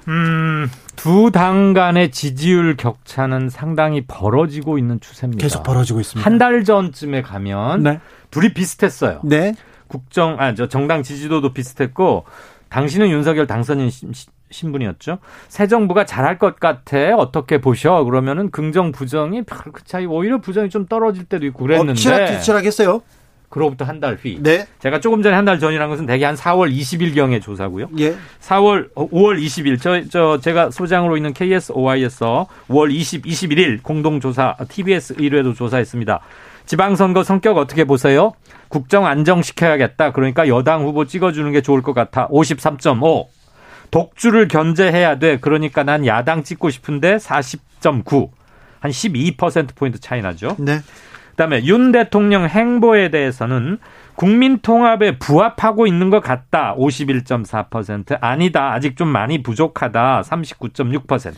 음, 두 당 간의 지지율 격차는 상당히 벌어지고 있는 추세입니다. 계속 벌어지고 있습니다. 한 달 전쯤에 가면 네. 둘이 비슷했어요. 네. 국정 아 저 정당 지지도도 비슷했고 당신은 윤석열 당선인 신분이었죠. 새 정부가 잘할 것 같아. 어떻게 보셔? 그러면은 긍정 부정이 별 그 차이 오히려 부정이 좀 떨어질 때도 있고 그랬는데. 엎치락 뒤치락했어요. 그로부터 한 달 뒤. 네. 제가 조금 전에 한 달 전이라는 것은 대개 한 4월 20일 경의 조사고요. 예. 4월 5월 20일 저, 저 제가 소장으로 있는 KSOI에서 5월 20, 21일 공동 조사 TBS 의뢰도 조사했습니다. 지방선거 성격 어떻게 보세요? 국정 안정시켜야겠다. 그러니까 여당 후보 찍어주는 게 좋을 것 같아. 53.5. 독주를 견제해야 돼. 그러니까 난 야당 찍고 싶은데 40.9. 한 12%포인트 차이 나죠. 네. 그다음에 윤 대통령 행보에 대해서는 국민 통합에 부합하고 있는 것 같다. 51.4%. 아니다. 아직 좀 많이 부족하다. 39.6%.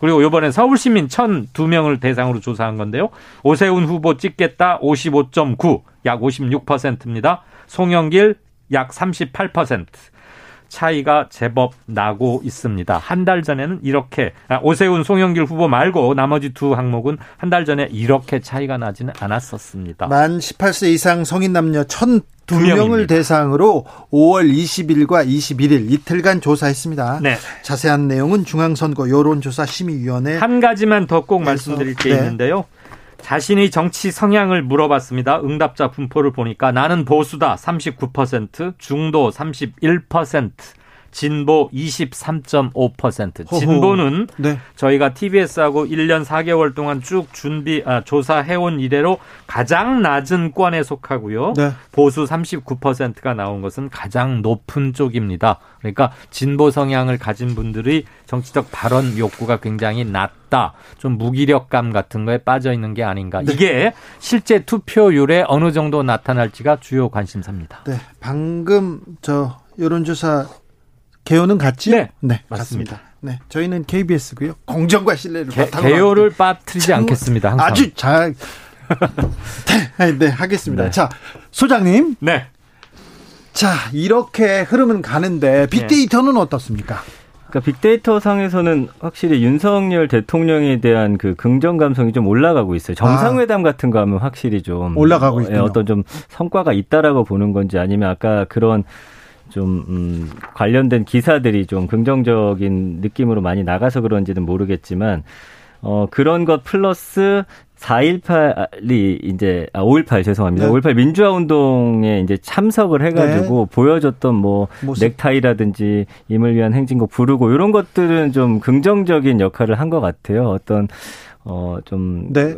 그리고 이번에 서울시민 1,002명을 대상으로 조사한 건데요. 오세훈 후보 찍겠다. 55.9. 약 56%입니다. 송영길 약 38%. 차이가 제법 나고 있습니다. 한 달 전에는 이렇게 아, 오세훈, 송영길 후보 말고 나머지 두 항목은 한 달 전에 이렇게 차이가 나지는 않았었습니다. 만 18세 이상 성인 남녀 1,002명을 대상으로 5월 20일과 21일 이틀간 조사했습니다. 네. 자세한 내용은 중앙선거 여론조사 심의위원회 한 가지만 더 꼭 말씀드릴 게 네. 있는데요. 자신의 정치 성향을 물어봤습니다. 응답자 분포를 보니까 나는 보수다 39%, 중도 31%, 진보 23.5%. 진보는 네. 저희가 TBS하고 1년 4개월 동안 쭉 준비 아, 조사해온 이래로 가장 낮은 권에 속하고요. 네. 보수 39%가 나온 것은 가장 높은 쪽입니다. 그러니까 진보 성향을 가진 분들이 정치적 발언 욕구가 굉장히 낮다. 좀 무기력감 같은 거에 빠져 있는 게 아닌가. 네. 이게 실제 투표율에 어느 정도 나타날지가 주요 관심사입니다. 네. 방금 저 여론조사 개요는 같지요? 네, 네 맞습니다. 네, 저희는 KBS고요. 공정과 신뢰를 개, 개요를 빠뜨리지 않겠습니다. 항상. 아주 잘. 네, 네, 하겠습니다. 네. 자, 소장님. 네. 자, 이렇게 흐름은 가는데 빅데이터는 네. 어떻습니까? 그러니까 빅데이터 상에서는 확실히 윤석열 대통령에 대한 그 긍정 감성이 좀 올라가고 있어요. 정상회담 아. 같은 거 하면 확실히 좀 올라가고 있어요. 어떤 좀 성과가 있다라고 보는 건지 아니면 아까 그런 좀 음, 관련된 기사들이 좀 긍정적인 느낌으로 많이 나가서 그런지는 모르겠지만 어 그런 것 플러스 4.18이 이제 아 5.18 죄송합니다. 네. 5.18 민주화 운동에 이제 참석을 해가지고 네. 보여줬던 뭐 모습. 넥타이라든지 임을 위한 행진곡 부르고 이런 것들은 좀 긍정적인 역할을 한 것 같아요. 어떤 어 좀 네.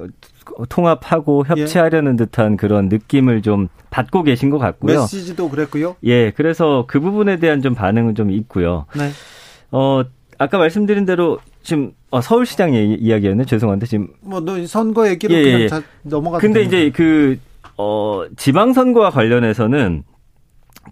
통합하고 협치하려는 예. 듯한 그런 느낌을 좀 받고 계신 것 같고요. 메시지도 그랬고요. 예, 그래서 그 부분에 대한 좀 반응은 좀 있고요. 네. 어, 아까 말씀드린 대로 지금 어, 서울시장 이야기였네. 죄송한데 지금 뭐너 선거 얘기로 예, 그냥 예. 넘어가. 근데 이제 그 어, 지방선거와 관련해서는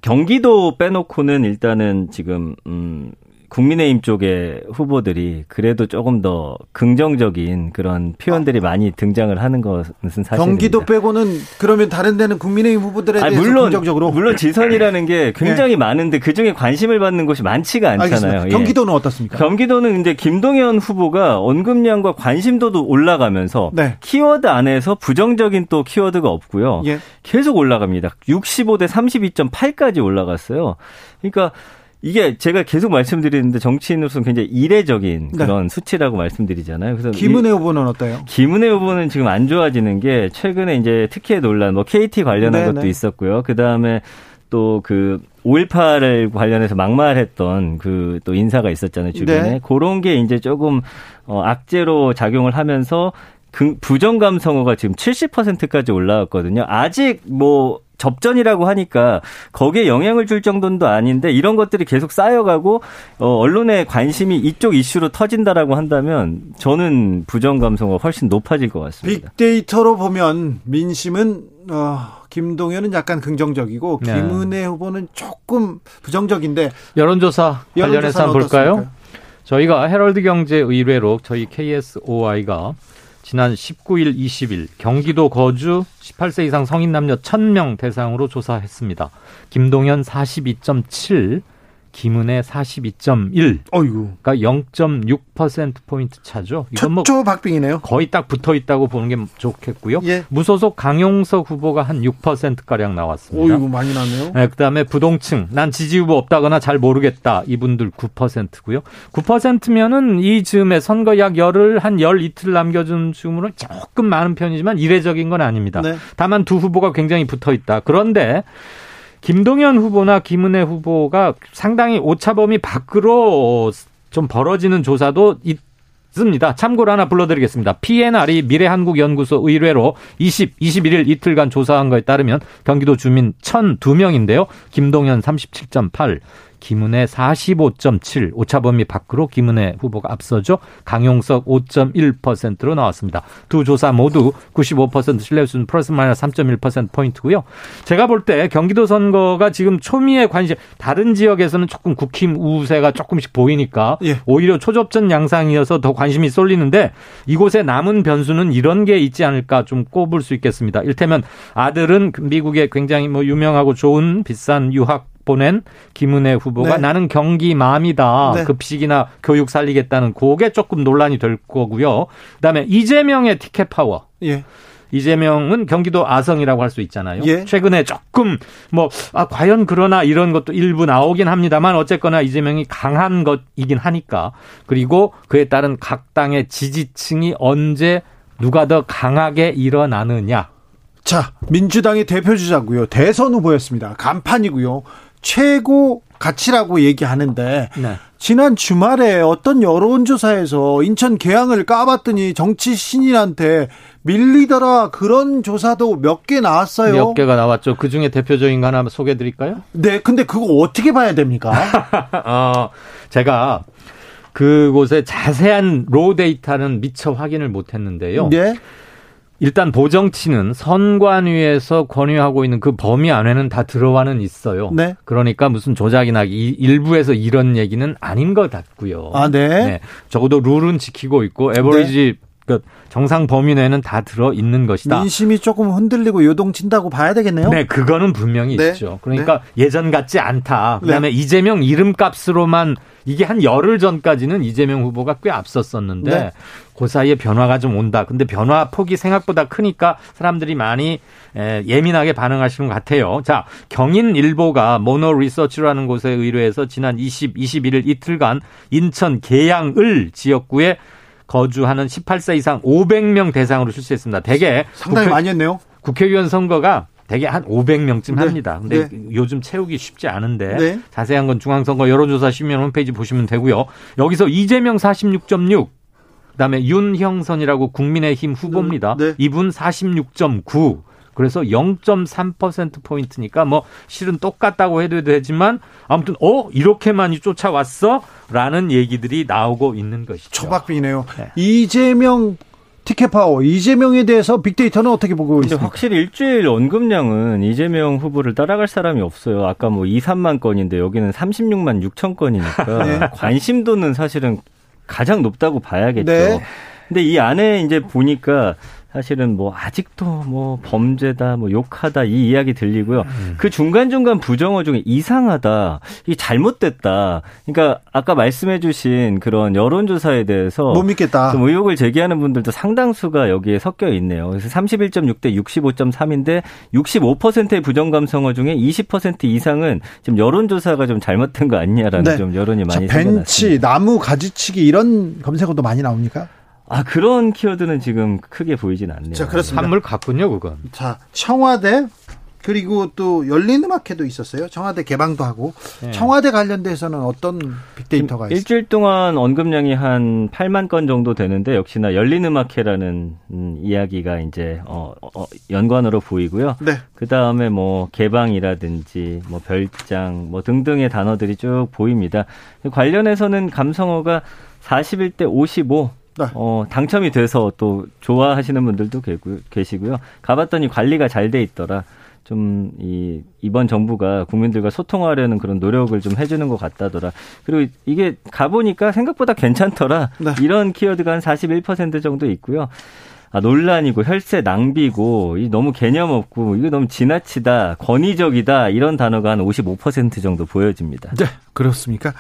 경기도 빼놓고는 일단은 지금 음 국민의힘 쪽의 후보들이 그래도 조금 더 긍정적인 그런 표현들이 아. 많이 등장을 하는 것은 사실입니다. 경기도 빼고는 그러면 다른 데는 국민의힘 후보들에 대해서 물론, 긍정적으로 물론 지선이라는 게 굉장히 네. 많은데 그 중에 관심을 받는 곳이 많지가 않잖아요. 예. 경기도는 어떻습니까? 경기도는 이제 김동연 후보가 언급량과 관심도도 올라가면서 네. 키워드 안에서 부정적인 또 키워드가 없고요. 예. 계속 올라갑니다. 65대 32.8까지 올라갔어요. 그러니까 이게 제가 계속 말씀드리는데 정치인으로서는 굉장히 이례적인 네. 그런 네. 수치라고 말씀드리잖아요. 그래서 김은혜 후보는 어때요? 김은혜 후보는 지금 안 좋아지는 게 최근에 이제 특혜 논란, 뭐 KT 관련한 네, 것도 네. 있었고요. 그 다음에 또그 5.18을 관련해서 막말했던 그 또 인사가 있었잖아요 주변에 네. 그런 게 이제 조금 어 악재로 작용을 하면서 부정 감성어가 지금 70%까지 올라왔거든요. 아직 뭐 접전이라고 하니까 거기에 영향을 줄 정도는 아닌데 이런 것들이 계속 쌓여가고 어, 언론의 관심이 이쪽 이슈로 터진다라고 한다면 저는 부정 감성어가 훨씬 높아질 것 같습니다. 빅데이터로 보면 민심은 어, 김동연은 약간 긍정적이고 네. 김은혜 후보는 조금 부정적인데 여론조사 관련해서 한번 볼까요? 저희가 헤럴드 경제 의뢰로 저희 KSOI가 지난 19일, 20일 경기도 거주 18세 이상 성인 남녀 1000명 대상으로 조사했습니다. 김동현 42.7, 김은혜 42.1. 어이구. 그러니까 0.6% 포인트 차죠. 이건 뭐 박빙이네요. 거의 딱 붙어 있다고 보는 게 좋겠고요. 예. 무소속 강용석 후보가 한 6% 가량 나왔습니다. 어이구 많이 나네요. 네, 그다음에 부동층 난 지지 후보 없다거나 잘 모르겠다. 이분들 9%고요. 9%면은 이 즈음에 선거 약 열흘 한 열 이틀 남겨 준 즈음으로 조금 많은 편이지만 이례적인 건 아닙니다. 네. 다만 두 후보가 굉장히 붙어 있다. 그런데 김동연 후보나 김은혜 후보가 상당히 오차범위 밖으로 좀 벌어지는 조사도 있습니다. 참고로 하나 불러드리겠습니다. PNR이 미래한국연구소 의뢰로 20, 21일 이틀간 조사한 거에 따르면 경기도 주민 1,002명인데요. 김동연 37.8, 김은혜 45.7 오차범위 밖으로 김은혜 후보가 앞서죠. 강용석 5.1%로 나왔습니다. 두 조사 모두 95% 신뢰 수준 플러스 마이너스 3.1% 포인트고요. 제가 볼 때 경기도 선거가 지금 초미의 관심 다른 지역에서는 조금 국힘 우세가 조금씩 보이니까 예. 오히려 초접전 양상이어서 더 관심이 쏠리는데 이곳에 남은 변수는 이런 게 있지 않을까 좀 꼽을 수 있겠습니다. 일테면 아들은 미국에 굉장히 뭐 유명하고 좋은 비싼 유학 보낸 김은혜 후보가 네. 나는 경기 맘이다. 네. 급식이나 교육 살리겠다는 그게 조금 논란이 될 거고요. 그다음에 이재명의 티켓 파워. 예. 이재명은 경기도 아성이라고 할 수 있잖아요. 예. 최근에 조금 뭐 아, 과연 그러나 이런 것도 일부 나오긴 합니다만 어쨌거나 이재명이 강한 것이긴 하니까 그리고 그에 따른 각 당의 지지층이 언제 누가 더 강하게 일어나느냐. 자, 민주당의 대표 주자고요. 대선 후보였습니다. 간판이고요. 최고 가치라고 얘기하는데 네. 지난 주말에 어떤 여론조사에서 인천 계양을 까봤더니 정치 신인한테 밀리더라 그런 조사도 몇 개 나왔어요. 몇 개가 나왔죠. 그 중에 대표적인 거 하나 소개해 드릴까요? 네, 근데 그거 어떻게 봐야 됩니까? 어, 제가 그곳에 자세한 로 데이터는 미처 확인을 못 했는데요. 네. 일단 보정치는 선관위에서 권유하고 있는 그 범위 안에는 다 들어와는 있어요. 네. 그러니까 무슨 조작이나 일부에서 이런 얘기는 아닌 것 같고요. 아, 네. 네. 적어도 룰은 지키고 있고 에버리지 네. 그 정상 범위 내는 다 들어 있는 것이다. 민심이 조금 흔들리고 요동친다고 봐야 되겠네요. 네, 그거는 분명히 네. 있죠. 그러니까 네. 예전 같지 않다. 그다음에 네. 이재명 이름값으로만 이게 한 열흘 전까지는 이재명 후보가 꽤 앞섰었는데 네. 그 사이에 변화가 좀 온다. 근데 변화 폭이 생각보다 크니까 사람들이 많이 예민하게 반응하시는 것 같아요. 자, 경인일보가 모노 리서치라는 곳에 의뢰해서 지난 20, 21일 이틀간 인천 계양을 지역구에 거주하는 18세 이상 500명 대상으로 출시했습니다. 대개 상당히 국회, 많이 했네요. 국회의원 선거가 대개 한 500명쯤 네. 합니다. 근데 네. 요즘 채우기 쉽지 않은데 네. 자세한 건 중앙선거 여론조사 시면 홈페이지 보시면 되고요. 여기서 이재명 46.6 그다음에 윤형선이라고 국민의힘 후보입니다. 네. 이분 46.9 그래서 0.3% 포인트니까 뭐 실은 똑같다고 해도 되지만 아무튼 어 이렇게 많이 쫓아왔어라는 얘기들이 나오고 있는 것이죠. 초박빙이네요. 네. 이재명 티켓 파워 이재명에 대해서 빅데이터는 어떻게 보고 있습니까? 확실히 일주일 언급량은 이재명 후보를 따라갈 사람이 없어요. 아까 뭐 2, 3만 건인데 여기는 36만 6천 건이니까 네. 관심도는 사실은 가장 높다고 봐야겠죠. 네. 근데 이 안에 이제 보니까 사실은 뭐 아직도 뭐 범죄다, 뭐 욕하다 이 이야기 들리고요. 음. 그 중간중간 부정어 중에 이상하다, 이 잘못됐다. 그러니까 아까 말씀해 주신 그런 여론조사에 대해서 못 믿겠다. 좀 의혹을 제기하는 분들도 상당수가 여기에 섞여 있네요. 그래서 31.6 대 65.3인데 65%의 부정 감성어 중에 20% 이상은 지금 여론조사가 좀 잘못된 거 아니냐라는 네. 좀 여론이 많이 자, 벤치, 나무 가지치기 이런 검색어도 많이 나옵니까? 아 그런 키워드는 지금 크게 보이진 않네요. 자 그렇습니다. 산물 같군요, 그건. 자 청와대 그리고 또 열린 음악회도 있었어요. 청와대 개방도 하고 네. 청와대 관련돼서는 어떤 빅데이터가 있어요? 일주일 동안 언급량이 한 8만 건 정도 되는데 역시나 열린 음악회라는 음, 이야기가 이제 어, 어, 연관으로 보이고요. 네. 그 다음에 뭐 개방이라든지 뭐 별장 뭐 등등의 단어들이 쭉 보입니다. 관련해서는 감성어가 41대 55 네. 어, 당첨이 돼서 또 좋아하시는 분들도 계시고요. 가봤더니 관리가 잘 돼 있더라. 좀, 이, 이번 정부가 국민들과 소통하려는 그런 노력을 좀 해주는 것 같다더라. 그리고 이게 가보니까 생각보다 괜찮더라. 네. 이런 키워드가 한 41% 정도 있고요. 아, 논란이고 혈세 낭비고 이 너무 개념 없고 이거 너무 지나치다 권위적이다 이런 단어가 한 55% 정도 보여집니다. 네, 그렇습니까?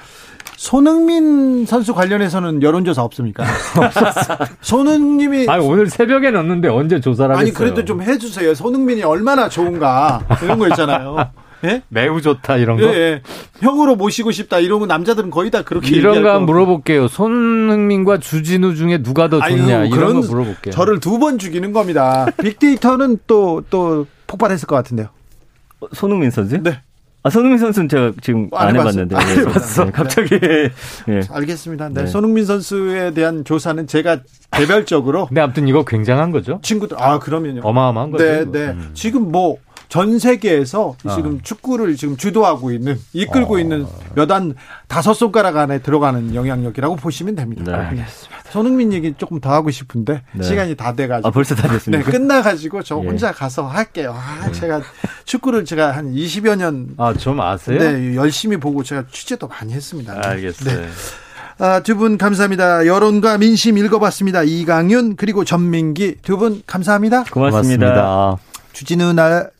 손흥민 선수 관련해서는 여론조사 없습니까? 손흥민이 아니 오늘 새벽에 넣었는데 언제 조사를 하겠어요? 아니 그래도 좀 해주세요. 손흥민이 얼마나 좋은가 이런 거 있잖아요. 예? 매우 좋다 이런 거. 예, 예. 형으로 모시고 싶다 이러면 남자들은 거의 다 그렇게 이런 거 물어볼게요. 손흥민과 주진우 중에 누가 더 좋냐 아유, 이런 거 물어볼게요. 저를 두 번 죽이는 겁니다. 빅데이터는 또또 또 폭발했을 것 같은데요. 손흥민 선수? 네. 아, 손흥민 선수는 제가 지금 안, 안 해봤는데. 안 해봤어. 네, 갑자기. 네. 알겠습니다. 네. 네. 손흥민 선수에 대한 조사는 제가 개별적으로. 네, 아무튼 이거 굉장한 거죠. 친구들, 아, 그러면요. 어마어마한 거죠. 네, 네. 음. 지금 뭐, 전 세계에서 어. 지금 축구를 지금 주도하고 있는 이끌고 어. 있는 몇안 다섯 손가락 안에 들어가는 영향력이라고 보시면 됩니다. 네. 알겠습니다. 손흥민 얘기 조금 더 하고 싶은데 네. 시간이 다 돼가지고 아, 벌써 다 됐습니다. 네, 끝나가지고 저 예. 혼자 가서 할게요. 아, 네. 제가 축구를 제가 한 20여 년 아, 좀 아세요? 네, 열심히 보고 제가 취재도 많이 했습니다. 알겠어요. 네. 아, 두 분 감사합니다. 여론과 민심 읽어봤습니다. 이강윤 그리고 전민기 두 분 감사합니다. 고맙습니다. 고맙습니다. 주진우 날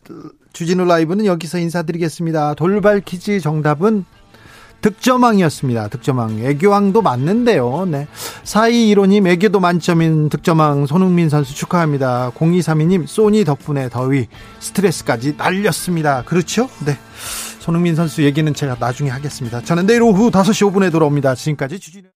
주진우 라이브는 여기서 인사드리겠습니다. 돌발 퀴즈 정답은 득점왕이었습니다. 득점왕. 애교왕도 맞는데요. 네. 4215님, 애교도 만점인 득점왕 손흥민 선수 축하합니다. 0232님, 소니 덕분에 더위, 스트레스까지 날렸습니다. 그렇죠? 네. 손흥민 선수 얘기는 제가 나중에 하겠습니다. 저는 내일 오후 5시 5분에 돌아옵니다. 지금까지 주진우